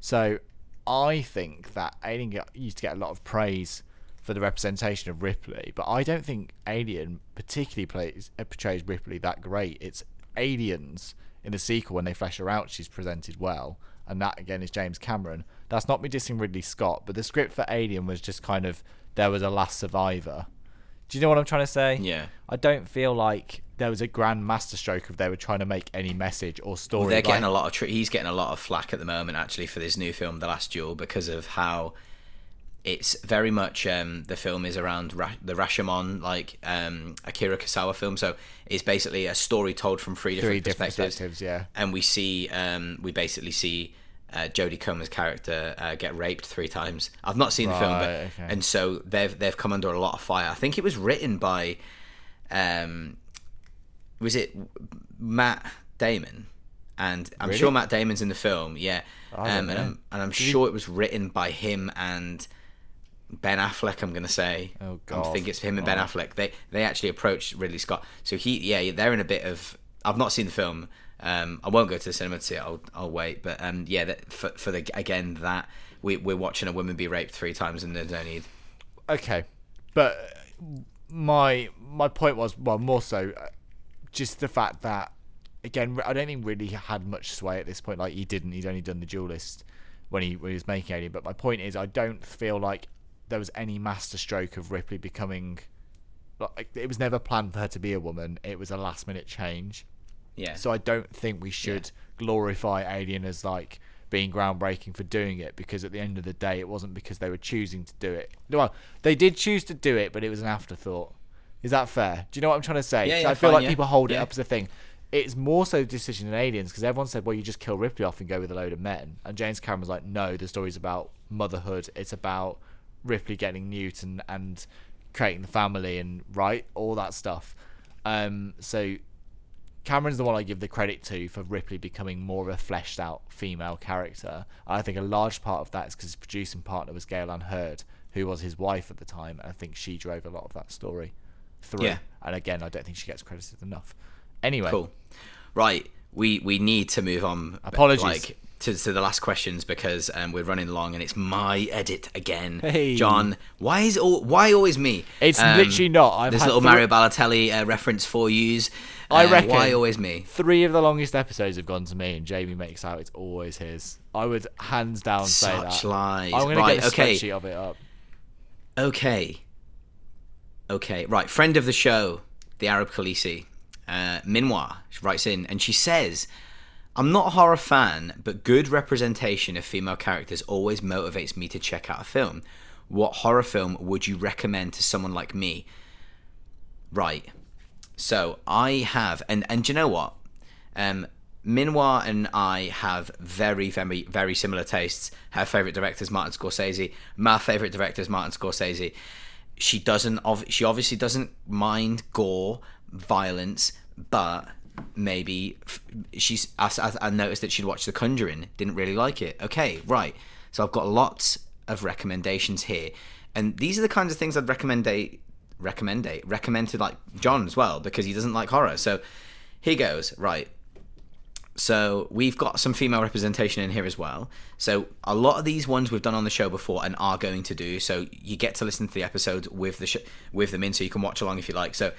So, I think that Alien used to get a lot of praise for the representation of Ripley, but I don't think Alien particularly plays uh, portrays Ripley that great. It's Aliens in the sequel when they flesh her out, she's presented well, and that again is James Cameron. That's not me dissing Ridley Scott, but the script for Alien was just kind of there was a last survivor. Do you know what I'm trying to say? Yeah. I don't feel like there was a grand masterstroke if they were trying to make any message or story. They're getting a lot of tr- he's getting a lot of flack at the moment actually for this new film, The Last Duel, because of how it's very much um, the film is around Ra- the Rashomon, like um, Akira Kurosawa film. So it's basically a story told from three different, Three different perspectives. perspectives, yeah. And we see, um, we basically see uh, Jodie Comer's character uh, get raped three times. I've not seen the film, but okay. and so they've they've come under a lot of fire. I think it was written by, um, was it Matt Damon? And I'm Really? sure Matt Damon's in the film, yeah. Um, and. I'm and I'm sure it was written by him and Ben Affleck. I'm gonna say. Oh, I think it's him and Ben Oh. Affleck. They they actually approached Ridley Scott. So he yeah they're in a bit of. I've not seen the film. Um, I won't go to the cinema to see it. I'll I'll wait. But um, yeah, that, for for the again that we, we're watching a woman be raped three times and there's no need. okay, but my my point was well more so uh, just the fact that again I don't think really had much sway at this point. Like he didn't. He'd only done the duelist when he, when he was making Alien. But my point is, I don't feel like there was any masterstroke of Ripley becoming. Like it was never planned for her to be a woman. It was a last minute change. Yeah. So I don't think we should glorify Alien as like being groundbreaking for doing it because at the end of the day it wasn't because they were choosing to do it. Well, they did choose to do it, but it was an afterthought. Is that fair? Do you know what I'm trying to say? Yeah, yeah, I feel fine, like yeah. people hold it up as a thing. It's more so the decision in Aliens because everyone said, well, you just kill Ripley off and go with a load of men. And James Cameron's like, no, the story's about motherhood. It's about Ripley getting Newt and, and creating the family and, right, all that stuff. Um, so Cameron's the one I give the credit to for Ripley becoming more of a fleshed out female character. I think a large part of that is because his producing partner was Gale Anne Hurd, who was his wife at the time, and I think she drove a lot of that story through. Yeah. And again, I don't think she gets credited enough. Anyway, Cool. Right. We we need to move on. Apologies. Like to, to the last questions because um, we're running long and it's my edit again. Hey. John, why is all why always me? It's Um, literally not. I've there's a little three- Mario Balotelli uh, reference for yous. I Uh, reckon why always me. Three of the longest episodes have gone to me, and Jamie makes out it's always his. I would hands down say that. Such lies. I'm gonna get a okay. spreadsheet of it up. Okay. Okay, right. Friend of the show, the Arab Khaleesi, uh, Minwa, writes in and she says, I'm not a horror fan, but good representation of female characters always motivates me to check out a film. What horror film would you recommend to someone like me? Right. So I have, and and do you know what? Um, Minwa and I have very, very, very similar tastes. Her favorite director is Martin Scorsese. My favorite director is Martin Scorsese. She doesn't, she obviously doesn't mind gore, violence, but maybe she's. I, I noticed that she'd watched The Conjuring, didn't really like it. Okay, right. So I've got lots of recommendations here, and these are the kinds of things I'd recommend recommend recommend to like John as well because he doesn't like horror. So here goes. Right. So we've got some female representation in here as well. So a lot of these ones we've done on the show before and are going to do. So you get to listen to the episodes with the sh- with them in, so you can watch along if you like. So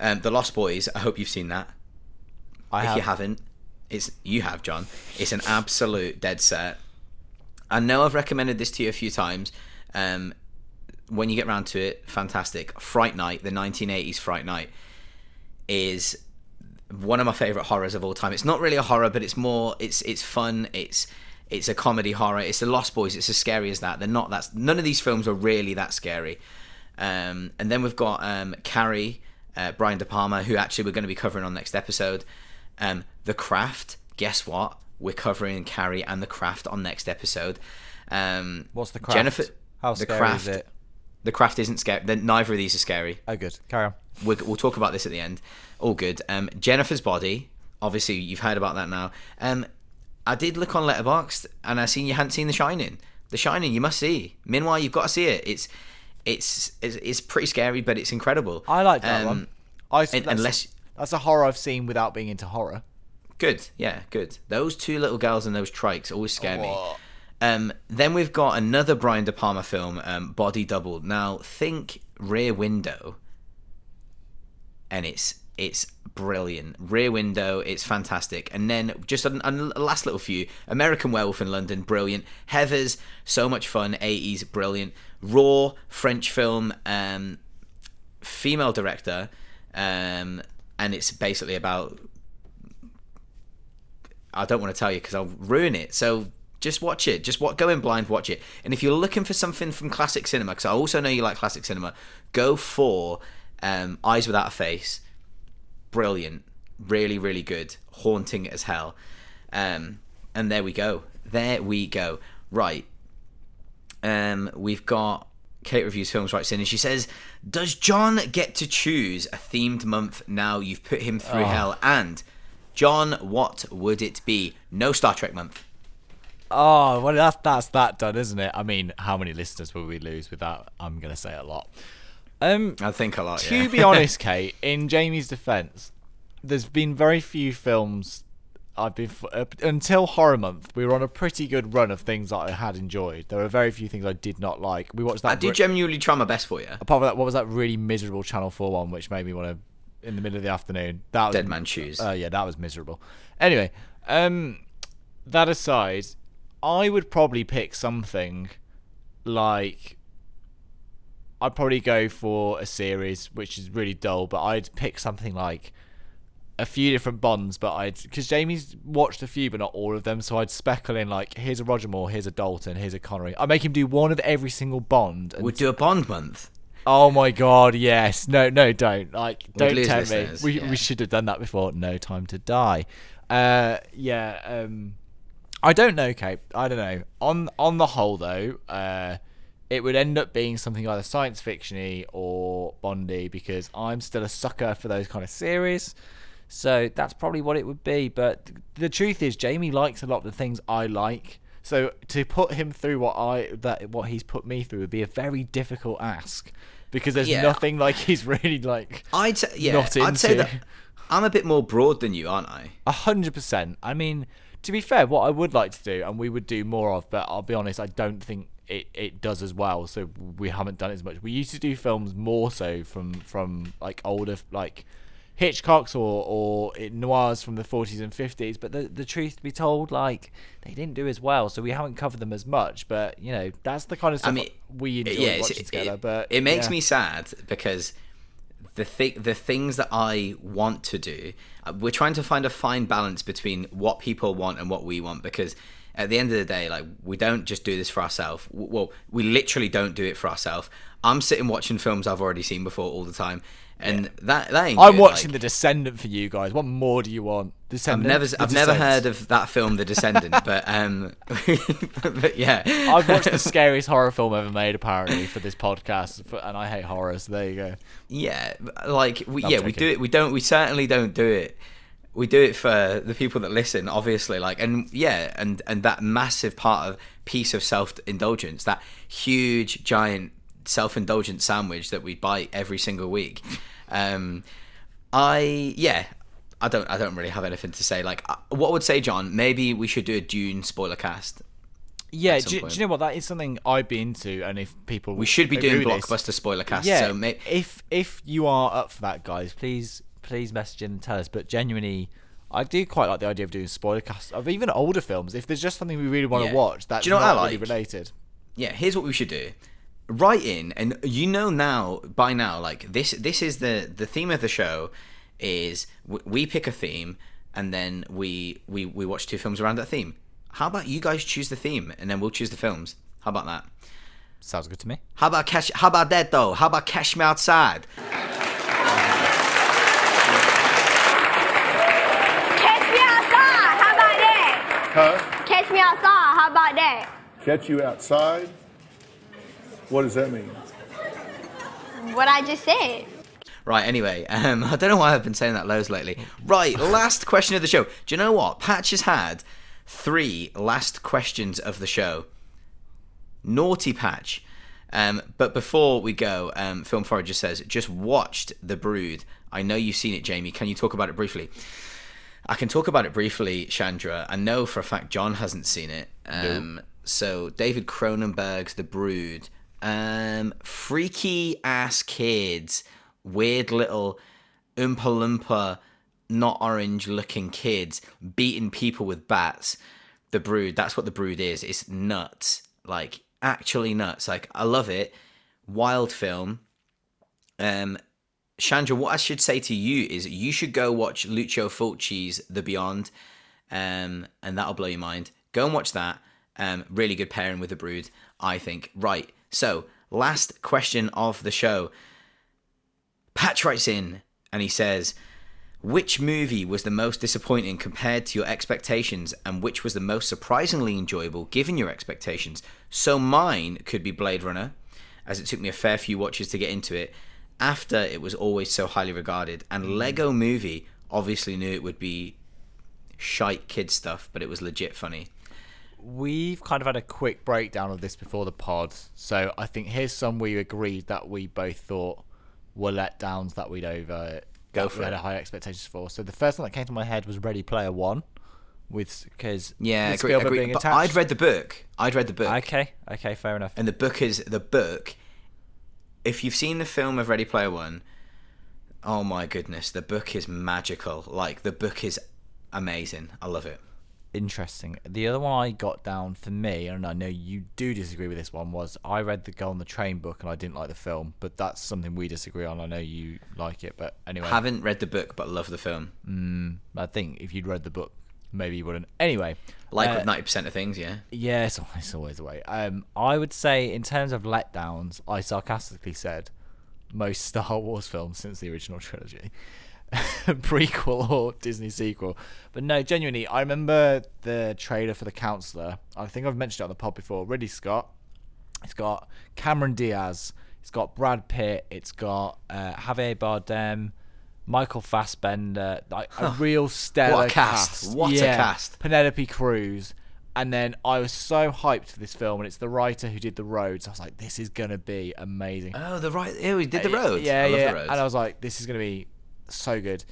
um, the Lost Boys. I hope you've seen that. I if have. you haven't, it's you have, John. It's an absolute dead set. I know I've recommended this to you a few times. Um, when you get round to it, fantastic. Fright Night, the 1980s Fright Night, is one of my favorite horrors of all time. It's not really a horror, but it's more. It's it's fun. It's it's a comedy horror. It's the Lost Boys. It's as scary as that. They're not that. None of these films are really that scary. Um, and then we've got um, Carrie, uh, Brian De Palma, who actually we're going to be covering on next episode. Um, the Craft. Guess what? We're covering Carrie and The Craft on next episode. Um, What's The Craft? Jennifer. How the scary Craft, is it? The Craft isn't scary. the- Neither of these are scary Oh, good. Carry on. we'll, we'll talk about this at the end. All good. Um, Jennifer's body. Obviously, you've heard about that now. Um, I did look on Letterboxd, and I seen you hadn't seen The Shining. The Shining, you must see. Meanwhile, you've got to see it. It's it's it's, it's pretty scary, but it's incredible. I like that Um, one. I and- unless that's a horror I've seen without being into horror. Good, yeah, good. Those two little girls and those trikes always scare me. Um, then we've got another Brian De Palma film, um, Body Double. Now think Rear Window, and it's it's brilliant. Rear Window, it's fantastic. And then just a, a last little few: American Werewolf in London, brilliant. Heather's, so much fun, 80s, brilliant. Raw French film, um, female director, um, and it's basically about I don't want to tell you because I'll ruin it. So just watch it. Just what go in blind, watch it. And if you're looking for something from classic cinema, because I also know you like classic cinema, go for um, Eyes Without a Face. Brilliant, really, really good, haunting as hell. Um, and there we go. There we go. Right. Um, we've got Kate reviews films right in, and she says, "Does John get to choose a themed month now you've put him through hell?" And John, what would it be? No Star Trek month. Oh, well, that's that's that done, isn't it? I mean, how many listeners will we lose with that? I'm gonna say a lot. Um, I think a lot. to be honest, Kate, in Jamie's defence, there's been very few films I've been uh, until horror month. We were on a pretty good run of things that I had enjoyed. There were very few things I did not like. We watched that. I do re- genuinely try my best for you. apart from that, what was that really miserable Channel Four one, which made me want to, in the middle of the afternoon. That was Dead Man Shoes. Uh, yeah, that was miserable. Anyway, um, that aside, I would probably pick something like. I'd probably go for a series which is really dull, but I'd pick something like a few different Bonds, but I'd because Jamie's watched a few, but not all of them. So I'd speckle in like here's a Roger Moore, here's a Dalton, here's a Connery. I make him do one of every single Bond. And We'd do a Bond month. Oh my god, yes. No, no, don't. Like, don't tempt me. We, yeah. we should have done that before. No time to die. Uh, yeah. Um, I don't know, Kate. I don't know. On on the whole, though, uh, it would end up being something either science fictiony or Bondy because I'm still a sucker for those kind of series. So that's probably what it would be. But th- the truth is, Jamie likes a lot of the things I like. So to put him through what I that what he's put me through would be a very difficult ask because there's Yeah. nothing like he's really like I'd say, yeah, Not I'd say that I'm a bit more broad than you, aren't I? A hundred percent. I mean, to be fair, what I would like to do, and we would do more of, but I'll be honest, I don't think it, it does as well. So we haven't done it as much. We used to do films more so from from like older like Hitchcock's or or noirs from the forties and fifties. But the the truth to be told, like they didn't do as well. So we haven't covered them as much. But you know, that's the kind of stuff I mean, we enjoy yeah, watching it, together. but it makes yeah. me sad because the thing, the things that I want to do, uh, we're trying to find a fine balance between what people want and what we want. Because at the end of the day, like we don't just do this for ourselves. Well, we literally don't do it for ourselves. I'm sitting watching films I've already seen before all the time, and that that ain't. I'm good, watching like- The Descendant for you guys. What more do you want? I've Descendant. never, The I've never heard of that film, The Descendant, but um, but yeah, I've watched the scariest horror film ever made, apparently, for this podcast, and I hate horror. So there you go. Yeah, like we, yeah, we do it. We don't. We certainly don't do it. We do it for the people that listen, obviously. Like, and yeah, and and that massive part of piece of self indulgence, that huge, giant self indulgent sandwich that we buy every single week. Um, I yeah, I don't. I don't really have anything to say. Like, uh, what I would say, John? Maybe we should do a Dune spoiler cast. Yeah, do, you- do you know what? That is something I'd be into, and if people We should be doing with this- blockbuster spoiler cast. Yeah, So may- if if you are up for that, guys, please please message in and tell us. But genuinely, I do quite like the idea of doing spoiler casts of even older films. If there's just something we really want to watch, that's Do you know what I not really like? related. yeah here's what we should do write in and you know now by now like this this is the the theme of the show is w- we pick a theme and then we we we watch two films around that theme how about you guys choose the theme and then we'll choose the films how about that Sounds good to me. how about cash how about that though how about cash me outside Catch me outside. How about that? Huh? Catch me outside. How about that? Catch you outside? What does that mean? What I just said. Right, anyway, um, I don't know why I've been saying that loads lately. Right, last question of the show. Do you know what? Patch has had three last questions of the show. Naughty Patch. Um, but before we go, um, Film Forager says, just watched The Brood. I know you've seen it, Jamie. Can you talk about it briefly? I can talk about it briefly, Chandra. I know for a fact John hasn't seen it. Um, So, David Cronenberg's The Brood. Um, freaky ass kids, weird little Oompa Loompa, not orange looking kids beating people with bats. The Brood, that's what The Brood is. It's nuts. Like, actually nuts. Like, I love it. Wild film. Um, Chandra, what I should say to you is you should go watch Lucio Fulci's The Beyond, um, and that'll blow your mind. Go and watch that. Um, really good pairing with The Brood, I think. Right. So, last question of the show. Patch writes in and he says, which movie was the most disappointing compared to your expectations, and which was the most surprisingly enjoyable given your expectations? So mine could be Blade Runner, as it took me a fair few watches to get into it, after it was always so highly regarded. And mm. Lego Movie obviously knew it would be shite kid stuff, but it was legit funny. We've kind of had a quick breakdown of this before the pod, so I think here's some we agreed that we both thought were letdowns that we'd over Go for we had a high expectations for. So the first one that came to my head was Ready Player One. with because Yeah, with agree, agree. being But attached. I'd read the book. I'd read the book. Okay, okay, fair enough. And the book is the book. If you've seen the film of Ready Player One, oh my goodness, the book is magical. Like the book is amazing. I love it. Interesting. The other one I got down for me, and I know you do disagree with this one, was I read the Girl on the Train book and I didn't like the film, but that's something we disagree on. I know you like it, but anyway, Haven't read the book, but love the film. I think if you'd read the book, maybe you wouldn't. Anyway, Like uh, with ninety percent of things, yeah. Yeah, it's always, it's always the way. Um, I would say, in terms of letdowns, I sarcastically said most Star Wars films since the original trilogy, prequel or Disney sequel. But no, genuinely, I remember the trailer for The Counselor. I think I've mentioned it on the pod before. Ridley Scott. It's got Cameron Diaz. It's got Brad Pitt. It's got uh, Javier Bardem. Michael Fassbender, like a real stellar What a cast. What a cast. Penelope Cruz. And then I was so hyped for this film, and it's the writer who did The Roads. I was like, this is going to be amazing. Oh, the right. Yeah, we did the road. Yeah, I love yeah. the road. And I was like, this is going to be so good.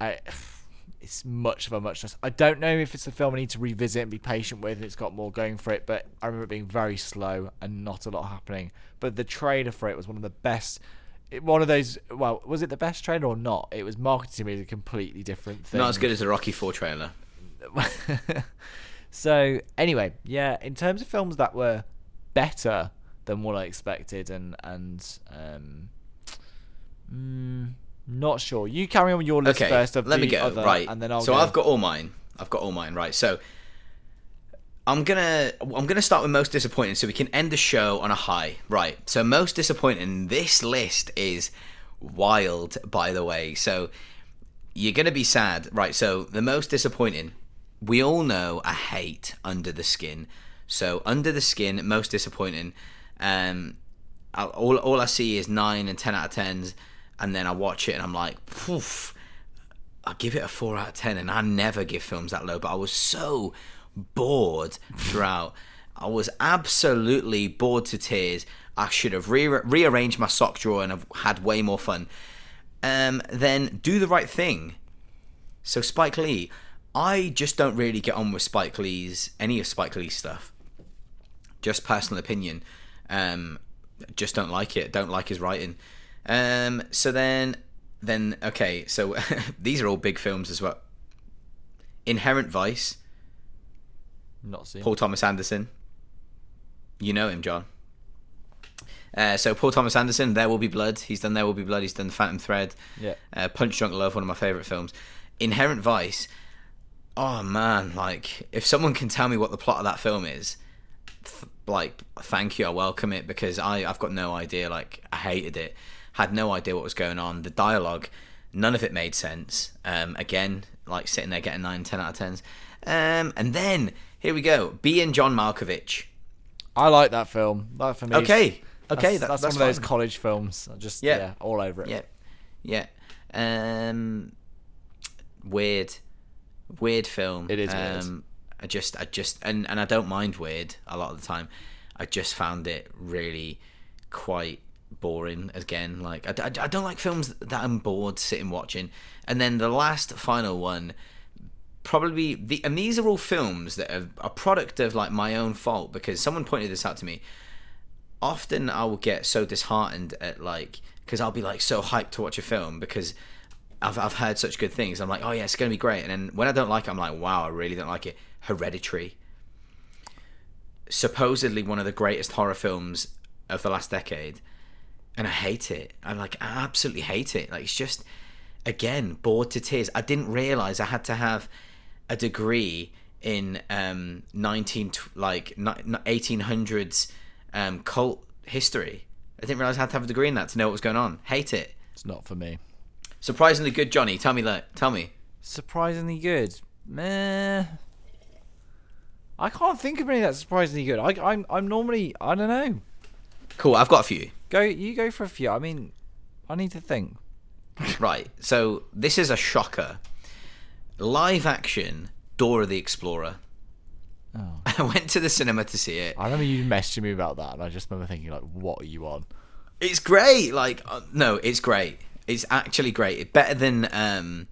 I, it's much of a muchness. I don't know if it's a film I need to revisit and be patient with. It's got more going for it, but I remember it being very slow and not a lot happening. But the trailer for it was one of the best. It, one of those. Well, was it the best trailer or not? It was marketed to me as a completely different thing. Not as good as the Rocky Four trailer. so anyway, yeah, in terms of films that were better than what I expected, and and um, mm, not sure. You carry on with your list Okay, first. Of let me go. other, right, and then I'll. so go. I've got all mine. I've got all mine. Right, so I'm gonna I'm gonna start with most disappointing, so we can end the show on a high. Right, so most disappointing. This list is wild, by the way. So you're gonna be sad, right? So the most disappointing. We all know I hate Under the Skin. So Under the Skin, most disappointing. Um, all all I see is nine and ten out of tens, and then I watch it and I'm like, poof. I give it a four out of ten, and I never give films that low. But I was so bored throughout. I was absolutely bored to tears. I should have re- rearranged my sock drawer and have had way more fun. Um, then do the right thing. So Spike Lee, I just don't really get on with Spike Lee's any of Spike Lee's stuff. Just personal opinion. Um, just don't like it. Don't like his writing. Um, so then, then okay. So these are all big films as well. Inherent Vice. not seen. Paul Thomas Anderson. You know him, John. Uh, so Paul Thomas Anderson, There Will Be Blood. He's done There Will Be Blood. He's done Phantom Thread. Yeah. Uh, Punch Drunk Love, one of my favorite films. Inherent Vice. Oh man, like if someone can tell me what the plot of that film is, th- like thank you, I welcome it because I I've got no idea. Like I hated it, had no idea what was going on. The dialogue, none of it made sense. Um, again, like sitting there getting nine, ten out of tens. Um, and then here we go, Being John Malkovich. I like that film. That for me. Okay, okay, that's, that- that's, that's one of those college films. Just Yeah. yeah, all over it. Yeah, yeah. Um, weird, weird film. It is weird. Um, I just, I just, and and I don't mind weird a lot of the time. I just found it really quite boring. Again, like I, I, I don't like films that I'm bored sitting watching. And then the last final one, probably the and these are all films that are a product of like my own fault because someone pointed this out to me often I will get so disheartened at like because I'll be like so hyped to watch a film because I've I've heard such good things. I'm like, oh yeah, it's gonna be great. And then when I don't like it, I'm like, wow, I really don't like it. Hereditary, supposedly one of the greatest horror films of the last decade, and I hate it. I like I absolutely hate it. Like it's just again bored to tears. I didn't realize I had to have a degree in um 19 like ni- ni- 1800s um cult history. I didn't realize I had to have a degree in that to know what was going on. Hate it. It's not for me. Surprisingly good, Johnny. Tell me that. Tell me. Surprisingly good. Meh. I can't think of any that's surprisingly good. I, I'm I'm normally I don't know. Cool. I've got a few. Go you go for a few. I mean, I need to think. Right. So this is a shocker. Live action Dora the Explorer. Oh. I went to the cinema to see it. I remember you messaging me about that, and I just remember thinking like, "What are you on?" It's great. Like uh, no, it's great. It's actually great. It's better than um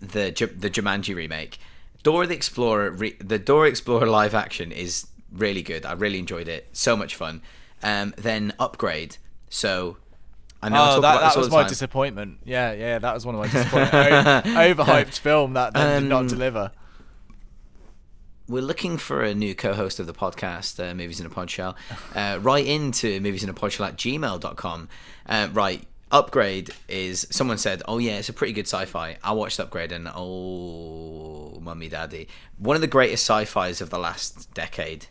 the J- the Jumanji remake. Dora the Explorer, re- the Dora Explorer live action is really good. I really enjoyed it. So much fun. Um, then Upgrade. So I know Oh, talk that, that was my time. disappointment. Yeah, yeah, that was one of my disappointments. Overhyped film that then did not Um, deliver. we're looking for a new co-host of the podcast uh, movies in a Podshell. uh, write into movies in a pod shell at gmail.com uh, right upgrade is someone said oh yeah it's a pretty good sci-fi i watched upgrade and oh mummy daddy one of the greatest sci-fis of the last decade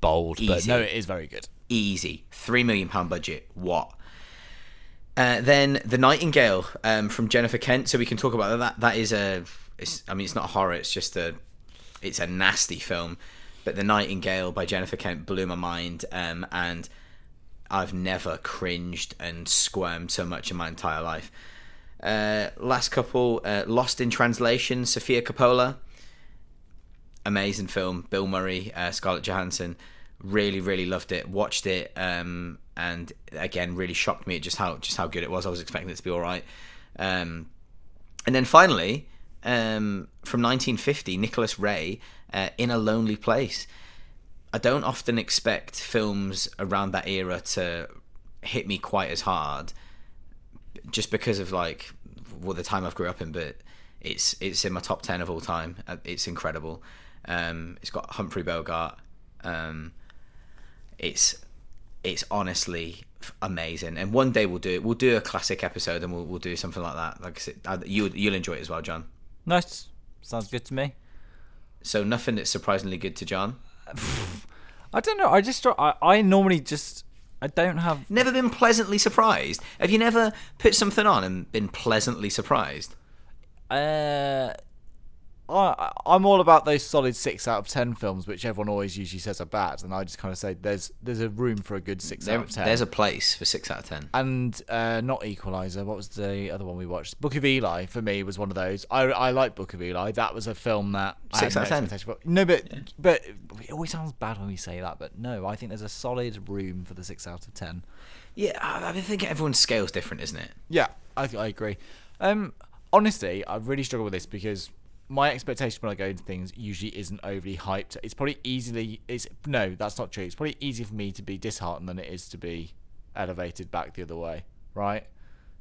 Bold, but no, it is very good. Easy three million pound budget what uh, then the Nightingale um, from Jennifer Kent. So we can talk about that. That is a. I mean, it's not a horror. It's just a. It's a nasty film. But the Nightingale by Jennifer Kent blew my mind, um, and I've never cringed and squirmed so much in my entire life. Uh, last couple, uh, Lost in Translation, Sofia Coppola amazing film. Bill Murray, uh, Scarlett Johansson, really, really loved it. Watched it, um, and again, really shocked me at just how just how good it was. I was expecting it to be all right. Um, and then finally, um, from 1950, Nicholas Ray, uh, In a Lonely Place. I don't often expect films around that era to hit me quite as hard, just because of like well, the time I've grew up in. But it's it's in my top ten of all time. Uh, It's incredible. Um, it's got Humphrey Bogart. Um, it's it's honestly amazing. And one day we'll do it. We'll do a classic episode, and we'll we'll do something like that. Like I said, you you'll enjoy it as well, John. Nice. Sounds good to me. So nothing that's surprisingly good to John. I don't know. I just I, I normally just I don't have Never been pleasantly surprised. Have you never put something on and been pleasantly surprised? uh I I'm all about those solid six out of ten films, which everyone always usually says are bad, and I just kind of say there's there's a room for a good six There, out of ten. there's a place for six out of ten. and uh, not Equalizer. What was the other one we watched? Book of Eli for me was one of those. I I like Book of Eli. That was a film that I Six out of no 10. for. No, but but it always sounds bad when we say that. But no, I think there's a solid room for the six out of ten. Yeah, I, I think everyone's scale's different, isn't it? Yeah, I I agree. Um, honestly, I really struggle with this because my expectation when I go into things usually isn't overly hyped. It's probably easily it's no, that's not true. It's probably easier for me to be disheartened than it is to be elevated back the other way, right?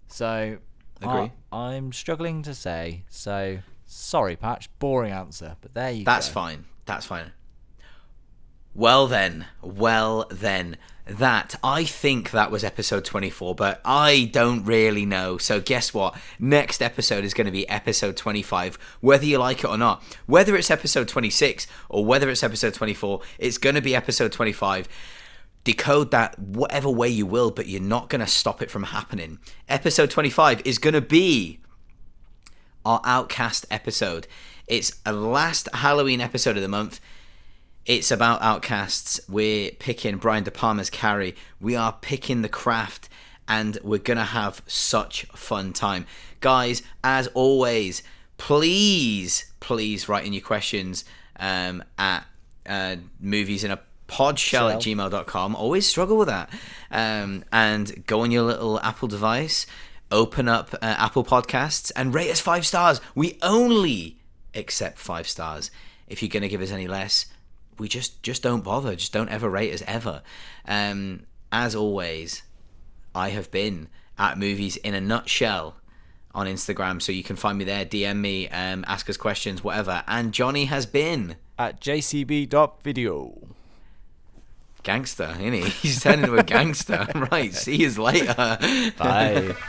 So Agree. I, am struggling to say. So sorry, Patch. Boring answer, but there you go. That's go. fine. That's fine. Well then, well then, that I think that was episode 24, but I don't really know. So guess what? Next episode is going to be episode 25, whether you like it or not. Whether it's episode 26 or whether it's episode 24, it's going to be episode 25 decode that whatever way you will, but you're not going to stop it from happening. Episode 25 is going to be our Outcast episode. It's a last Halloween episode of the month. It's about Outcasts. We're picking Brian De Palma's Carrie. We are picking The Craft, and we're gonna have such fun time, guys. As always, please, please write in your questions um, at uh, movies in a podshell at gmail.com. Always struggle with that. Um, and go on your little Apple device, open up uh, Apple Podcasts, and rate us five stars. We only accept five stars. If you're going to give us any less, we just just don't bother. Just don't ever rate us ever. Um, as always, I have been at movies in a nutshell on Instagram, so you can find me there. DM me, um, ask us questions, whatever. And Johnny has been At jcb.video. gangster, isn't he? He's turned into a gangster. right. See you later. Bye.